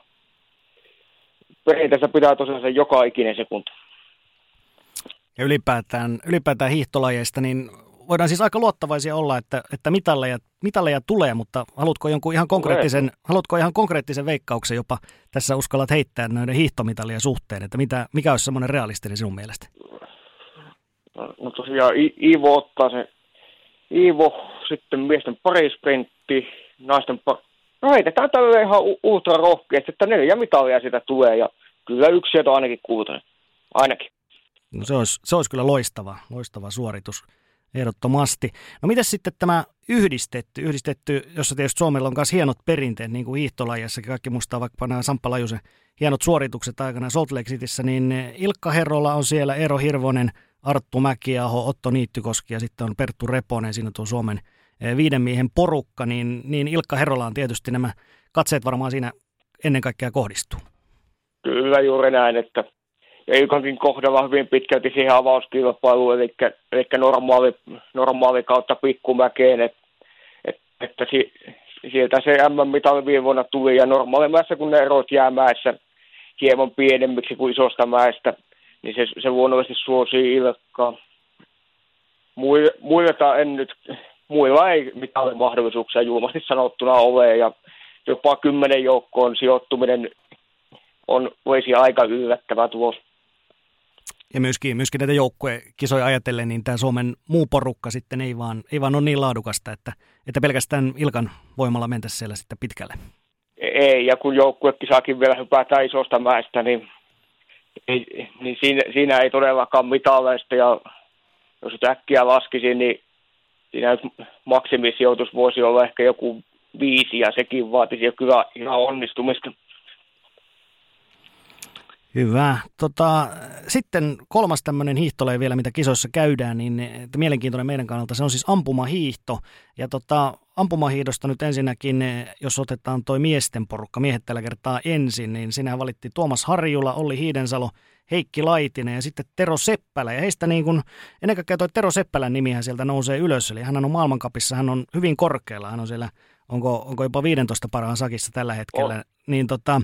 perinteessä pitää tosiaan se joka ikinen sekunti. Ja ylipäätään, ylipäätään hiihtolajeista, niin voidaan siis aika luottavaisia olla, että, että mitalleja, mitalleja tulee, mutta haluatko jonkun ihan konkreettisen, haluatko ihan konkreettisen veikkauksen jopa tässä uskallat heittää näiden hiihtomitalien suhteen, että mitä, mikä olisi semmoinen realistinen sinun mielestä? No, no tosiaan I- Iivo ottaa se Iivo, sitten miesten parisprintti, naisten par... No heitetään tälle ihan ultra rohkeasti, että neljä mitalia sitä tulee ja kyllä yksi sieltä ainakin kuutonen. Ainakin. No se olisi, se olisi kyllä loistava, loistava suoritus. Ehdottomasti. No miten sitten tämä yhdistetty, yhdistetty, jossa tietysti Suomella on myös hienot perinteet, niin kuin hiihtolajassa, kaikki muistaa vaikka nämä Samppa Lajusen hienot suoritukset aikana Salt Lake Cityssä, niin Ilkka Herrolla on siellä Eero Hirvonen, Arttu Mäkiaho, Otto Niittykoski ja sitten on Perttu Reponen, siinä tuo Suomen eh, viiden miehen porukka, niin, niin Ilkka Herrolla on tietysti nämä katseet varmaan siinä ennen kaikkea kohdistuu. Kyllä juuri näin, että Ilkankin kohdalla hyvin pitkälti siihen avauskilpailuun, eli, eli normaali, normaali kautta pikkumäkeen, että, että, että si, sieltä se M-mitali viime vuonna tuli, ja normaalimäessä kun ne erot jää mäessä hieman pienemmiksi kuin isosta mäestä, niin se, se luonnollisesti suosii Ilkkaa. Muilta en nyt, muilla ei mitään mahdollisuuksia julmasti sanottuna ole, ja jopa kymmenen joukkoon sijoittuminen on, voisi aika yllättävä tulos. Ja myöskin, myöskin näitä joukkuekisoja ajatellen, niin tämä Suomen muu porukka sitten ei vaan, ei vaan ole niin laadukasta, että, että pelkästään Ilkan voimalla mentäisiin siellä sitten pitkälle. Ei, ja kun joukkuekisaakin vielä hypätään isosta mäestä, niin, ei, niin siinä, siinä, ei todellakaan mitaleista, ja jos äkkiä laskisin, niin siinä maksimisijoitus voisi olla ehkä joku viisi, ja sekin vaatisi jo kyllä ihan onnistumista. Hyvä. Tota, sitten kolmas tämmöinen hiihtole vielä, mitä kisoissa käydään, niin että mielenkiintoinen meidän kannalta, se on siis ampumahiihto. Ja tota, ampumahiihdosta nyt ensinnäkin, jos otetaan toi miesten porukka, miehet tällä kertaa ensin, niin sinä valitti Tuomas Harjula, Olli Hiidensalo, Heikki Laitinen ja sitten Tero Seppälä. Ja heistä niin kuin, ennen kaikkea toi Tero Seppälän nimihän sieltä nousee ylös, eli hän on maailmankapissa, hän on hyvin korkealla, hän on siellä onko, onko jopa 15 parhaan sakissa tällä hetkellä. Oh. Niin tota,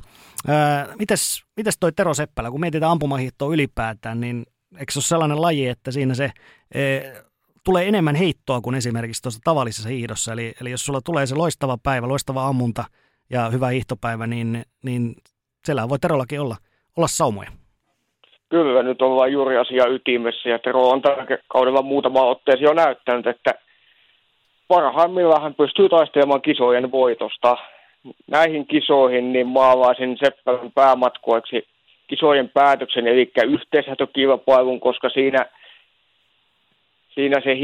ää, mites, mites toi Tero Seppälä, kun mietitään ampumahiihtoa ylipäätään, niin eikö se ole sellainen laji, että siinä se e, tulee enemmän heittoa kuin esimerkiksi tuossa tavallisessa hiihdossa. Eli, eli jos sulla tulee se loistava päivä, loistava ammunta ja hyvä hiihtopäivä, niin, niin siellä voi Terollakin olla, olla saumoja. Kyllä, nyt ollaan juuri asia ytimessä ja Tero on tällä kaudella muutama otteeseen jo näyttänyt, että parhaimmillaan hän pystyy taistelemaan kisojen voitosta. Näihin kisoihin niin maalaisin Seppälän päämatkoiksi kisojen päätöksen, eli yhteishätökilpailun, koska siinä, siinä se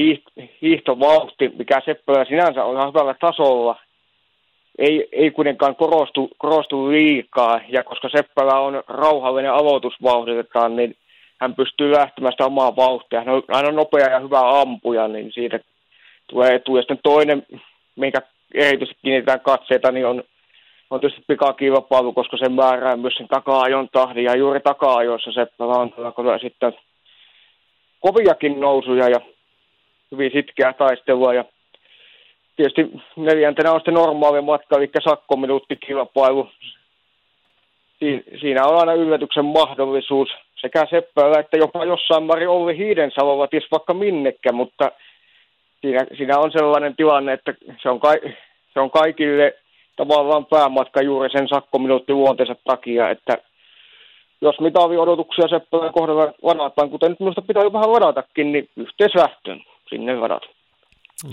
hiihtovauhti, mikä Seppälä sinänsä on hyvällä tasolla, ei, ei kuitenkaan korostu, korostu liikaa, ja koska Seppälä on rauhallinen aloitusvauhditetaan, niin hän pystyy lähtemään sitä omaa vauhtia. Hän on aina nopea ja hyvä ampuja, niin siitä tulee etu. Ja sitten toinen, minkä erityisesti kiinnitetään katseita, niin on, on tietysti pikakilpailu, koska se määrää myös sen taka-ajon tahdin. Ja juuri taka-ajoissa se on sitten koviakin nousuja ja hyvin sitkeää taistelua. Ja tietysti neljäntenä on sitten normaali matka, eli sakkominuuttikilpailu. Siinä on aina yllätyksen mahdollisuus sekä Seppäällä että jopa jossain Mari Olli Hiidensalolla, ties vaikka minnekä, mutta siinä, siinä on sellainen tilanne, että se on, ka, se on kaikille tavallaan päämatka juuri sen sakkominuutti luonteensa takia, että jos odotuksia Seppälän kohdalla varataan, kuten nyt minusta pitää jo vähän varatakin, niin yhteislähtöön sinne varataan.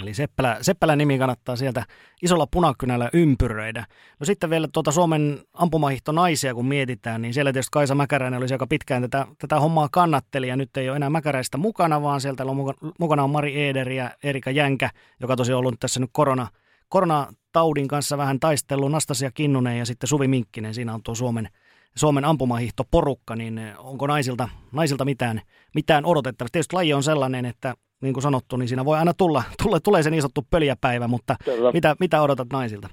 Eli Seppälä, Seppälän nimi kannattaa sieltä isolla punakynällä ympyröidä. No sitten vielä tuota Suomen ampumahihto naisia, kun mietitään, niin siellä tietysti Kaisa Mäkäräinen olisi aika pitkään tätä, tätä hommaa kannatteli, ja nyt ei ole enää Mäkäräistä mukana, vaan sieltä on mukana on Mari Eeder ja Erika Jänkä, joka on ollut tässä nyt korona, koronataudin kanssa vähän taistellut, Nastasia Kinnunen ja sitten Suvi Minkkinen, siinä on tuo Suomen, Suomen ampumahihtoporukka, niin onko naisilta, naisilta mitään, mitään odotettavasti? Tietysti laji on sellainen, että niin kuin sanottu, niin siinä voi aina tulla, (laughs) tulla tulee se niin sanottu pöljäpäivä, mutta mitä, mitä odotat naisilta?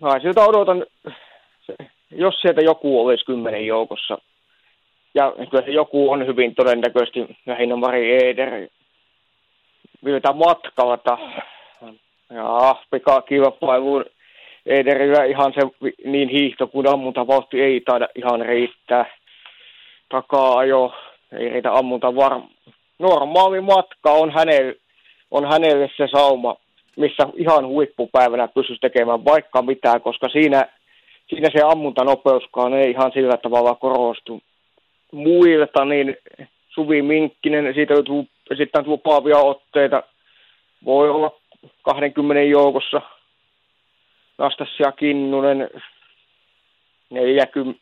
Naisilta odotan, jos sieltä joku olisi kymmenen joukossa, ja kyllä se joku on hyvin todennäköisesti lähinnä Mari Eder, miltä matkalta, ja pikakilpailuun Ederillä ihan se niin hiihto kuin ammuntavauhti ei taida ihan riittää. Takaa-ajo ei riitä ammunta varma. Normaali matka on hänelle, on hänelle se sauma, missä ihan huippupäivänä pystyisi tekemään vaikka mitään, koska siinä, siinä se ammuntanopeuskaan ei ihan sillä tavalla korostu muilta, niin Suvi Minkkinen, siitä joutuu esittänyt lupaavia otteita. Voi olla 20 joukossa. Nastassia Kinnunen 40,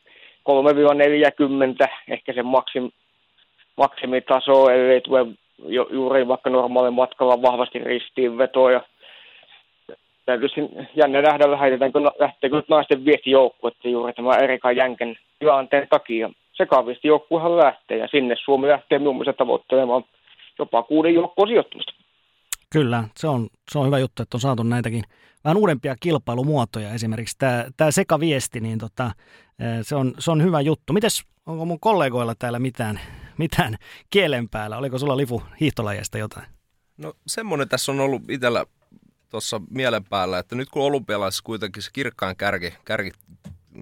3-40, ehkä se maksim, maksimitaso, ellei tule juuri vaikka normaalin matkalla vahvasti ristiinvetoja. Täytyisi jännä nähdä vähän, lähteekö nyt naisten että juuri tämä Erika Jänken tilanteen takia. Sekavisti joukkuehan lähtee ja sinne Suomi lähtee minun mielestä tavoittelemaan jopa kuuden joukkoon sijoittumista. Kyllä, se on, se on hyvä juttu, että on saatu näitäkin vähän uudempia kilpailumuotoja. Esimerkiksi tämä, tämä sekaviesti, niin tota, se, on, se on hyvä juttu. Mites, onko mun kollegoilla täällä mitään, mitään kielen päällä? Oliko sulla Lifu hiihtolajista jotain? No semmoinen tässä on ollut itsellä tuossa mielen päällä, että nyt kun olympialaisissa kuitenkin se kirkkaan kärki, kärki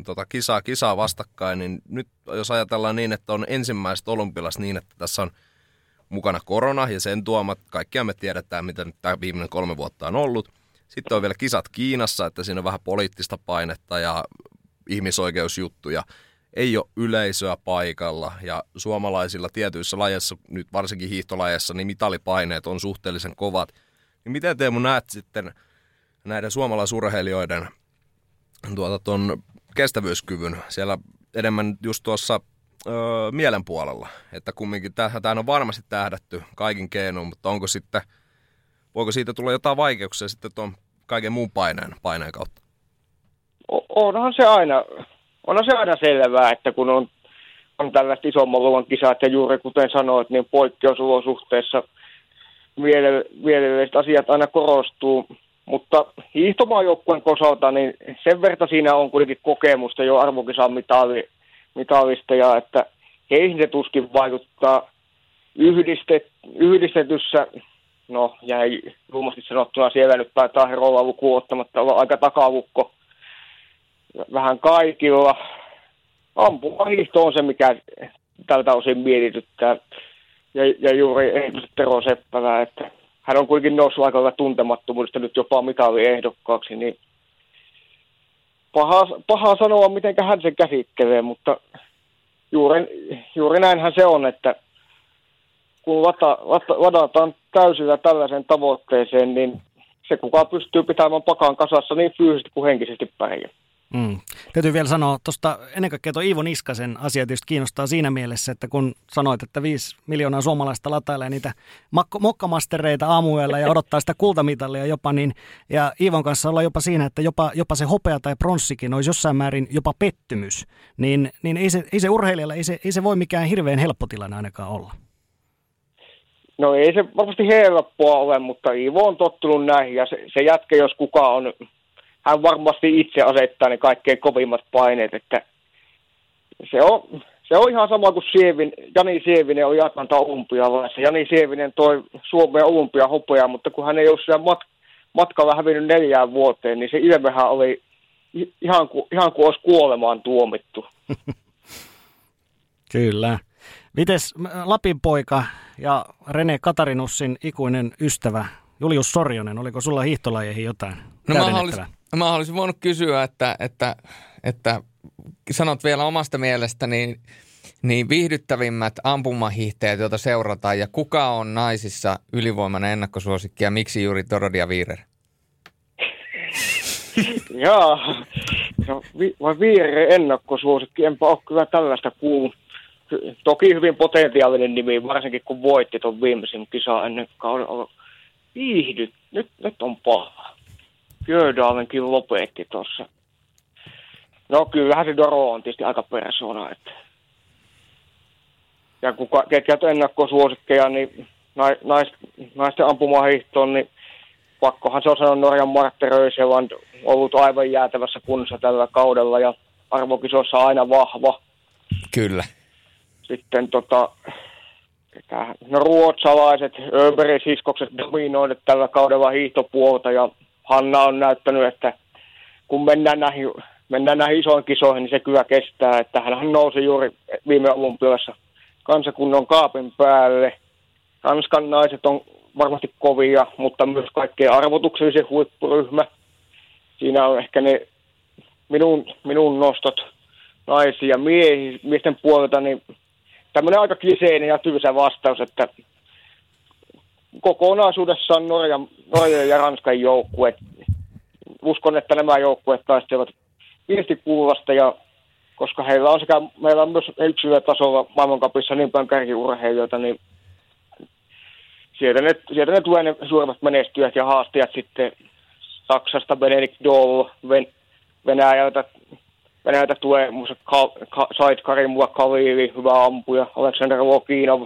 tota, kisaa, kisaa vastakkain, niin nyt jos ajatellaan niin, että on ensimmäiset olympialaiset niin, että tässä on mukana korona ja sen tuomat, kaikkia me tiedetään, mitä nyt tämä viimeinen kolme vuotta on ollut. Sitten on vielä kisat Kiinassa, että siinä on vähän poliittista painetta ja ihmisoikeusjuttuja. Ei ole yleisöä paikalla ja suomalaisilla tietyissä lajeissa, nyt varsinkin hiihtolajeissa, niin mitalipaineet on suhteellisen kovat. Niin miten Teemu näet sitten näiden suomalaisurheilijoiden tuota, ton kestävyyskyvyn siellä enemmän just tuossa öö, mielen puolella. Että kumminkin tähän on varmasti tähdätty kaikin keinoin, mutta onko sitten, voiko siitä tulla jotain vaikeuksia sitten tuon kaiken muun paineen, paineen kautta? Onhan se aina, onhan se aina selvää, että kun on, on tällaiset isomman luvan kisat ja juuri kuten sanoit, niin poikkeusolosuhteissa mielelliset asiat aina korostuu. Mutta hiihtomaajoukkueen osalta, niin sen verran siinä on kuitenkin kokemusta jo arvokisan mitali, mitalisteja, että heihin se tuskin vaikuttaa yhdistet, yhdistetyssä, no jäi ruumasti sanottuna siellä nyt taitaa olla luku ottamatta olla aika takavukko vähän kaikilla. hiihto on se, mikä tältä osin mietityttää. Ja, ja juuri Tero Seppälä, että hän on kuitenkin noussut aika tuntemattomuudesta nyt jopa mitaliehdokkaaksi, niin paha, paha sanoa, miten hän sen käsittelee, mutta juuri, juuri näinhän se on, että kun lata, lata, ladataan täysillä tällaisen tavoitteeseen, niin se kuka pystyy pitämään pakan kasassa niin fyysisesti kuin henkisesti pärjää. Mm. Täytyy vielä sanoa, tuosta ennen kaikkea tuo Iivo Niskasen asia tietysti kiinnostaa siinä mielessä, että kun sanoit, että viisi miljoonaa suomalaista latailee niitä mokkamastereita aamuella ja odottaa sitä kultamitalia jopa, niin, ja Iivon kanssa ollaan jopa siinä, että jopa, jopa se hopea tai pronssikin olisi jossain määrin jopa pettymys, niin, niin ei, se, ei se urheilijalla, ei se, ei se voi mikään hirveän helppo tilanne ainakaan olla. No ei se varmasti helppoa ole, mutta Iivo on tottunut näihin ja se, se jätkä, jos kuka on hän varmasti itse asettaa ne kaikkein kovimmat paineet, että se on, se on ihan sama kuin Sievin, Jani Sievinen on Atlanta olympialaisessa. Jani Sievinen toi Suomen olympiahopea, mutta kun hän ei ole siellä mat- matkalla hävinnyt neljään vuoteen, niin se ilmehän oli ihan kuin, ihan kuin olisi kuolemaan tuomittu. (laughs) Kyllä. Mites Lapin poika ja Rene Katarinussin ikuinen ystävä Julius Sorjonen, oliko sulla hiihtolajeihin jotain no mä haluaisin, mä olisin voinut kysyä, että, että, että sanot vielä omasta mielestä, niin, niin viihdyttävimmät ampumahihteet, joita seurataan, ja kuka on naisissa ylivoimainen ennakkosuosikki, ja miksi juuri Torodia Viirer? (laughs) Jaa, no, vi, vai Viirer ennakkosuosikki, enpä ole kyllä tällaista kuullut. Toki hyvin potentiaalinen nimi, varsinkin kun voitti tuon viimeisen kisan ennen kaudella. Viihdyt, nyt, nyt on paha. Björdalenkin lopetti tuossa. No kyllähän se Doro on tietysti aika persona, että ja kun ketkä ennakkosuosikkeja, niin nais, naisten ampumahiihtoon, niin pakkohan se on sanoa Norjan Marte Röiseland ollut aivan jäätävässä kunnossa tällä kaudella ja arvokisoissa aina vahva. Kyllä. Sitten tota, no ruotsalaiset, Öberis-hiskokset dominoivat tällä kaudella hiihtopuolta ja Hanna on näyttänyt, että kun mennään näihin, mennään näihin isoihin kisoihin, niin se kyllä kestää. Että hän nousi juuri viime olympiassa kansakunnan kaapin päälle. Ranskan naiset on varmasti kovia, mutta myös kaikkein arvotuksellisen huippuryhmä. Siinä on ehkä ne minun, minun nostot naisia miehi, miesten puolelta, niin tämmöinen aika kliseinen ja tylsä vastaus, että kokonaisuudessaan Norjan, Norjan ja Ranskan joukkueet. Uskon, että nämä joukkueet taistelevat viestikuuluvasta ja koska heillä on sekä, meillä on myös yksilötasolla maailmankapissa niin paljon kärkiurheilijoita, niin sieltä ne, sieltä ne tulee ne suurimmat menestyjät ja haastajat sitten Saksasta Benedikt Doll, Ven, Venäjältä, Venäjältä tulee muista Ka, Ka, Said hyvä ampuja, Aleksander Lokinov.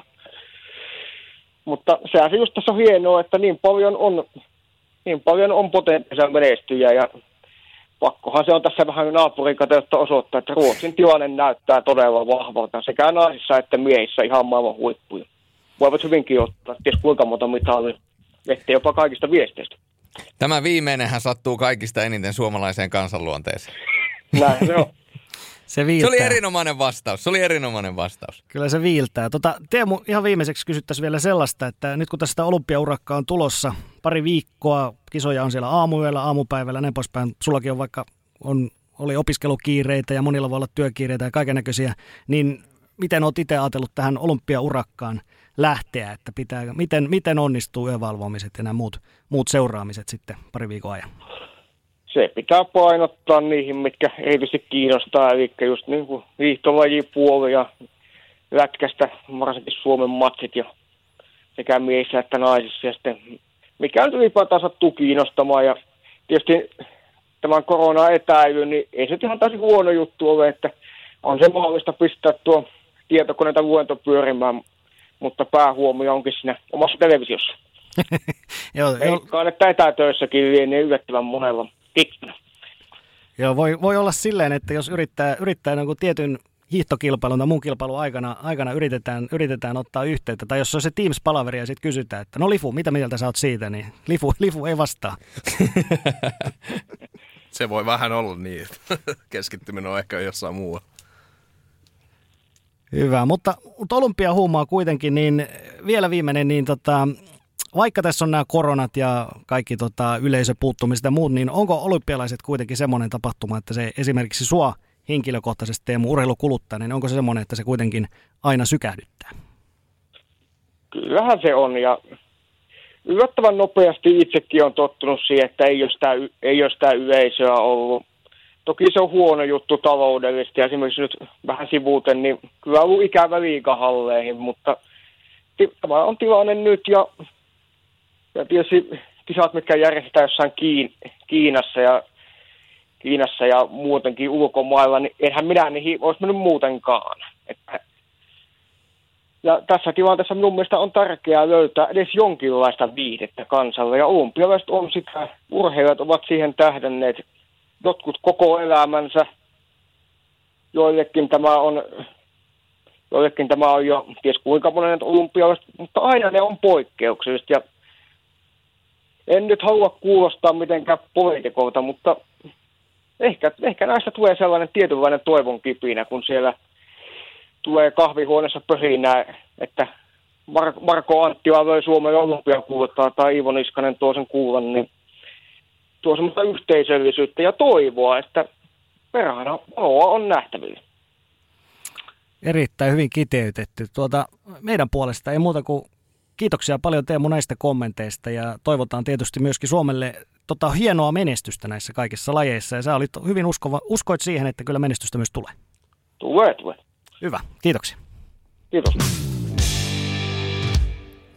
Mutta sehän se just tässä on hienoa, että niin paljon on, niin paljon on potentiaalisia menestyjä ja pakkohan se on tässä vähän naapurin kateutta osoittaa, että Ruotsin tilanne näyttää todella vahvalta sekä naisissa että miehissä ihan maailman huippuja. Voivat hyvinkin ottaa ties kuinka monta mitalia, ettei jopa kaikista viesteistä. Tämä viimeinenhän sattuu kaikista eniten suomalaiseen kansanluonteeseen. Näin se on. Se, viiltää. Se oli erinomainen vastaus. Se oli erinomainen vastaus. Kyllä se viiltää. Tota, Teemu, ihan viimeiseksi kysyttäisiin vielä sellaista, että nyt kun tästä olympiaurakkaa on tulossa pari viikkoa, kisoja on siellä aamuyöllä, aamupäivällä, näin poispäin. Sullakin on vaikka on, oli opiskelukiireitä ja monilla voi olla työkiireitä ja kaiken näköisiä, niin miten olet itse ajatellut tähän olympiaurakkaan lähteä, että pitää, miten, miten onnistuu yövalvomiset ja nämä muut, muut seuraamiset sitten pari viikon ajan? Se pitää painottaa niihin, mitkä erityisesti kiinnostaa, eli just niin kuin hiihtolajipuoli ja lätkästä varsinkin Suomen matsit ja sekä miehissä että naisissa ja sitten mikä nyt ylipäätään sattuu kiinnostamaan ja tietysti tämän korona-etäily, niin ei se ihan täysin huono juttu ole, että on se mahdollista pistää tuo tietokoneita luento pyörimään, mutta päähuomio onkin siinä omassa televisiossa. (laughs) Joo, Veikkaan, että etätöissäkin lienee yllättävän monella tikkana. Joo, voi, voi olla silleen, että jos yrittää, yrittää niin tietyn hiihtokilpailun tai muun kilpailun aikana, aikana yritetään, yritetään ottaa yhteyttä, tai jos on se Teams-palaveri ja sitten kysytään, että no Lifu, mitä mieltä sä oot siitä, niin Lifu, (laughs) Lifu ei vastaa. (laughs) se voi vähän olla niin, että (laughs) keskittyminen on ehkä jossain muualla. Hyvä, mutta, mutta olympiahuumaa kuitenkin, niin vielä viimeinen, niin tota, vaikka tässä on nämä koronat ja kaikki tota, yleisöpuuttumiset ja muut, niin onko olympialaiset kuitenkin semmoinen tapahtuma, että se esimerkiksi sua henkilökohtaisesti Teemu urheilukuluttaa, niin onko se semmoinen, että se kuitenkin aina sykähdyttää? Kyllähän se on ja yllättävän nopeasti itsekin on tottunut siihen, että ei ole sitä, ei ole sitä yleisöä ollut. Toki se on huono juttu taloudellisesti esimerkiksi nyt vähän sivuuten, niin kyllä on ollut ikävä liikahalleihin, mutta tämä on tilanne nyt ja ja tietysti kisat, mitkä järjestetään jossain Kiin, Kiinassa ja Kiinassa ja muutenkin ulkomailla, niin eihän minä niihin olisi mennyt muutenkaan. Että ja tässä tilanteessa minun mielestä on tärkeää löytää edes jonkinlaista viihdettä kansalle. Ja olympialaiset on sitä, urheilijat ovat siihen tähdänneet jotkut koko elämänsä. Joillekin tämä on, joillekin tämä on jo ties kuinka monen olympialaiset, mutta aina ne on poikkeuksellisesti. Ja en nyt halua kuulostaa mitenkään poliitikolta, mutta ehkä, ehkä näistä tulee sellainen tietynlainen toivon kipinä, kun siellä tulee kahvihuoneessa pöhinää, että Mar- Marko Anttila löi Suomen olympiakuuluttaa tai Iivo Niskanen tuo sen kuulan, niin tuo semmoista yhteisöllisyyttä ja toivoa, että perhana on nähtävillä. Erittäin hyvin kiteytetty. Tuota, meidän puolesta ei muuta kuin Kiitoksia paljon Teemu näistä kommenteista ja toivotaan tietysti myöskin Suomelle tota, hienoa menestystä näissä kaikissa lajeissa. Ja sä olit hyvin uskova, uskoit siihen, että kyllä menestystä myös tulee. Tulee, tulee. Hyvä, kiitoksia. Kiitos.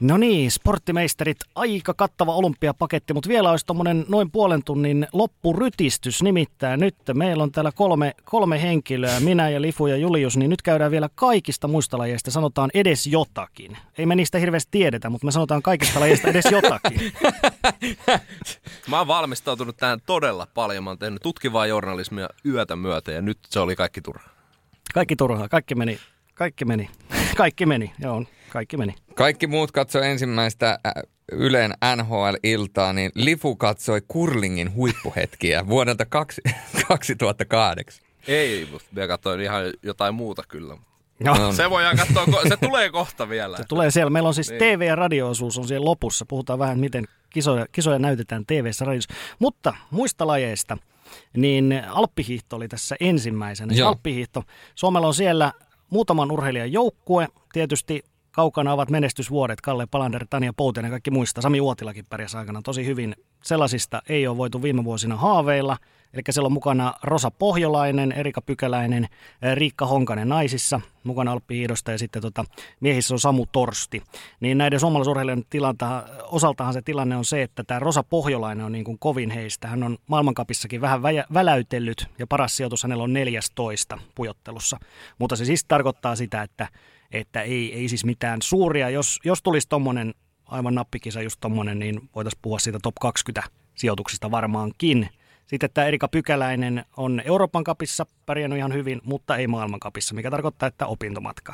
No niin, sporttimeisterit, aika kattava olympiapaketti, mutta vielä olisi tuommoinen noin puolen tunnin loppurytistys. Nimittäin nyt meillä on täällä kolme, kolme henkilöä, minä ja Lifu ja Julius, niin nyt käydään vielä kaikista muista lajeista, sanotaan edes jotakin. Ei me niistä hirveästi tiedetä, mutta me sanotaan kaikista lajeista edes jotakin. (laughs) Mä oon valmistautunut tähän todella paljon. Mä oon tehnyt tutkivaa journalismia yötä myötä ja nyt se oli kaikki turhaa. Kaikki turhaa, kaikki meni, kaikki meni, kaikki meni, joo kaikki meni. Kaikki muut katsoi ensimmäistä Ylen NHL-iltaa, niin Lifu katsoi Kurlingin huippuhetkiä vuodelta 2008. (laughs) Ei, mutta minä katsoin ihan jotain muuta kyllä. No. Se voidaan katsoa, se tulee kohta vielä. Se tulee siellä. Meillä on siis niin. TV- ja radioosuus on siellä lopussa. Puhutaan vähän, miten kisoja, kisoja näytetään TV-ssä radiossa. Mutta muista lajeista, niin alppihiihto oli tässä ensimmäisenä. Joo. Alppihiihto. Suomella on siellä muutaman urheilijan joukkue. Tietysti kaukana ovat menestysvuodet. Kalle Palander, Tania Poutinen ja kaikki muista. Sami Uotilakin pärjäsi aikana tosi hyvin. Sellaisista ei ole voitu viime vuosina haaveilla. Eli siellä on mukana Rosa Pohjolainen, Erika Pykäläinen, Riikka Honkanen naisissa, mukana Alppihiidosta ja sitten tota, miehissä on Samu Torsti. Niin näiden suomalaisurheilijan tilanta, osaltahan se tilanne on se, että tämä Rosa Pohjolainen on niin kuin kovin heistä. Hän on maailmankapissakin vähän vä- väläytellyt ja paras sijoitus hänellä on 14 pujottelussa. Mutta se siis tarkoittaa sitä, että, että ei, ei siis mitään suuria. Jos, jos tulisi tuommoinen aivan nappikisa just tuommoinen, niin voitaisiin puhua siitä top 20 sijoituksista varmaankin – sitten tämä Erika Pykäläinen on Euroopan kapissa pärjännyt ihan hyvin, mutta ei maailmankapissa, mikä tarkoittaa, että opintomatka.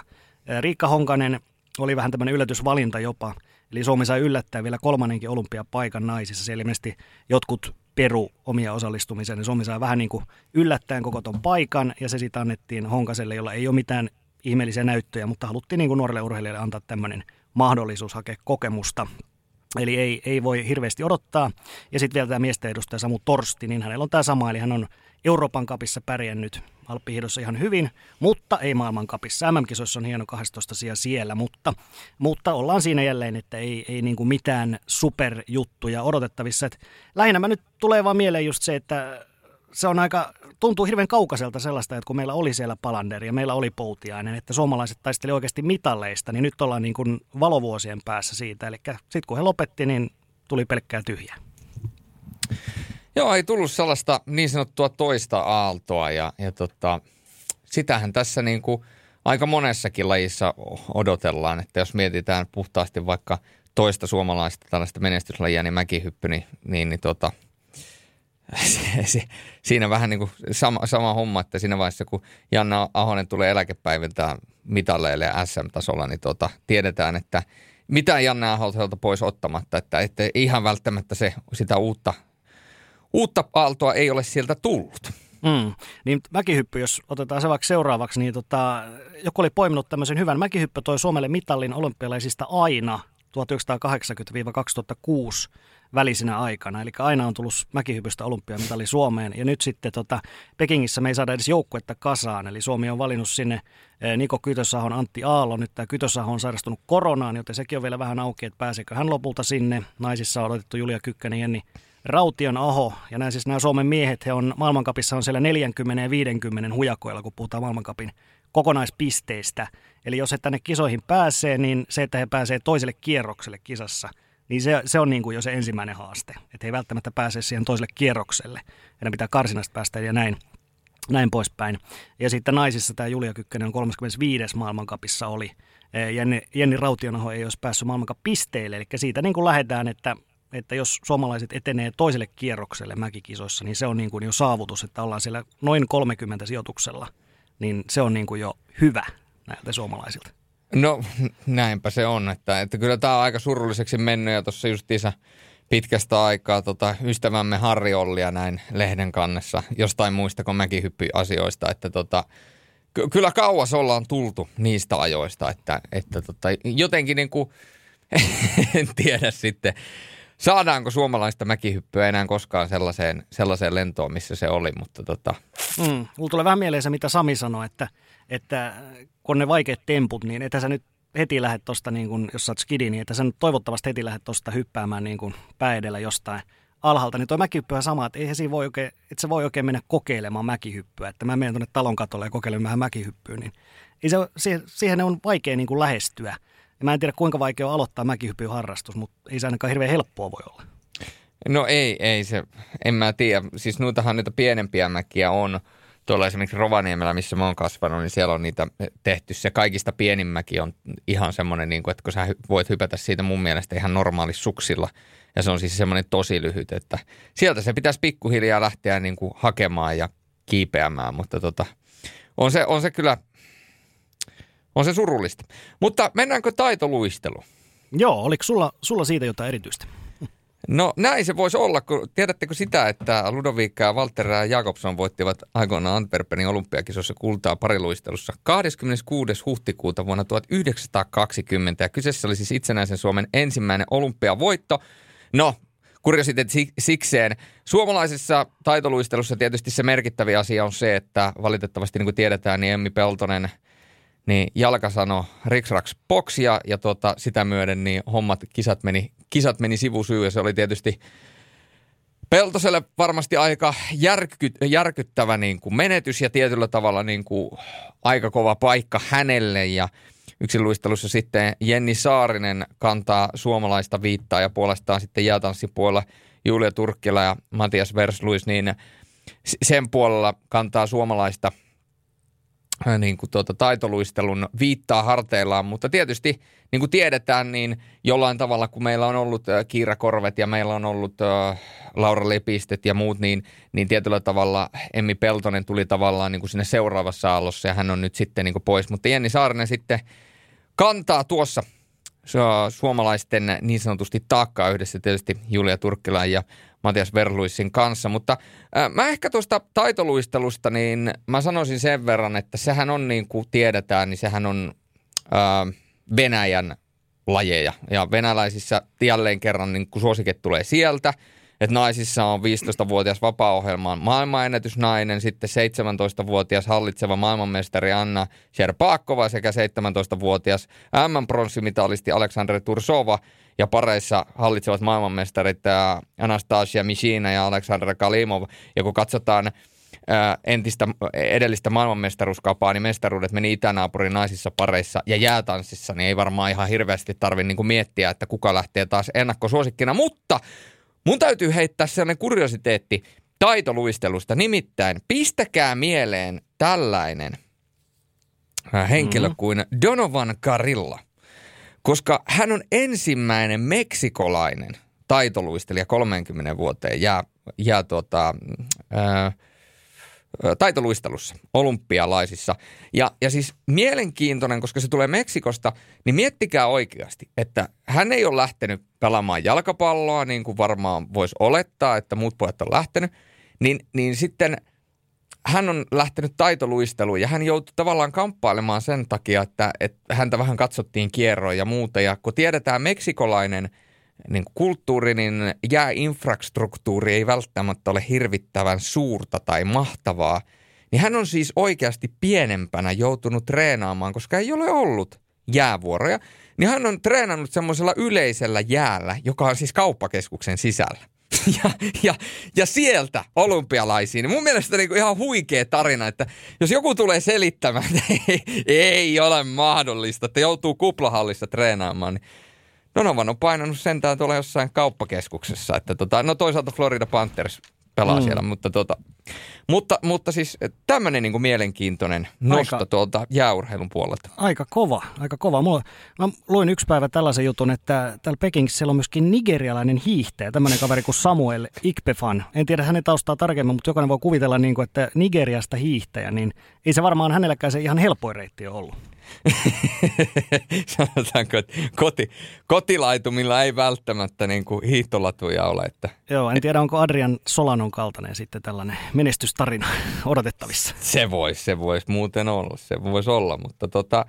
Riikka Honkanen oli vähän tämmöinen yllätysvalinta jopa. Eli Suomi sai yllättää vielä kolmannenkin olympiapaikan naisissa. Se ilmeisesti jotkut peru omia osallistumisia, niin Suomi sai vähän niin kuin yllättäen koko ton paikan, ja se sitten annettiin Honkaselle, jolla ei ole mitään ihmeellisiä näyttöjä, mutta haluttiin niin kuin nuorelle urheilijalle antaa tämmöinen mahdollisuus hakea kokemusta Eli ei, ei voi hirveästi odottaa. Ja sitten vielä tämä miesten edustaja Samu Torsti, niin hänellä on tämä sama, eli hän on Euroopan kapissa pärjännyt Alppihiidossa ihan hyvin, mutta ei maailman kapissa. MM-kisoissa on hieno 12 sija siellä, mutta, mutta ollaan siinä jälleen, että ei, ei niin kuin mitään superjuttuja odotettavissa. Et lähinnä mä nyt tulee vaan mieleen just se, että se on aika, tuntuu hirveän kaukaiselta sellaista, että kun meillä oli siellä Palander ja meillä oli Poutiainen, että suomalaiset taisteli oikeasti mitalleista, niin nyt ollaan niin kuin valovuosien päässä siitä. Eli sitten kun he lopetti, niin tuli pelkkää tyhjää. Joo, ei tullut sellaista niin sanottua toista aaltoa ja, ja tota, sitähän tässä niin kuin aika monessakin lajissa odotellaan, että jos mietitään puhtaasti vaikka toista suomalaista tällaista menestyslajia, niin mäkihyppy, niin, niin, niin tota – (laughs) siinä vähän niin kuin sama, sama homma, että siinä vaiheessa kun Janna Ahonen tulee eläkepäiviltä mitalleille ja SM-tasolla, niin tota, tiedetään, että mitä Janna Aholta pois ottamatta, että, että ihan välttämättä se, sitä uutta, uutta aaltoa ei ole sieltä tullut. Mm. Niin mäkihyppy, jos otetaan se vaikka seuraavaksi, niin tota, joku oli poiminut tämmöisen hyvän. Mäkihyppy toi Suomelle mitallin olympialaisista aina 1980-2006 välisenä aikana. Eli aina on tullut mäkihypystä olympiamitali Suomeen. Ja nyt sitten tota, Pekingissä me ei saada edes joukkuetta kasaan. Eli Suomi on valinnut sinne eh, Niko Kytösahon, Antti Aalo. Nyt tämä Kytösaho on sairastunut koronaan, joten sekin on vielä vähän auki, että pääseekö hän lopulta sinne. Naisissa on odotettu Julia Kykkänen, Jenni Raution Aho. Ja nämä siis nämä Suomen miehet, he on maailmankapissa on siellä 40 ja 50 hujakoilla, kun puhutaan maailmankapin kokonaispisteistä. Eli jos he tänne kisoihin pääsee, niin se, että he pääsee toiselle kierrokselle kisassa, niin se, se on niin kuin jo se ensimmäinen haaste. Että ei välttämättä pääse siihen toiselle kierrokselle. Heidän pitää karsinasta päästä ja näin, näin poispäin. Ja sitten naisissa tämä Julia Kykkönen on 35. maailmankapissa oli. Jenni, Jenni Rautionaho ei olisi päässyt maailmankapisteille, eli siitä niin kuin lähdetään, että että jos suomalaiset etenee toiselle kierrokselle mäkikisoissa, niin se on niin kuin jo saavutus, että ollaan siellä noin 30 sijoituksella – niin se on niin kuin jo hyvä näiltä suomalaisilta. No näinpä se on, että, että kyllä tämä on aika surulliseksi mennyt ja tuossa justiinsa pitkästä aikaa tota, ystävämme Harri Ollia näin lehden kannessa. Jostain muista kuin mäkin hyppy asioista, että tota, ky- kyllä kauas ollaan tultu niistä ajoista, että, että tota, jotenkin niin kuin, (laughs) en tiedä sitten, saadaanko suomalaista mäkihyppyä enää koskaan sellaiseen, sellaiseen lentoon, missä se oli, mutta tota... Mm, tulee vähän mieleen se, mitä Sami sanoi, että, että kun ne vaikeat temput, niin että sä nyt heti lähdet tuosta, niin kun, jos sä oot skidi, niin että sä nyt toivottavasti heti lähdet tuosta hyppäämään niin kuin pääedellä jostain alhaalta, niin tuo mäkihyppy on sama, että eihän siinä voi oikein, että se voi oikein mennä kokeilemaan mäkihyppyä, että mä menen tuonne talon katolle ja kokeilen vähän mäkihyppyä, niin se, siihen, on vaikea niin kuin lähestyä. Ja mä en tiedä kuinka vaikea on aloittaa mäkihyppyharrastus, mutta ei se ainakaan hirveän helppoa voi olla. No ei, ei se, en mä tiedä. Siis noitahan niitä pienempiä mäkiä on. Tuolla esimerkiksi Rovaniemellä, missä mä oon kasvanut, niin siellä on niitä tehty. Se kaikista pienimmäki on ihan semmoinen, niin kuin, että kun sä voit hypätä siitä mun mielestä ihan normaalisuksilla. Ja se on siis semmoinen tosi lyhyt, että sieltä se pitäisi pikkuhiljaa lähteä niin kuin hakemaan ja kiipeämään. Mutta tota, on, se, on se kyllä on se surullista. Mutta mennäänkö taitoluisteluun? Joo, oliko sulla, sulla siitä jotain erityistä? No näin se voisi olla, kun tiedättekö sitä, että Ludoviikka ja Walter Jakobson voittivat aikoinaan Antwerpenin olympiakisossa kultaa pariluistelussa 26. huhtikuuta vuonna 1920 ja kyseessä oli siis itsenäisen Suomen ensimmäinen olympiavoitto. No, kuriositeetti sikseen. Suomalaisessa taitoluistelussa tietysti se merkittävä asia on se, että valitettavasti niin kuin tiedetään, niin Emmi Peltonen – niin jalka sanoi riksraks boksia ja tota, sitä myöden niin hommat, kisat meni, kisat meni sivusyy ja se oli tietysti Peltoselle varmasti aika järky, järkyttävä niin kuin menetys ja tietyllä tavalla niin kuin aika kova paikka hänelle. Ja yksinluistelussa sitten Jenni Saarinen kantaa suomalaista viittaa ja puolestaan sitten jäätanssipuolella Julia Turkkila ja Matias Versluis, niin sen puolella kantaa suomalaista – Äh, niin kuin tuota, taitoluistelun viittaa harteillaan, mutta tietysti niin kuin tiedetään, niin jollain tavalla, kun meillä on ollut äh, Kiira Korvet ja meillä on ollut äh, Laura Lepistet ja muut, niin, niin tietyllä tavalla Emmi Peltonen tuli tavallaan niin kuin sinne seuraavassa aallossa ja hän on nyt sitten niin kuin pois. Mutta Jenni Saarinen sitten kantaa tuossa suomalaisten niin sanotusti taakkaa yhdessä tietysti Julia Turkkilan ja Matias Verluissin kanssa. Mutta äh, mä ehkä tuosta taitoluistelusta, niin mä sanoisin sen verran, että sehän on niin kuin tiedetään, niin sehän on äh, Venäjän lajeja. Ja venäläisissä jälleen kerran niin kuin suosiket tulee sieltä – että naisissa on 15-vuotias vapaa-ohjelman maailmanennätysnainen, sitten 17-vuotias hallitseva maailmanmestari Anna Sherpaakova sekä 17-vuotias M-pronssimitalisti Aleksandr Tursova ja pareissa hallitsevat maailmanmestarit Anastasia Mishina ja Aleksandr Kalimov. Ja kun katsotaan entistä edellistä maailmanmestaruuskapaa, niin mestaruudet meni itänaapurin naisissa pareissa ja jäätanssissa, niin ei varmaan ihan hirveästi tarvitse niin miettiä, että kuka lähtee taas ennakkosuosikkina, mutta Mun täytyy heittää sellainen kuriositeetti taitoluistelusta. Nimittäin pistäkää mieleen tällainen henkilö mm-hmm. kuin Donovan Carilla, koska hän on ensimmäinen meksikolainen taitoluistelija 30 vuoteen ja, ja tuota, äh, taitoluistelussa, olympialaisissa. Ja, ja siis mielenkiintoinen, koska se tulee Meksikosta, niin miettikää oikeasti, että hän ei ole lähtenyt pelaamaan jalkapalloa, niin kuin varmaan voisi olettaa, että muut pojat on lähtenyt, niin, niin sitten hän on lähtenyt taitoluisteluun ja hän joutui tavallaan kamppailemaan sen takia, että, että häntä vähän katsottiin kierroja ja muuta. Ja kun tiedetään meksikolainen – niin kulttuuri, niin jääinfrastruktuuri ei välttämättä ole hirvittävän suurta tai mahtavaa, niin hän on siis oikeasti pienempänä joutunut treenaamaan, koska ei ole ollut jäävuoroja, niin hän on treenannut semmoisella yleisellä jäällä, joka on siis kauppakeskuksen sisällä. (laughs) Ja, ja, ja sieltä olympialaisiin. Mun mielestä niin ihan huikea tarina, että jos joku tulee selittämään, että (laughs) ei, ei ole mahdollista, että joutuu kuplahallissa treenaamaan, niin Donovan on painanut sentään tuolla jossain kauppakeskuksessa. Että tota, no toisaalta Florida Panthers pelaa mm. siellä, mutta, tota, mutta, mutta siis tämmöinen niin mielenkiintoinen nosto aika, tuolta jääurheilun puolelta. Aika kova, aika kova. Mulla, mä luin yksi päivä tällaisen jutun, että täällä Pekingissä on myöskin nigerialainen hiihtäjä, tämmöinen kaveri kuin Samuel Ikpefan. En tiedä hänen taustaa tarkemmin, mutta jokainen voi kuvitella, niin kuin, että Nigeriasta hiihtäjä, niin ei se varmaan hänelläkään se ihan helpoin reitti ole ollut. (laughs) Sanotaanko, että koti, kotilaitumilla ei välttämättä niin kuin hiihtolatuja ole. Että. Joo, en tiedä onko Adrian Solanon kaltainen sitten tällainen menestystarina (laughs) odotettavissa. Se voisi, se voisi muuten olla, se voisi olla, mutta tota,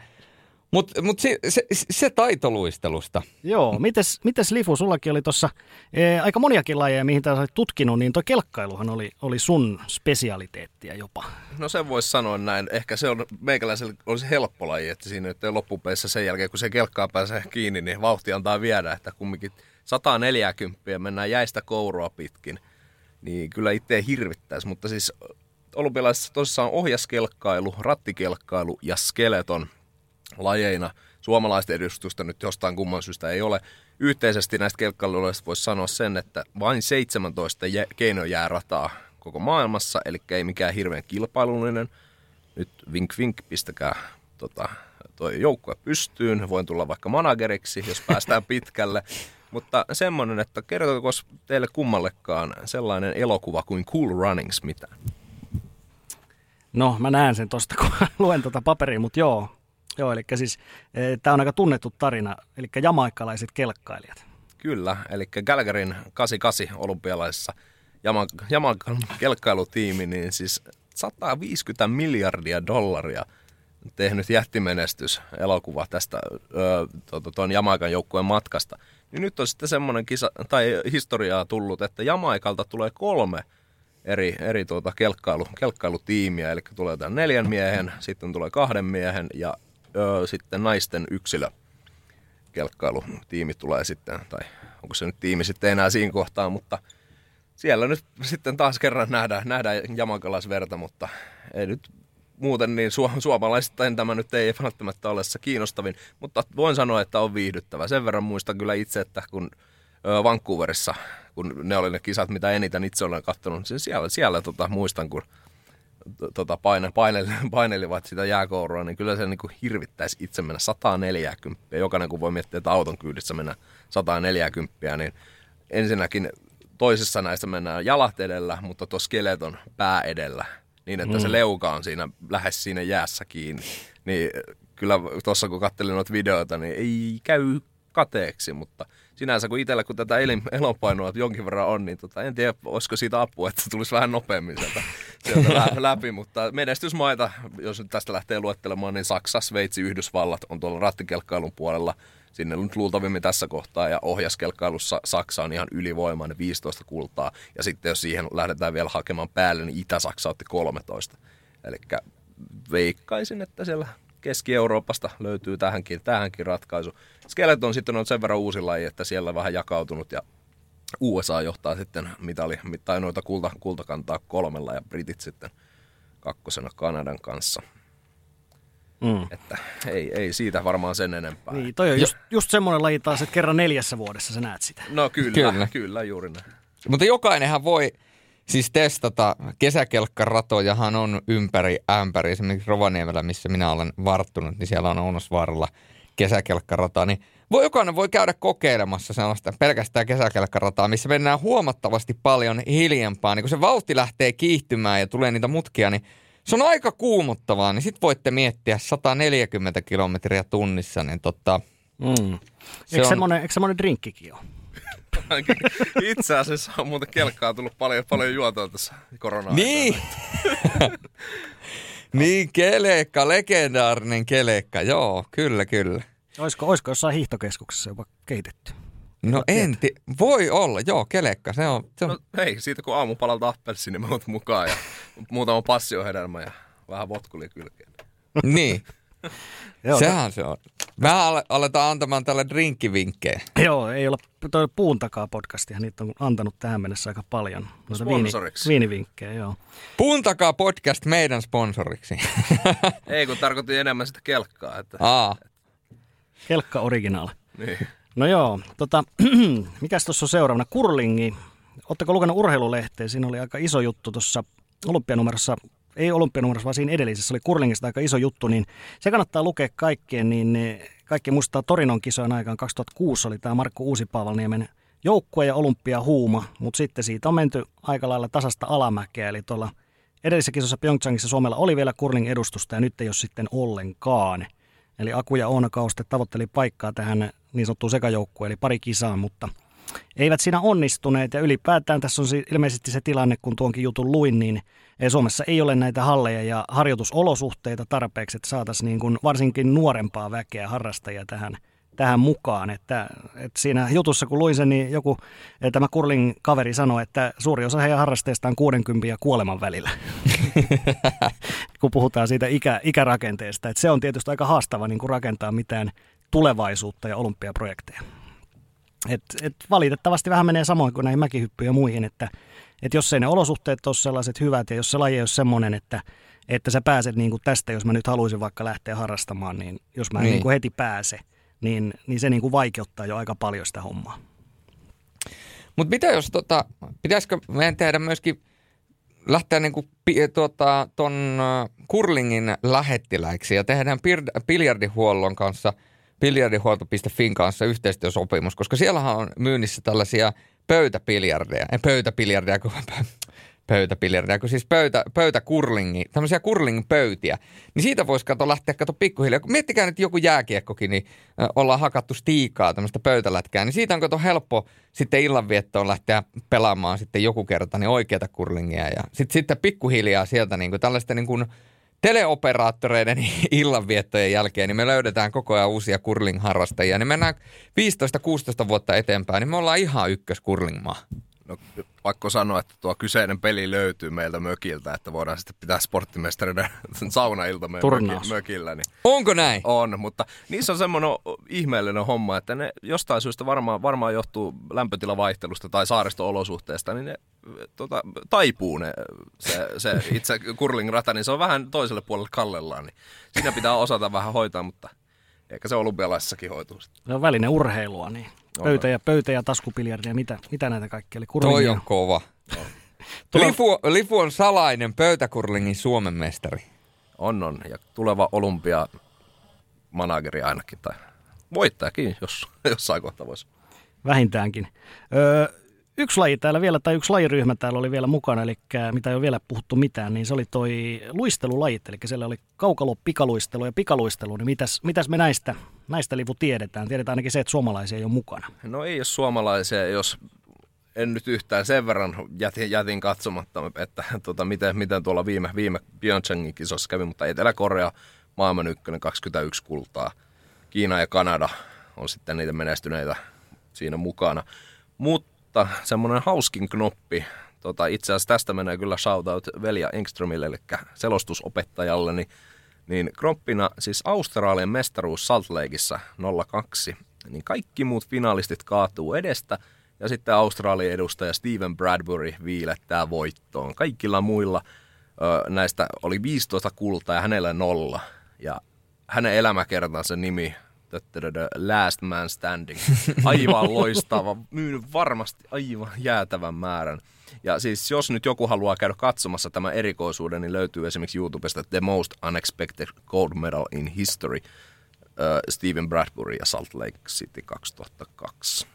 mutta mut se, se, se taitoluistelusta. Joo, mites, mites Lifu, sullakin oli tuossa e, aika moniakin lajeja, mihin sä olet tutkinut, niin tuo kelkkailuhan oli, oli sun spesialiteettia jopa. No sen voisi sanoa näin. Ehkä se on meikäläisellä olisi helppo laji, että siinä nyt loppupeissa sen jälkeen, kun se kelkkaa pääsee kiinni, niin vauhti antaa viedä, että kumminkin 140 mennään jäistä kourua pitkin, niin kyllä itse hirvittäisi, mutta siis olympialaisissa tosissaan ohjaskelkkailu, rattikelkkailu ja skeleton – lajeina. Suomalaisten edustusta nyt jostain kumman syystä ei ole. Yhteisesti näistä kelkkailuista voisi sanoa sen, että vain 17 keinojäärataa koko maailmassa, eli ei mikään hirveän kilpailullinen. Nyt vink vink, pistäkää tota, toi joukkue pystyyn. Voin tulla vaikka manageriksi, jos päästään (laughs) pitkälle. Mutta semmoinen, että kertooko teille kummallekaan sellainen elokuva kuin Cool Runnings mitään? No, mä näen sen tosta, kun (laughs) luen tuota paperia, mutta joo, Joo, eli siis e, tämä on aika tunnettu tarina, eli jamaikkalaiset kelkkailijat. Kyllä, eli Gallagherin 88 olympialaisissa Jamaikan kelkkailutiimi, niin siis 150 miljardia dollaria tehnyt jättimenestys elokuva tästä tuon Jamaikan joukkueen matkasta. Niin nyt on sitten semmoinen kisa, tai historiaa tullut, että Jamaikalta tulee kolme eri, eri tuota kelkkailu, kelkkailutiimiä, eli tulee tämän neljän miehen, sitten tulee kahden miehen ja ö, sitten naisten yksilö kelkkailutiimi tulee sitten, tai onko se nyt tiimi sitten enää siinä kohtaa, mutta siellä nyt sitten taas kerran nähdään, nähdään jamakalasverta, mutta ei nyt muuten niin su- suomalaisittain tämä nyt ei välttämättä ole se kiinnostavin, mutta voin sanoa, että on viihdyttävä. Sen verran muistan kyllä itse, että kun Vancouverissa, kun ne oli ne kisat, mitä eniten itse olen katsonut, niin siellä, siellä tota, muistan, kun tota, paine, paineli, (laughs) painelivat sitä jääkourua, niin kyllä se niin kuin hirvittäisi itse mennä 140. Jokainen kun voi miettiä, että auton kyydissä mennä 140, niin ensinnäkin toisessa näistä mennään jalat edellä, mutta tuo skeleton pää edellä, niin että mm. se leuka on siinä lähes siinä jäässä kiinni. Niin kyllä tuossa kun katselin noita videoita, niin ei käy kateeksi, mutta sinänsä kun itsellä kun tätä elin, elonpainoa jonkin verran on, niin tota, en tiedä, olisiko siitä apua, että se tulisi vähän nopeammin sieltä, sieltä (laughs) läpi, mutta menestysmaita, jos nyt tästä lähtee luettelemaan, niin Saksa, Sveitsi, Yhdysvallat on tuolla rattikelkkailun puolella sinne nyt luultavimmin tässä kohtaa, ja ohjaskelkkailussa Saksa on ihan ylivoimainen 15 kultaa, ja sitten jos siihen lähdetään vielä hakemaan päälle, niin Itä-Saksa otti 13. Eli veikkaisin, että siellä Keski-Euroopasta löytyy tähänkin, tähänkin ratkaisu. Skeleton sitten on sen verran uusi laji, että siellä vähän jakautunut ja USA johtaa sitten mitali, tai noita kulta, kultakantaa kolmella ja Britit sitten kakkosena Kanadan kanssa. Mm. Että ei, ei siitä varmaan sen enempää. Niin, toi on just, just semmoinen laji taas, että kerran neljässä vuodessa sä näet sitä. No kyllä, kyllä, kyllä juuri näin. Mutta jokainenhan voi siis testata. Kesäkelkkaratojahan on ympäri ämpäri. Esimerkiksi Rovaniemellä, missä minä olen varttunut, niin siellä on Ounosvaaralla kesäkelkkarata. Niin voi, jokainen voi käydä kokeilemassa sellaista pelkästään kesäkelkkarataa, missä mennään huomattavasti paljon hiljempaa. Niin kun se vauhti lähtee kiihtymään ja tulee niitä mutkia, niin se on aika kuumottavaa, niin sitten voitte miettiä 140 kilometriä tunnissa, niin tota, mm. Se eikö, on... semmoinen, eikö semmoinen drinkkikin ole? Itse asiassa on muuten kelkkaa tullut paljon, paljon juotoa tässä korona Niin! (laughs) niin, kelekka, legendaarinen kelekka, joo, kyllä, kyllä. Olisiko, olisiko jossain hiihtokeskuksessa jopa kehitetty? No en ti- voi olla, joo, kelekka, se on. Se on... No, hei, siitä kun aamupalalta appelsiini mä mukaan ja muutama passiohedelmä ja vähän votkuli kylkeen. niin. Joo, Sehän se on. Mä aletaan antamaan tälle drinkkivinkkejä. Joo, ei ole toi puun takaa podcastia, niitä on antanut tähän mennessä aika paljon. Noita viini, viinivinkkejä, joo. Puun takaa podcast meidän sponsoriksi. (laughs) ei, kun tarkoitin enemmän sitä kelkkaa. Että, Aa. Kelkka original. Niin. No joo, tota, (clears throat) mikäs tuossa on seuraavana? Kurlingi. Oletteko lukenut urheilulehteä? Siinä oli aika iso juttu tuossa olympianumerossa ei olympianumerossa, vaan siinä edellisessä oli kurlingista aika iso juttu, niin se kannattaa lukea kaikkien, niin kaikki muistaa Torinon kisojen aikaan 2006 oli tämä Markku Uusipaavalniemen joukkue ja olympia huuma, mutta sitten siitä on menty aika lailla tasasta alamäkeä, eli tuolla edellisessä kisossa Pyeongchangissa Suomella oli vielä kurling edustusta ja nyt ei ole sitten ollenkaan. Eli Aku ja Oona Kauste tavoitteli paikkaa tähän niin sanottuun sekajoukkueen, eli pari kisaa, mutta eivät siinä onnistuneet. Ja ylipäätään tässä on ilmeisesti se tilanne, kun tuonkin jutun luin, niin Suomessa ei ole näitä halleja ja harjoitusolosuhteita tarpeeksi, että saataisiin niin kuin varsinkin nuorempaa väkeä harrastajia tähän, tähän mukaan. Että, että siinä jutussa, kun luin sen, niin joku tämä Kurling kaveri sanoi, että suuri osa heidän harrasteista on 60 ja kuoleman välillä, (laughs) kun puhutaan siitä ikä, ikärakenteesta. Että se on tietysti aika haastava niin kuin rakentaa mitään tulevaisuutta ja olympiaprojekteja. Et, et valitettavasti vähän menee samoin kuin näihin mäkihyppyihin ja muihin, että et jos ei ne olosuhteet ole sellaiset hyvät ja jos se laji ei ole semmoinen, että, että sä pääset niin kuin tästä, jos mä nyt haluaisin vaikka lähteä harrastamaan, niin jos mä en niin. Niin kuin heti pääse, niin, niin se niin kuin vaikeuttaa jo aika paljon sitä hommaa. Mutta mitä jos, tota, pitäisikö meidän tehdä myöskin lähteä niin kuin, tuota, ton kurlingin lähettiläiksi ja tehdään biljardihuollon kanssa – biljardihuolto.fin kanssa yhteistyösopimus, koska siellähän on myynnissä tällaisia pöytäpiljardeja, ei pöytäpiljardeja, kun pöytäpiljardeja, kun siis pöytä, pöytäkurlingi, tämmöisiä kurlingpöytiä, niin siitä voisi katsoa lähteä katsoa pikkuhiljaa. Kun miettikää nyt joku jääkiekkokin, niin ollaan hakattu stiikaa, tämmöistä pöytälätkää, niin siitä on kato helppo sitten illanviettoon lähteä pelaamaan sitten joku kerta niin oikeata kurlingia ja sitten, sitten pikkuhiljaa sieltä niin kuin tällaista niin kuin teleoperaattoreiden (laughs) illanviettojen jälkeen, niin me löydetään koko ajan uusia curling-harrastajia. Niin mennään 15-16 vuotta eteenpäin, niin me ollaan ihan ykkös curling-maa. No, pakko sanoa, että tuo kyseinen peli löytyy meiltä mökiltä, että voidaan sitten pitää sporttimestarinen saunailta meidän möki, mökillä. Niin Onko näin? on, mutta niissä on semmoinen ihmeellinen homma, että ne jostain syystä varmaan, varmaan johtuu lämpötilavaihtelusta tai saaristo-olosuhteesta, niin ne tota, taipuu ne, se, se itse curling-rata, niin se on vähän toiselle puolelle kallellaan, niin siinä pitää osata vähän hoitaa, mutta ehkä se olympialaisessakin hoituu sitten. Se on väline urheilua, niin pöytä ja, pöytä ja taskupiljardia, mitä, mitä näitä kaikki oli? Toi Kurlingia. on kova. (laughs) Tulla- Lifu, Lifu on salainen pöytäkurlingin Suomen mestari. On, on. Ja tuleva olympia manageri ainakin, tai voittajakin, jos (laughs) jossain kohtaa voisi. Vähintäänkin. Öö, yksi laji täällä vielä, tai yksi lajiryhmä täällä oli vielä mukana, eli mitä ei ole vielä puhuttu mitään, niin se oli toi luistelulajit, eli siellä oli kaukalo, pikaluistelu ja pikaluistelu, niin mitäs, mitäs me näistä, näistä livu tiedetään? Tiedetään ainakin se, että suomalaisia ei ole mukana. No ei ole suomalaisia, jos en nyt yhtään sen verran jätin, jätin katsomatta, että tota, miten, miten tuolla viime, viime Pyeongchangin kisossa kävi, mutta Etelä-Korea maailman ykkönen 21 kultaa. Kiina ja Kanada on sitten niitä menestyneitä siinä mukana. Mutta semmoinen hauskin knoppi, tota, itse asiassa tästä menee kyllä shoutout Velja Engströmille, eli selostusopettajalle, niin, niin knoppina siis Australian mestaruus Salt Lakeissa 02, niin kaikki muut finalistit kaatuu edestä – ja sitten Australian edustaja Steven Bradbury viilettää voittoon. Kaikilla muilla ö, näistä oli 15 kultaa ja hänellä nolla. Ja hänen elämäkertansa nimi, Last Man Standing. (laughs) Aivan loistava, myynyt varmasti aivan jäätävän määrän. Ja siis jos nyt joku haluaa käydä katsomassa tämän erikoisuuden, niin löytyy esimerkiksi YouTubesta The Most Unexpected Gold Medal in History, ö, Steven Bradbury ja Salt Lake City 2002.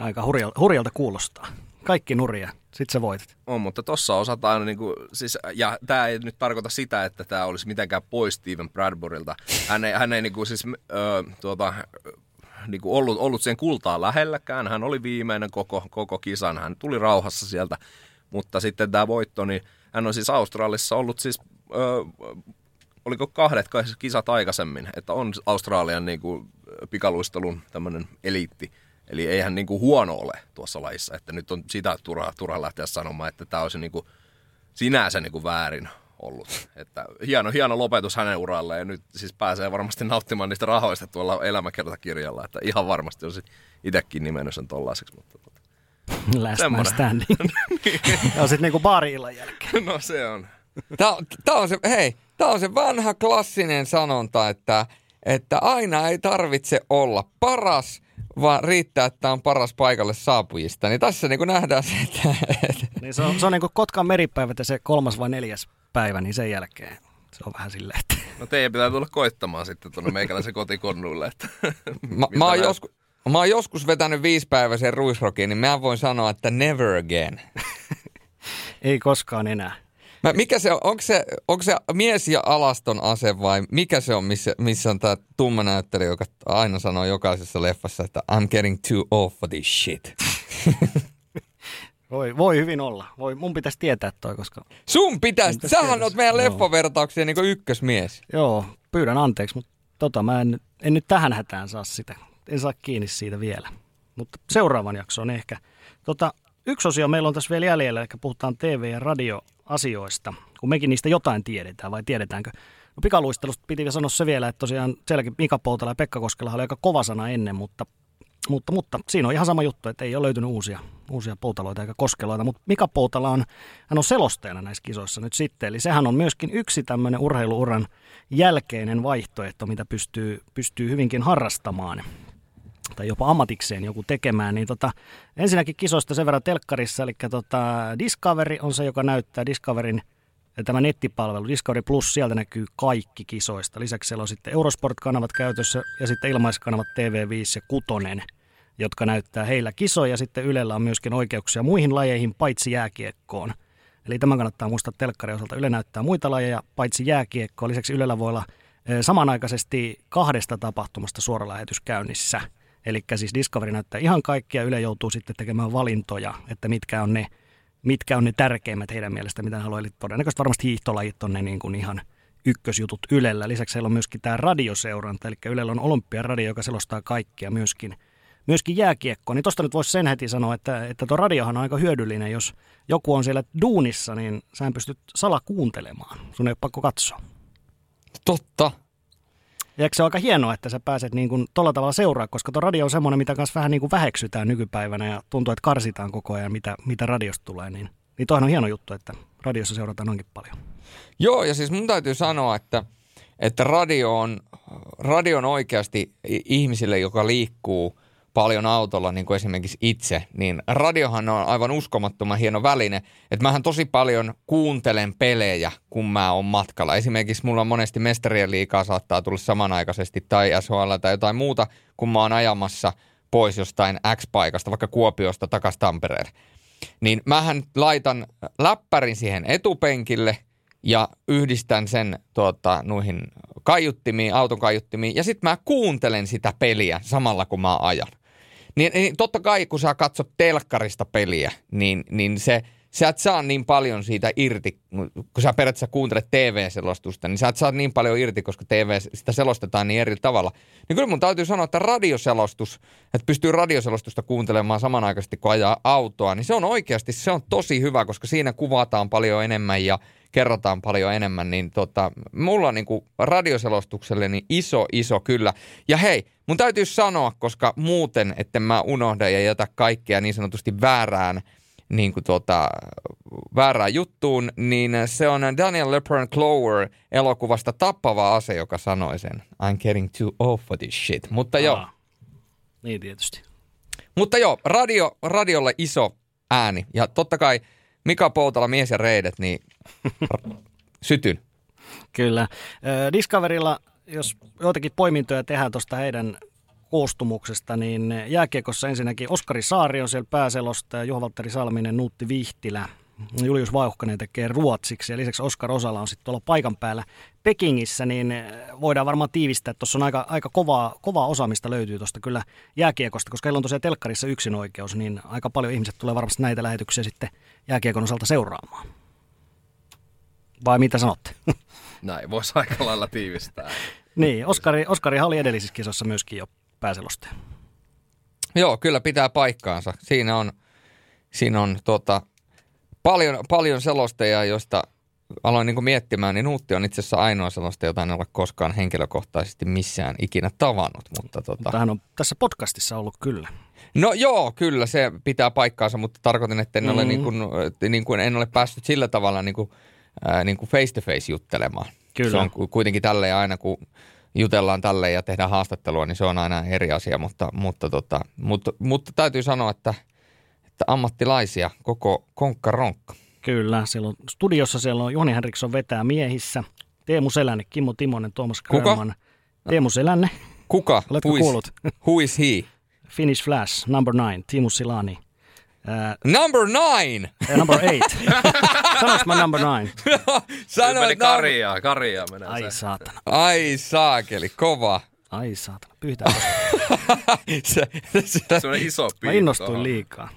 Aika hurjalta, hurjalta kuulostaa. Kaikki nuria, sit sä voitit. On, mutta tossa osataan, niin kuin, siis, ja tämä ei nyt tarkoita sitä, että tämä olisi mitenkään pois Steven Bradburylta. Hän ei, hän ei niin kuin, siis, ö, tuota, niin kuin ollut, ollut sen kultaa lähelläkään. Hän oli viimeinen koko, koko kisan. Hän tuli rauhassa sieltä. Mutta sitten tämä voitto, niin hän on siis Australissa ollut siis, ö, oliko kahdet kisat aikaisemmin, että on Australian niin kuin, pikaluistelun tämmöinen eliitti. Eli eihän niin kuin huono ole tuossa lajissa, että nyt on sitä turha, turha lähteä sanomaan, että tämä olisi niin kuin sinänsä niin kuin väärin ollut. Että hieno, hieno lopetus hänen uralleen ja nyt siis pääsee varmasti nauttimaan niistä rahoista tuolla elämäkertakirjalla, että ihan varmasti olisi itsekin nimennyt sen tollaiseksi, mutta tota. Last man standing. (laughs) ja sitten niinku baari-illan jälkeen. No se on. Tämä, tämä on se, hei, tämä on se vanha klassinen sanonta, että, että aina ei tarvitse olla paras, vaan riittää, että on paras paikalle saapujista. Niin tässä niin kuin nähdään se, että, (laughs) Niin se on, se on niinku Kotkan meripäivät ja se kolmas vai neljäs päivä, niin sen jälkeen se on vähän silleen, että No teidän pitää tulla koittamaan sitten tuonne meikäläisen kotikonnuille. Että mä, mä, oon joskus, mä oon joskus vetänyt viisipäiväisen ruisrokin, niin mä voin sanoa, että never again. ei koskaan enää. Mä, mikä se on? Onko se, onko se mies ja alaston ase vai mikä se on, missä, missä on tämä tumma näyttelijä, joka aina sanoo jokaisessa leffassa, että I'm getting too old for this shit. (laughs) Voi, voi hyvin olla. Voi, mun pitäisi tietää toi, koska Sun pitäisi, Entäs sähän oot meidän leffavertauksien niin ykkösmies. joo, pyydän anteeksi, mutta tota, mä en, en nyt tähän hätään saa sitä. En saa kiinni siitä vielä. Mutta seuraavan jaksoon ehkä. Tota, yksi osio meillä on tässä vielä jäljellä, eli puhutaan TV- ja radioasioista, kun mekin niistä jotain tiedetään, vai tiedetäänkö? No pikaluistelusta piti sanoa se vielä, että tosiaan sielläkin Mika Poutala ja Pekka Koskela oli aika kova sana ennen, mutta, mutta, mutta siinä on ihan sama juttu, että ei ole löytynyt uusia, uusia Poutaloita eikä Koskeloita, mutta Mika Poutala on, hän on selostajana näissä kisoissa nyt sitten, eli sehän on myöskin yksi tämmöinen urheiluuran jälkeinen vaihtoehto, mitä pystyy, pystyy hyvinkin harrastamaan tai jopa ammatikseen joku tekemään, niin tota, ensinnäkin kisoista sen verran telkkarissa, eli tota, Discovery on se, joka näyttää Discoverin tämä nettipalvelu, Discovery Plus, sieltä näkyy kaikki kisoista. Lisäksi siellä on sitten Eurosport-kanavat käytössä ja sitten ilmaiskanavat TV5 ja Kutonen, jotka näyttää heillä kisoja. Sitten Ylellä on myöskin oikeuksia muihin lajeihin, paitsi jääkiekkoon. Eli tämä kannattaa muistaa telkkarin osalta. Yle näyttää muita lajeja, paitsi jääkiekkoa. Lisäksi Ylellä voi olla eh, samanaikaisesti kahdesta tapahtumasta suoralähetys käynnissä. Eli siis Discovery näyttää ihan kaikkia, Yle joutuu sitten tekemään valintoja, että mitkä on ne, mitkä on ne tärkeimmät heidän mielestä, mitä haluaa. Eli todennäköisesti varmasti hiihtolajit on ne niin kuin ihan ykkösjutut Ylellä. Lisäksi heillä on myöskin tämä radioseuranta, eli Ylellä on Olympiaradio, joka selostaa kaikkia myöskin, myöskin jääkiekko, niin tuosta nyt voisi sen heti sanoa, että, että tuo radiohan on aika hyödyllinen, jos joku on siellä duunissa, niin sä pystyt sala kuuntelemaan. Sun ei ole pakko katsoa. Totta. Ja se ole aika hienoa, että sä pääset niin kuin tolla tavalla seuraa, koska tuo radio on semmoinen, mitä kanssa vähän niin kuin väheksytään nykypäivänä ja tuntuu, että karsitaan koko ajan, mitä, mitä radiosta tulee. Niin, niin toihan on hieno juttu, että radiossa seurataan noinkin paljon. Joo, ja siis mun täytyy sanoa, että, että radio, on, radio on oikeasti ihmisille, joka liikkuu paljon autolla, niin kuin esimerkiksi itse, niin radiohan on aivan uskomattoman hieno väline. Että mähän tosi paljon kuuntelen pelejä, kun mä oon matkalla. Esimerkiksi mulla on monesti mestarien liikaa saattaa tulla samanaikaisesti tai SHL tai jotain muuta, kun mä oon ajamassa pois jostain X-paikasta, vaikka Kuopiosta takaisin Tampereelle. Niin mähän laitan läppärin siihen etupenkille – ja yhdistän sen tuota, noihin kaiuttimiin, auton kaiuttimiin, ja sitten mä kuuntelen sitä peliä samalla kun mä ajan. Niin, niin totta kai kun sä katsot telkkarista peliä, niin, niin se, sä et saa niin paljon siitä irti, kun sä periaatteessa kuuntelet TV-selostusta, niin sä et saa niin paljon irti, koska TV, sitä selostetaan niin eri tavalla. Niin kyllä mun täytyy sanoa, että radioselostus, että pystyy radioselostusta kuuntelemaan samanaikaisesti kun ajaa autoa, niin se on oikeasti, se on tosi hyvä, koska siinä kuvataan paljon enemmän ja kerrotaan paljon enemmän, niin tota, mulla on niin kuin radioselostukselle niin iso, iso kyllä. Ja hei, mun täytyy sanoa, koska muuten, että mä unohda ja jätä kaikkea niin sanotusti väärään, niin kuin tuota, väärään juttuun, niin se on Daniel Lepern Clover elokuvasta Tappava ase, joka sanoi sen. I'm getting too old for this shit. Mutta joo. Niin tietysti. Mutta joo, radio, radiolle iso ääni. Ja totta kai Mika Poutala, mies ja reidet, niin sytyn. Kyllä. Discoverilla, jos joitakin poimintoja tehdään tuosta heidän koostumuksesta, niin jääkiekossa ensinnäkin Oskari Saari on siellä pääselosta ja Juha-Valtteri Salminen, Nuutti Vihtilä, Julius Vauhkanen tekee ruotsiksi ja lisäksi Oskar Osala on sitten tuolla paikan päällä Pekingissä, niin voidaan varmaan tiivistää, että tuossa on aika, aika kovaa, kovaa osaamista löytyy tuosta kyllä jääkiekosta, koska heillä on tosiaan telkkarissa yksin oikeus, niin aika paljon ihmiset tulee varmasti näitä lähetyksiä sitten jääkiekon osalta seuraamaan. Vai mitä sanotte? (laughs) Näin voisi aika lailla tiivistää. (laughs) niin, Oskari, Oskari oli edellisissä kisossa myöskin jo pääselosta. Joo, kyllä pitää paikkaansa. Siinä on, siinä on tota, paljon, paljon selosteja, joista aloin niin miettimään, niin Nuutti on itse asiassa ainoa sellaista, jota en ole koskaan henkilökohtaisesti missään ikinä tavannut. Mutta, tota... mutta hän on tässä podcastissa ollut kyllä. No joo, kyllä se pitää paikkaansa, mutta tarkoitin, että en, mm-hmm. ole, niin kuin, niin kuin, en ole päässyt sillä tavalla niin kuin, äh, niin kuin face to face juttelemaan. Kyllä. Se on kuitenkin tälleen aina, kun jutellaan tälle ja tehdään haastattelua, niin se on aina eri asia, mutta, mutta, tota, mutta, mutta täytyy sanoa, että, että ammattilaisia koko konkka ronkka. Kyllä, siellä on studiossa siellä on Juhani Henriksson vetää miehissä, Teemu Selänne, Kimmo Timonen, Tuomas Kuka? Teemu Selänne. Kuka? Oletko who kuullut? Who is he? Finnish Flash, number nine, Timu Silani. Uh, number nine! Uh, number eight. (laughs) Sanois mä number nine? Sano, meni karjaa, karjaa menee Ai se. saatana. Ai saakeli, kova. Ai saatana, pyytää. (laughs) se, se, se, on iso piippu. Mä innostuin liikaa.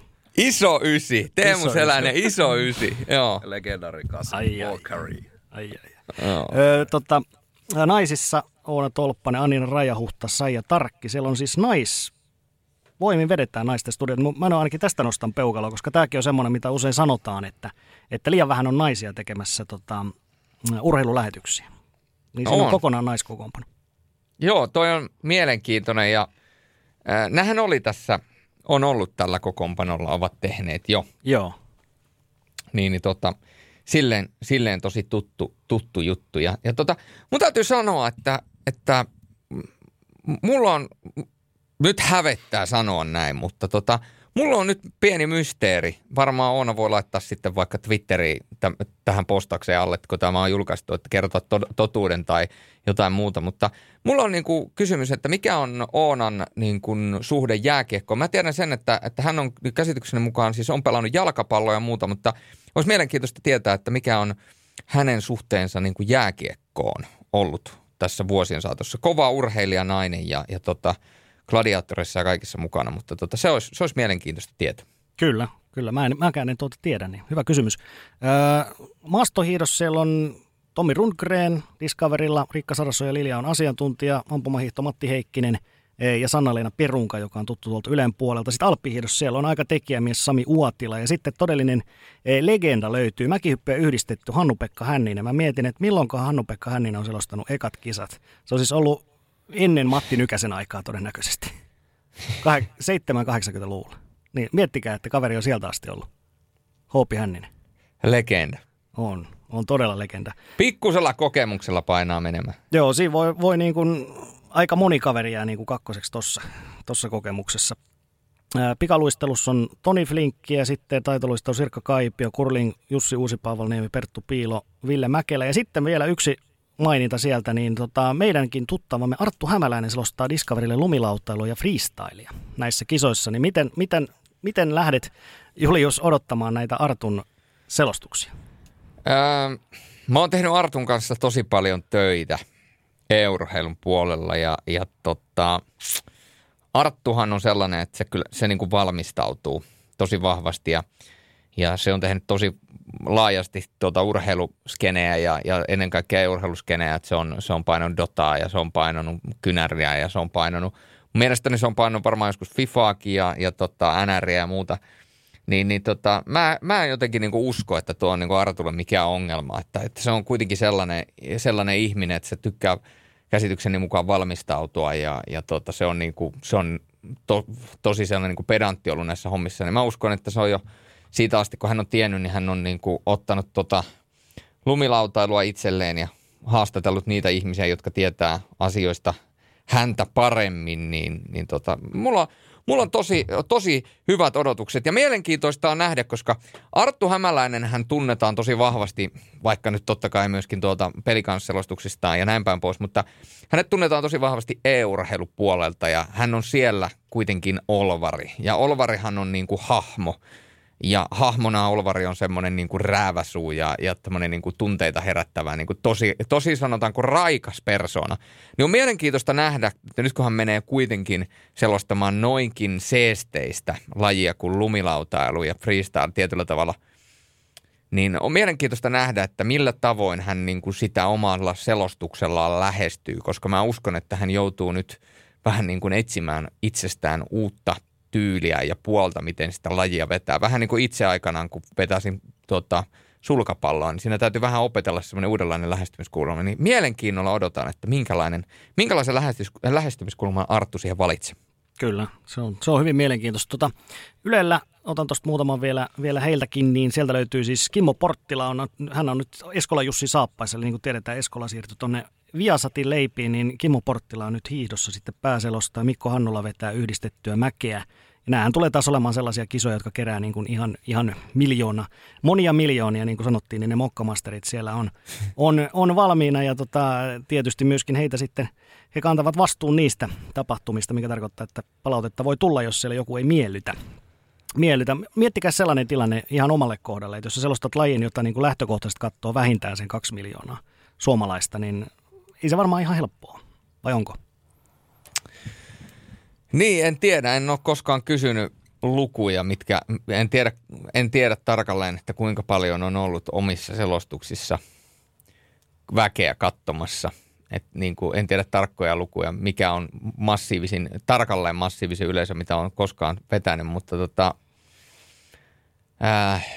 Iso ysi, Teemu iso Selänen, iso, iso ysi, joo. Legendarikas, ai, ai, ai, ai, ai. Joo. Ö, tota, naisissa Oona Tolppanen, Anina Rajahuhta, Saija Tarkki. Siellä on siis nais voimin vedetään naisten studiot. Mä en ainakin tästä nostan peukaloa, koska tämäkin on semmoinen, mitä usein sanotaan, että, että liian vähän on naisia tekemässä tota, urheilulähetyksiä. Niin se on. on kokonaan naiskokoonpano. Joo, toi on mielenkiintoinen ja äh, nähän oli tässä, on ollut tällä kokoonpanolla, ovat tehneet jo. Joo. Niin, niin tota, silleen, silleen tosi tuttu, tuttu juttu. Ja, ja tota, mun täytyy sanoa, että, että mulla on nyt hävettää sanoa näin, mutta tota, mulla on nyt pieni mysteeri. Varmaan Oona voi laittaa sitten vaikka Twitteriin t- tähän postaukseen alle, kun tämä on julkaistu, että kertoa to- totuuden tai jotain muuta. Mutta mulla on niin kuin kysymys, että mikä on Oonan niin kuin suhde jääkiekkoon? Mä tiedän sen, että, että hän on käsitykseni mukaan siis on pelannut jalkapalloa ja muuta, mutta olisi mielenkiintoista tietää, että mikä on hänen suhteensa niin kuin jääkiekkoon ollut tässä vuosien saatossa. Kova urheilijanainen ja, ja tota, gladiaattoreissa ja kaikissa mukana, mutta tota, se, olisi, se olisi mielenkiintoista tietää. Kyllä, kyllä. Mä en, mäkään en tuota tiedä, niin hyvä kysymys. Öö, maastohiidossa siellä on Tommi Rundgren Discoverilla, Riikka Sarasso ja Lilja on asiantuntija, ampumahiihto Matti Heikkinen, ja Sanna-Leena Perunka, joka on tuttu tuolta Ylen puolelta. Sitten Alppihiidossa siellä on aika tekijämies Sami Uotila ja sitten todellinen legenda löytyy. Mäkihyppyä yhdistetty Hannu-Pekka Hänninen. Mä mietin, että milloinkaan Hannu-Pekka Hänninen on selostanut ekat kisat. Se on siis ollut ennen Matti Nykäsen aikaa todennäköisesti. 7-80-luvulla. (laughs) Niin, miettikää, että kaveri on sieltä asti ollut. Hoopi Hänninen. Legenda. On, on todella legenda. Pikkusella kokemuksella painaa menemään. Joo, siinä voi, voi niin kuin, aika moni kaveri jää niin kuin kakkoseksi tuossa tossa kokemuksessa. Pikaluistelussa on Toni Flinkki ja sitten taitoluistelu Sirkka Kaipio, Kurling, Jussi Uusipaavalniemi, Perttu Piilo, Ville Mäkelä. Ja sitten vielä yksi maininta sieltä, niin tota, meidänkin tuttavamme Arttu Hämäläinen selostaa Discoverille lumilautailua ja freestylia näissä kisoissa. Niin miten, miten, miten lähdet, Julius, odottamaan näitä Artun selostuksia? Öö, mä oon tehnyt Artun kanssa tosi paljon töitä euroheilun puolella ja, ja tota, Arttuhan on sellainen, että se, kyllä, se niin kuin valmistautuu tosi vahvasti ja, ja se on tehnyt tosi laajasti tuota urheiluskeneä ja, ja ennen kaikkea urheiluskeneä, että se on, se on painanut Dotaa ja se on painanut Kynäriä ja se on painanut, mielestäni se on painanut varmaan joskus FIFAakin ja, ja tota, NRiä ja muuta, niin, niin tota, mä, mä en jotenkin niinku usko, että tuo on niinku Artulle mikään ongelma, että, että se on kuitenkin sellainen, sellainen ihminen, että se tykkää käsitykseni mukaan valmistautua ja, ja tota, se on, niinku, se on to, tosi sellainen niinku pedantti ollut näissä hommissa, niin mä uskon, että se on jo – siitä asti, kun hän on tiennyt, niin hän on niin kuin ottanut tota lumilautailua itselleen ja haastatellut niitä ihmisiä, jotka tietää asioista häntä paremmin, niin, niin tota, mulla, mulla on tosi, tosi hyvät odotukset ja mielenkiintoista on nähdä, koska Arttu Hämäläinen hän tunnetaan tosi vahvasti, vaikka nyt totta kai myöskin tuolta pelikansselostuksistaan ja näin päin pois, mutta hänet tunnetaan tosi vahvasti e-urheilupuolelta ja hän on siellä kuitenkin Olvari. Ja Olvarihan on niin kuin hahmo, ja hahmona Olvari on semmoinen niin kuin rääväsuu ja, ja tämmöinen niin kuin tunteita herättävä, niin kuin tosi, tosi sanotaanko raikas persona. Niin on mielenkiintoista nähdä, että nyt kun hän menee kuitenkin selostamaan noinkin seesteistä lajia kuin lumilautailu ja freestyle tietyllä tavalla, niin on mielenkiintoista nähdä, että millä tavoin hän niin kuin sitä omalla selostuksellaan lähestyy, koska mä uskon, että hän joutuu nyt vähän niin kuin etsimään itsestään uutta tyyliä ja puolta, miten sitä lajia vetää. Vähän niin kuin itse aikanaan, kun vetäisin tuota, sulkapalloa, niin siinä täytyy vähän opetella semmoinen uudenlainen lähestymiskulma. Niin mielenkiinnolla odotan, että minkälainen, minkälaisen lähestymiskulman Arttu siihen valitsi. Kyllä, se on, se on hyvin mielenkiintoista. Tota, Ylellä, otan tuosta muutaman vielä, vielä heiltäkin, niin sieltä löytyy siis Kimmo Porttila, on, hän on nyt Eskola Jussi Saappaissa, eli niin kuin tiedetään, Eskola siirtyi tuonne Viasatin leipiin, niin Kimmo Porttila on nyt hiihdossa sitten pääselosta ja Mikko Hannola vetää yhdistettyä mäkeä. Ja nämähän tulee taas olemaan sellaisia kisoja, jotka kerää niin kuin ihan, ihan miljoona, monia miljoonia, niin kuin sanottiin, niin ne mokkamasterit siellä on, on, on valmiina ja tota, tietysti myöskin heitä sitten, he kantavat vastuun niistä tapahtumista, mikä tarkoittaa, että palautetta voi tulla, jos siellä joku ei miellytä. miellytä. Miettikää sellainen tilanne ihan omalle kohdalle, että jos sä selostat lajin, jota niin kuin lähtökohtaisesti katsoo vähintään sen kaksi miljoonaa suomalaista, niin ei se varmaan ihan helppoa, vai onko? Niin, en tiedä. En ole koskaan kysynyt lukuja, mitkä, en tiedä, en tiedä tarkalleen, että kuinka paljon on ollut omissa selostuksissa väkeä katsomassa. Et niin kuin, en tiedä tarkkoja lukuja, mikä on massiivisin, tarkalleen massiivisin yleisö, mitä on koskaan vetänyt, mutta tota, äh,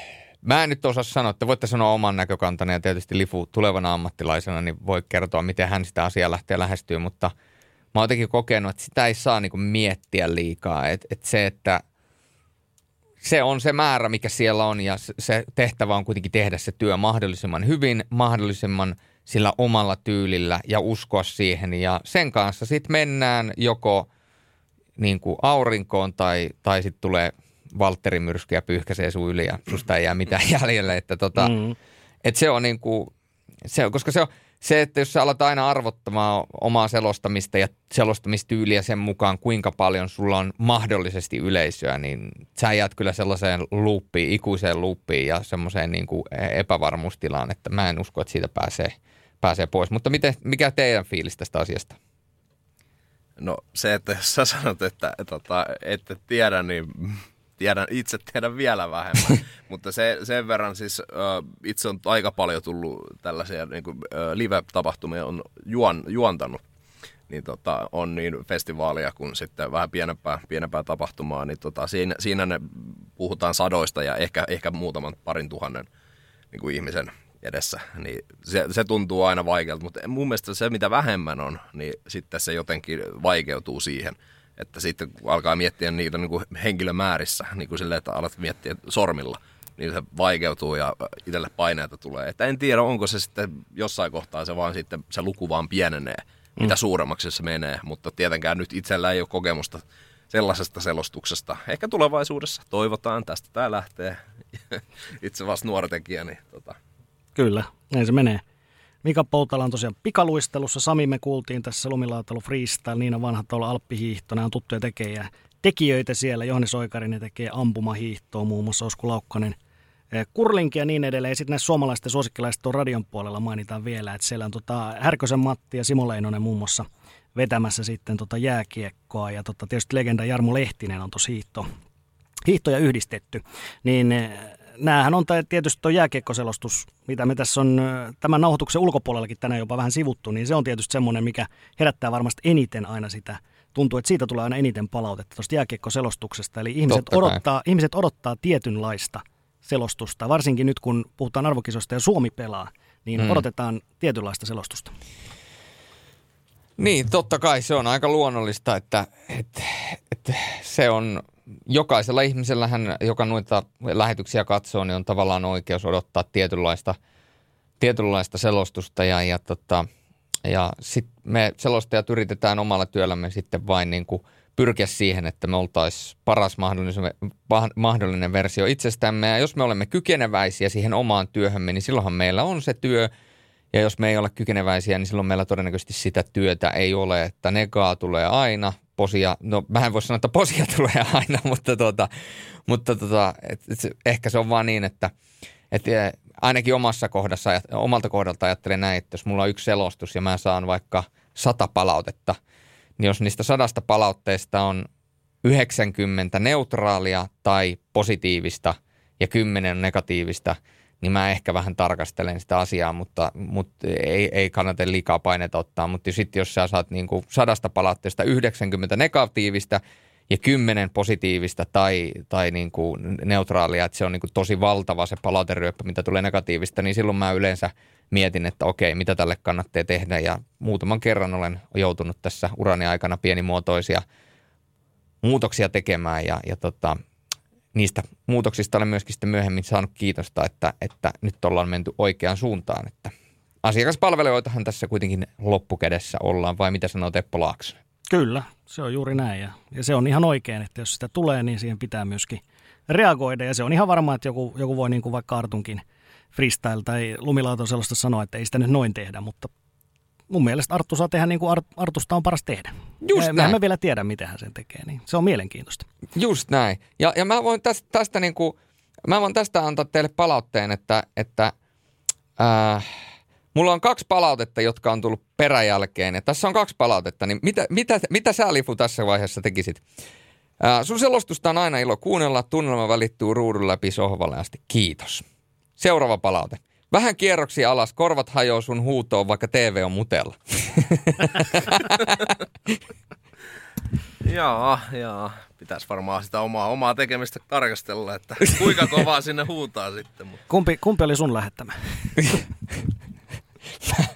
Mä en nyt osaa sanoa, että voitte sanoa oman näkökantani ja tietysti Lifu tulevana ammattilaisena niin voi kertoa, miten hän sitä asiaa lähtee lähestyä, mutta mä oon jotenkin kokenut, että sitä ei saa niin miettiä liikaa. Että et se, että se on se määrä, mikä siellä on ja se tehtävä on kuitenkin tehdä se työ mahdollisimman hyvin, mahdollisimman sillä omalla tyylillä ja uskoa siihen. Ja sen kanssa sitten mennään joko niin kuin aurinkoon tai, tai sitten tulee – Valtteri myrskyä pyyhkäisee sun yli ja susta ei jää mitään (laughs) jäljelle. Että tota, mm. et se on niin kuin, se on, koska se on, se, että jos sä alat aina arvottamaan omaa selostamista ja selostamistyyliä sen mukaan, kuinka paljon sulla on mahdollisesti yleisöä, niin sä jäät kyllä sellaiseen luuppiin, ikuiseen luuppiin ja semmoiseen niin kuin epävarmuustilaan, että mä en usko, että siitä pääsee, pääsee pois. Mutta miten, mikä teidän fiilis tästä asiasta? No se, että jos sä sanot, että, että, että ette tiedä, niin tiedän, itse tiedän vielä vähemmän. (laughs) Mutta se, sen verran siis uh, itse on aika paljon tullut tällaisia niin kuin, uh, live-tapahtumia on juon, juontanut. niin tota, on niin festivaalia kuin sitten vähän pienempää, pienempää tapahtumaa, niin tota, siinä, siinä ne puhutaan sadoista ja ehkä, ehkä muutaman parin tuhannen niin kuin ihmisen edessä, niin se, se tuntuu aina vaikealta, mutta mun mielestä se, mitä vähemmän on, niin sitten se jotenkin vaikeutuu siihen, että sitten kun alkaa miettiä niitä niin kuin henkilömäärissä, niin kuin silleen, että alat miettiä sormilla, niin se vaikeutuu ja itselle paineita tulee. Että en tiedä, onko se sitten jossain kohtaa se vaan sitten se luku vaan pienenee, mm. mitä suuremmaksi se menee, mutta tietenkään nyt itsellä ei ole kokemusta sellaisesta selostuksesta. Ehkä tulevaisuudessa toivotaan, tästä tämä lähtee. (laughs) Itse vasta nuori tekijä, niin tota, Kyllä, näin se menee. Mika Poutala on tosiaan pikaluistelussa. Sami me kuultiin tässä lumilautailu freestyle, Niina Vanhatolla alppihiihto. Nämä on tuttuja tekejä. Tekijöitä siellä, Johannes Oikarinen tekee ampumahiihtoa, muun muassa Osku Laukkanen eh, kurlinki ja niin edelleen. Sitten näissä suomalaisten suosikkilaiset on radion puolella mainitaan vielä, että siellä on tota Härkösen Matti ja Simo Leinonen muun muassa vetämässä sitten tota jääkiekkoa. Ja tota, tietysti legenda Jarmo Lehtinen on tosi hiihto, hiihtoja yhdistetty. Niin eh, näähän on tietysti tuo jääkiekkoselostus, mitä me tässä on tämän nauhoituksen ulkopuolellakin tänään jopa vähän sivuttu, niin se on tietysti semmoinen, mikä herättää varmasti eniten aina sitä, tuntuu, että siitä tulee aina eniten palautetta tuosta jääkiekkoselostuksesta. Eli ihmiset odottaa, ihmiset odottaa tietynlaista selostusta, varsinkin nyt kun puhutaan arvokisosta ja Suomi pelaa, niin hmm. odotetaan tietynlaista selostusta. Niin, totta kai se on aika luonnollista, että, että, että se on jokaisella ihmisellähän, joka noita lähetyksiä katsoo, niin on tavallaan oikeus odottaa tietynlaista, tietynlaista selostusta ja, ja, tota, ja sit me selostajat yritetään omalla työllämme sitten vain niin kuin pyrkiä siihen, että me oltaisiin paras mahdollinen, versio itsestämme. Ja jos me olemme kykeneväisiä siihen omaan työhömme, niin silloinhan meillä on se työ. Ja jos me ei ole kykeneväisiä, niin silloin meillä todennäköisesti sitä työtä ei ole, että negaa tulee aina, posia, no mä en voi sanoa, että posia (laughs) tulee aina, mutta, tuota, mutta tuota, et, et, ehkä se on vaan niin, että et, e, ainakin omassa kohdassa, omalta kohdalta ajattelen näin, että jos mulla on yksi selostus ja mä saan vaikka sata palautetta, niin jos niistä sadasta palautteesta on 90 neutraalia tai positiivista ja 10 negatiivista – niin mä ehkä vähän tarkastelen sitä asiaa, mutta, mutta ei, ei kannata liikaa paineita ottaa. Mutta sitten jos sä saat niin kuin sadasta palautteesta 90 negatiivista ja 10 positiivista tai, tai niin kuin neutraalia, että se on niin kuin tosi valtava se palauteryöppä, mitä tulee negatiivista, niin silloin mä yleensä mietin, että okei, mitä tälle kannattaa tehdä. Ja muutaman kerran olen joutunut tässä urani aikana pienimuotoisia muutoksia tekemään ja, ja tota, niistä muutoksista olen myöskin sitten myöhemmin saanut kiitosta, että, että nyt ollaan menty oikeaan suuntaan. Että asiakaspalvelijoitahan tässä kuitenkin loppukädessä ollaan, vai mitä sanoo Teppo Laakso? Kyllä, se on juuri näin ja, ja se on ihan oikein, että jos sitä tulee, niin siihen pitää myöskin reagoida ja se on ihan varma, että joku, joku voi niin kuin vaikka Artunkin freestyle tai lumilauton sellaista sanoa, että ei sitä nyt noin tehdä, mutta mun mielestä Arttu saa tehdä niin kuin Artusta on paras tehdä. Just me, näin. me vielä tiedä, miten hän sen tekee, niin se on mielenkiintoista. Just näin. Ja, ja mä voin tästä, tästä niin kuin, mä voin tästä antaa teille palautteen, että, että äh, mulla on kaksi palautetta, jotka on tullut peräjälkeen. Ja tässä on kaksi palautetta, niin mitä, mitä, mitä sä Lifu tässä vaiheessa tekisit? Äh, sun selostusta on aina ilo kuunnella, tunnelma välittyy ruudun läpi sohvalle asti. Kiitos. Seuraava palaute. Vähän kierroksia alas, korvat hajoaa sun huutoon, vaikka TV on mutella. Joo, joo. Pitäisi varmaan sitä omaa, omaa tekemistä tarkastella, että kuinka kovaa sinne huutaa sitten. Mutta... Kumpi, kumpi oli sun lähettämä? (laughs)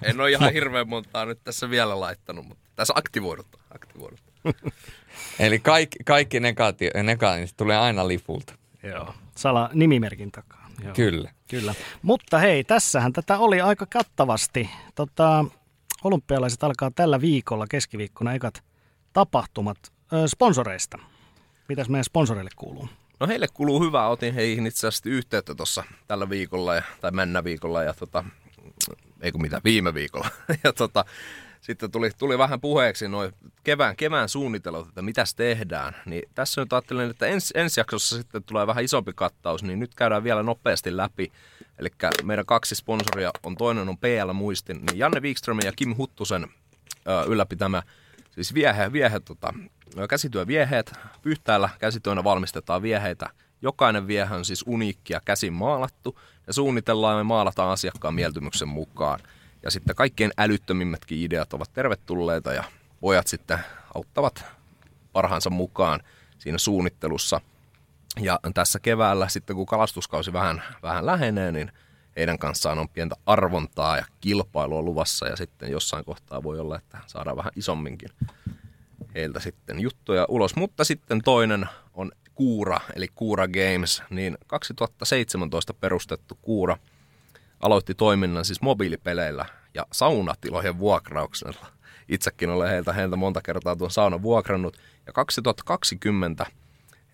en ole ihan hirveän montaa nyt tässä vielä laittanut, mutta tässä aktivoidutta. aktivoidutta. (laughs) Eli kaikki, kaikki negatiiviset negati- tulee aina lifulta. Joo, sala nimimerkin takaa. Joo. Kyllä. Kyllä. Mutta hei, tässähän tätä oli aika kattavasti. Tota, olympialaiset alkaa tällä viikolla, keskiviikkona, ekat tapahtumat ö, sponsoreista. Mitäs meidän sponsoreille kuuluu? No heille kuuluu hyvää. Otin heihin itse asiassa yhteyttä tuossa tällä viikolla ja, tai mennä viikolla ja tota, ei kun mitä, viime viikolla. (laughs) ja tota, sitten tuli, tuli vähän puheeksi noin kevään, kevään suunnitelmat, että mitäs tehdään. Niin tässä nyt ajattelin, että ens, ensi jaksossa sitten tulee vähän isompi kattaus, niin nyt käydään vielä nopeasti läpi. Eli meidän kaksi sponsoria on toinen on PL Muistin, niin Janne Wikström ja Kim Huttusen ö, ylläpitämä siis viehe, viehe tota, käsityövieheet. Pyhtäällä käsityönä valmistetaan vieheitä. Jokainen viehe on siis uniikki ja käsin maalattu ja suunnitellaan ja maalataan asiakkaan mieltymyksen mukaan. Ja sitten kaikkein älyttömimmätkin ideat ovat tervetulleita ja pojat sitten auttavat parhaansa mukaan siinä suunnittelussa. Ja tässä keväällä sitten kun kalastuskausi vähän, vähän lähenee, niin heidän kanssaan on pientä arvontaa ja kilpailua luvassa ja sitten jossain kohtaa voi olla, että saadaan vähän isomminkin heiltä sitten juttuja ulos. Mutta sitten toinen on Kuura, eli Kuura Games, niin 2017 perustettu Kuura aloitti toiminnan siis mobiilipeleillä ja saunatilojen vuokrauksella. Itsekin olen heiltä, heiltä monta kertaa tuon saunan vuokrannut. Ja 2020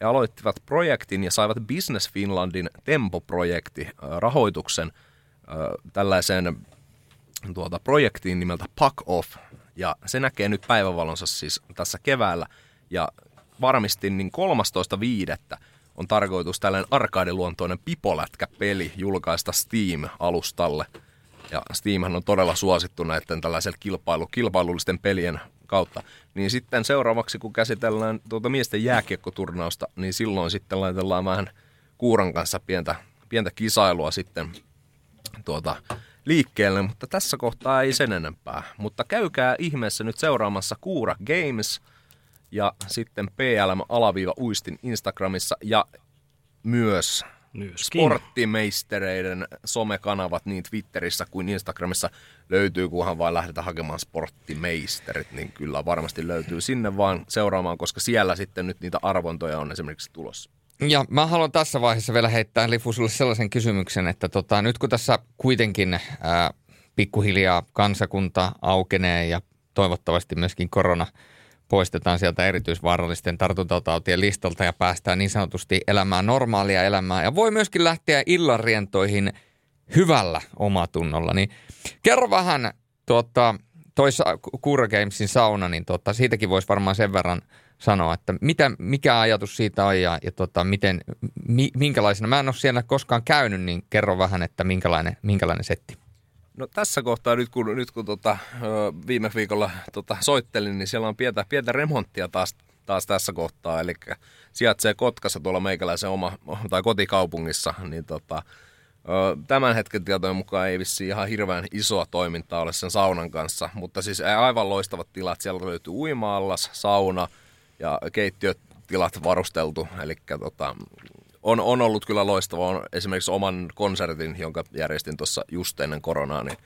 he aloittivat projektin ja saivat Business Finlandin Tempo-projekti rahoituksen tällaiseen tuota, projektiin nimeltä Puck Off. Ja se näkee nyt päivävalonsa siis tässä keväällä. Ja varmistin, niin 13.5. on tarkoitus tällainen arkaadiluontoinen pipolätkäpeli julkaista Steam-alustalle. Ja Steamhan on todella suosittu näiden tällaisella kilpailu, kilpailullisten pelien kautta. Niin sitten seuraavaksi, kun käsitellään tuota miesten jääkiekkoturnausta, niin silloin sitten laitellaan vähän kuuran kanssa pientä, pientä kisailua sitten tuota, liikkeelle, mutta tässä kohtaa ei sen enempää. Mutta käykää ihmeessä nyt seuraamassa Kuura Games ja sitten PLM alaviiva uistin Instagramissa ja myös Myöskin. sporttimeistereiden somekanavat niin Twitterissä kuin Instagramissa löytyy, kunhan vain lähdetään hakemaan sporttimeisterit, niin kyllä varmasti löytyy sinne vaan seuraamaan, koska siellä sitten nyt niitä arvontoja on esimerkiksi tulossa. Ja mä haluan tässä vaiheessa vielä heittää Lifu sulle sellaisen kysymyksen, että tota, nyt kun tässä kuitenkin ää, pikkuhiljaa kansakunta aukenee ja toivottavasti myöskin korona poistetaan sieltä erityisvaarallisten tartuntatautien listalta ja päästään niin sanotusti elämään normaalia elämää ja voi myöskin lähteä illanrientoihin hyvällä omatunnolla. Niin kerro vähän tuota, toi Kura Gamesin sauna, niin tuota, siitäkin voisi varmaan sen verran sanoa, että mitä, mikä ajatus siitä on ja, ja tota, miten, mi, minkälaisena. Mä en ole siellä koskaan käynyt, niin kerro vähän, että minkälainen, minkälainen setti. No tässä kohtaa nyt kun, nyt kun tota, viime viikolla tota, soittelin, niin siellä on pientä, pientä remonttia taas, taas tässä kohtaa. Eli sijaitsee Kotkassa tuolla meikäläisen oma, tai kotikaupungissa, niin tota, Tämän hetken tietojen mukaan ei vissi ihan hirveän isoa toimintaa ole sen saunan kanssa, mutta siis aivan loistavat tilat. Siellä löytyy uima-allas, sauna ja keittiötilat varusteltu. Eli tota, on, on ollut kyllä loistava. On esimerkiksi oman konsertin, jonka järjestin tuossa just ennen koronaa, niin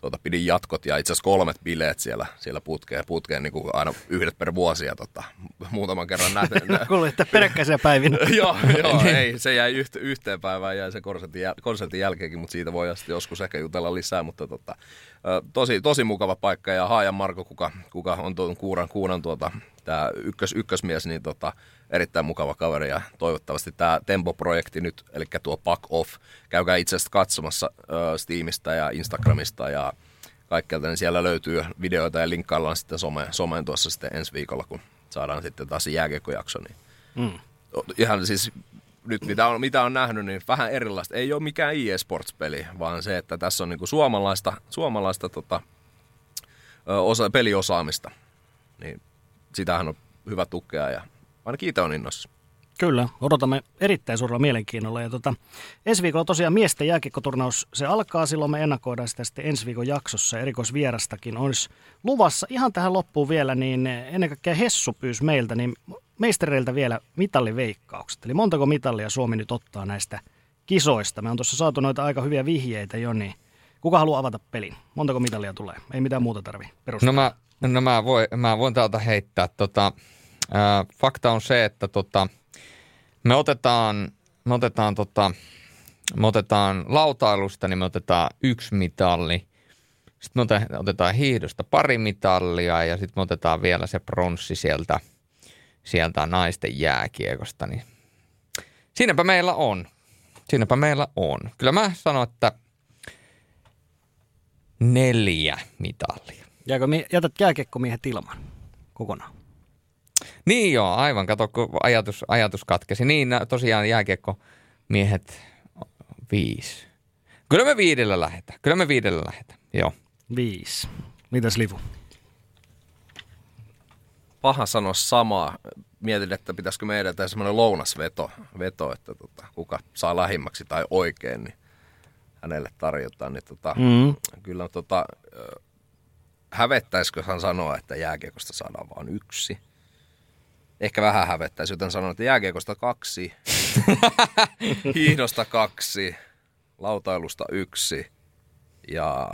tuota, pidin jatkot ja itse asiassa kolmet bileet siellä, siellä putkeen, putkeen niin kuin aina yhdet per vuosi ja tota, muutaman kerran nähty. (laughs) Kuuluu, että peräkkäisiä päivinä. (laughs) joo, joo ei, se jäi yht, yhteen päivään jäi se konsertin, jäl, konsertin jälkeenkin, mutta siitä voi joskus ehkä jutella lisää, mutta tota, tosi, tosi mukava paikka ja Haajan Marko, kuka, kuka on tuon kuuran, kuunan tuota, tämä ykkös, ykkösmies, niin tota, erittäin mukava kaveri ja toivottavasti tämä Tempo-projekti nyt, eli tuo Pack Off, käykää itse asiassa katsomassa äh, Steamista ja Instagramista ja kaikkelta, niin siellä löytyy videoita ja linkkaillaan sitten some, someen tuossa sitten ensi viikolla, kun saadaan sitten taas jääkiekkojakso. Niin mm. Ihan siis nyt mitä on, mitä on nähnyt, niin vähän erilaista. Ei ole mikään EA Sports-peli, vaan se, että tässä on niinku suomalaista, suomalaista tota, osa, peliosaamista. Niin sitähän on hyvä tukea ja ainakin itse on innossa. Kyllä, odotamme erittäin suurella mielenkiinnolla. Ja tota, ensi viikolla tosiaan miesten jääkiekkoturnaus, se alkaa, silloin me ennakoidaan sitä sitten ensi viikon jaksossa. Erikoisvierastakin olisi luvassa. Ihan tähän loppuun vielä, niin ennen kaikkea Hessu pyysi meiltä, niin meistereiltä vielä mitalliveikkaukset. Eli montako mitallia Suomi nyt ottaa näistä kisoista? Me on tuossa saatu noita aika hyviä vihjeitä jo, niin kuka haluaa avata pelin? Montako mitallia tulee? Ei mitään muuta tarvi perustaa. No mä, no mä, voin, mä voin täältä heittää. Tota, fakta on se, että tota, me otetaan, me otetaan, tota, me otetaan lautailusta, niin me otetaan yksi mitalli. Sitten me otetaan hiihdosta pari mitallia ja sitten me otetaan vielä se pronssi sieltä, sieltä naisten jääkiekosta. Niin siinäpä meillä on. Siinäpä meillä on. Kyllä mä sanon, että neljä mitallia. Jätät jääkiekkomiehet ilman kokonaan? Niin joo, aivan. Kato, kun ajatus, ajatus katkesi. Niin, tosiaan jääkiekko miehet viisi. Kyllä me viidellä lähetään. Kyllä me viidellä lähetään, joo. Viisi. Mitäs Livu? Paha sanoa samaa. Mietin, että pitäisikö meidän tehdä semmoinen lounasveto, veto, että tota, kuka saa lähimmäksi tai oikein, niin hänelle tarjotaan. Niin tota, mm. Kyllä tota, hävettäisiköhän sanoa, että jääkiekosta saadaan vain yksi. Ehkä vähän hävettäisi, joten sanon, että jääkiekosta kaksi, (laughs) hiihdosta kaksi, lautailusta yksi ja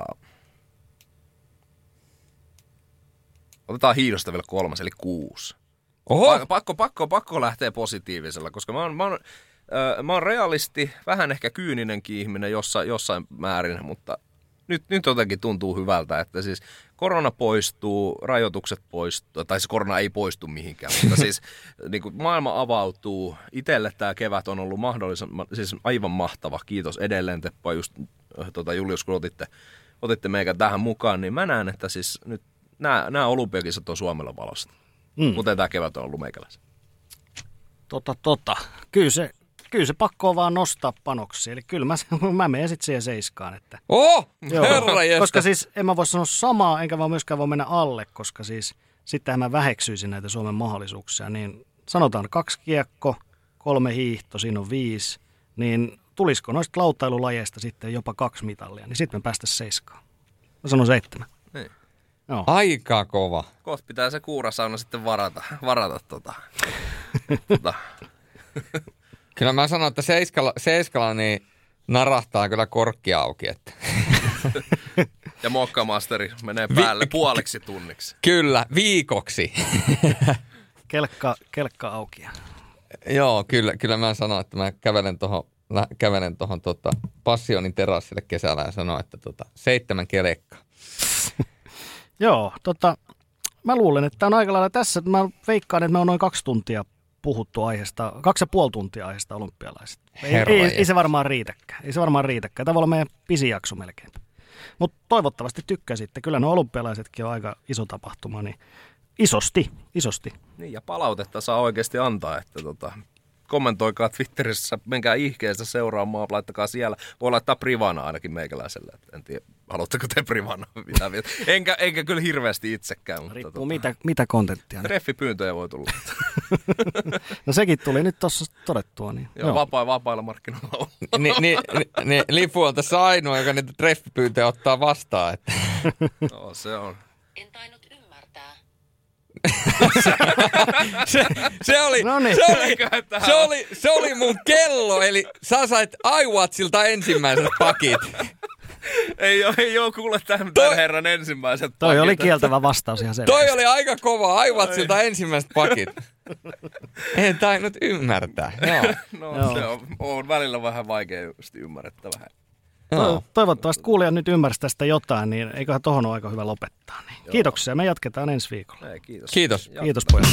otetaan hiihdosta vielä kolmas, eli kuusi. Oho! Pakko, pakko, pakko lähteä positiivisella, koska mä oon, mä oon, äh, mä oon realisti, vähän ehkä kyyninenkin ihminen jossain, jossain määrin, mutta nyt, nyt jotenkin tuntuu hyvältä, että siis korona poistuu, rajoitukset poistuu, tai siis korona ei poistu mihinkään, mutta (laughs) siis niin kuin maailma avautuu. Itelle tämä kevät on ollut mahdollisimman, siis aivan mahtava. Kiitos edelleen Teppa, just tota Julius, kun otitte, otitte meikä tähän mukaan, niin mä näen, että siis nyt nämä, nämä olympiakisat on Suomella valosta. Mm. Kuten tämä kevät on ollut meikäläisen. Tota, tota. Kyllä se, kyllä se pakko on vaan nostaa panoksia. Eli kyllä mä, (laughs) mä menen sitten siihen seiskaan. Että, Oh, herra jästä. koska siis en mä voi sanoa samaa, enkä vaan myöskään voi mennä alle, koska siis sittenhän mä väheksyisin näitä Suomen mahdollisuuksia. Niin sanotaan kaksi kiekko, kolme hiihto, siinä on viisi. Niin tulisiko noista lautailulajeista sitten jopa kaksi mitallia, niin sitten me päästäisiin seiskaan. Mä sanon seitsemän. Niin. Joo. Aika kova. Kohta pitää se kuurasauna sitten varata, varata tota. (laughs) tota. (laughs) Kyllä mä sanon, että seiskalla, seiskalla niin narahtaa kyllä korkki auki. Että. (laughs) Ja mokkamasteri menee päälle puoliksi tunniksi. Kyllä, viikoksi. (laughs) Kelkka, kelkka auki. Joo, kyllä, kyllä mä sanon, että mä kävelen tuohon kävelen tuohon tota, Passionin terassille kesällä ja sanon, että tota, seitsemän kelekkaa. (laughs) Joo, tota, mä luulen, että on aika lailla tässä. Mä veikkaan, että me on noin kaksi tuntia puhuttu aiheesta, kaksi ja puoli tuntia aiheesta olympialaisista. Ei, ei, ei, se varmaan riitäkään. Ei se varmaan riitäkään. Tämä voi olla meidän pisin jakso melkein. Mutta toivottavasti tykkäsitte. Kyllä nuo olympialaisetkin on aika iso tapahtuma, niin isosti, isosti. Niin, ja palautetta saa oikeasti antaa, että tota, kommentoikaa Twitterissä, menkää ihkeessä seuraamaan, laittakaa siellä. Voi laittaa privana ainakin meikäläiselle. En tiedä, haluatteko te privana mitä. Enkä, enkä kyllä hirveästi itsekään. Mutta Riippuu mitä, mitä kontenttia. Treffipyyntöjä voi tulla. (laughs) No sekin tuli nyt tuossa todettua. Niin. Joo, vapaa, vapailla markkinoilla on. Ni, ni, ni, ni, Lifu on tässä ainoa, joka niitä treffipyyntöjä ottaa vastaan. Että. (laughs) Joo, se on. En tainnut ymmärtää. (laughs) Se, se, oli, Noniin. se, oli, se, oli, se oli mun kello, eli sä sait iWatchilta ensimmäiset pakit. (laughs) Ei ole, ei ole kuule tämän, Toi- tämän herran ensimmäiset Toi oli pakit. kieltävä vastaus ihan selvästi. Toi oli aika kova, iWatchilta ensimmäiset pakit. En tainnut ymmärtää. (laughs) Joo. No, Joo. se on, on välillä vähän vaikeasti ymmärrettävää. Joo. Toivottavasti kuulijat nyt ymmärsi tästä jotain, niin eiköhän tohon ole aika hyvä lopettaa. Niin. Kiitoksia, me jatketaan ensi viikolla. Ei, kiitos. Kiitos. Ja- Kiitos pojat.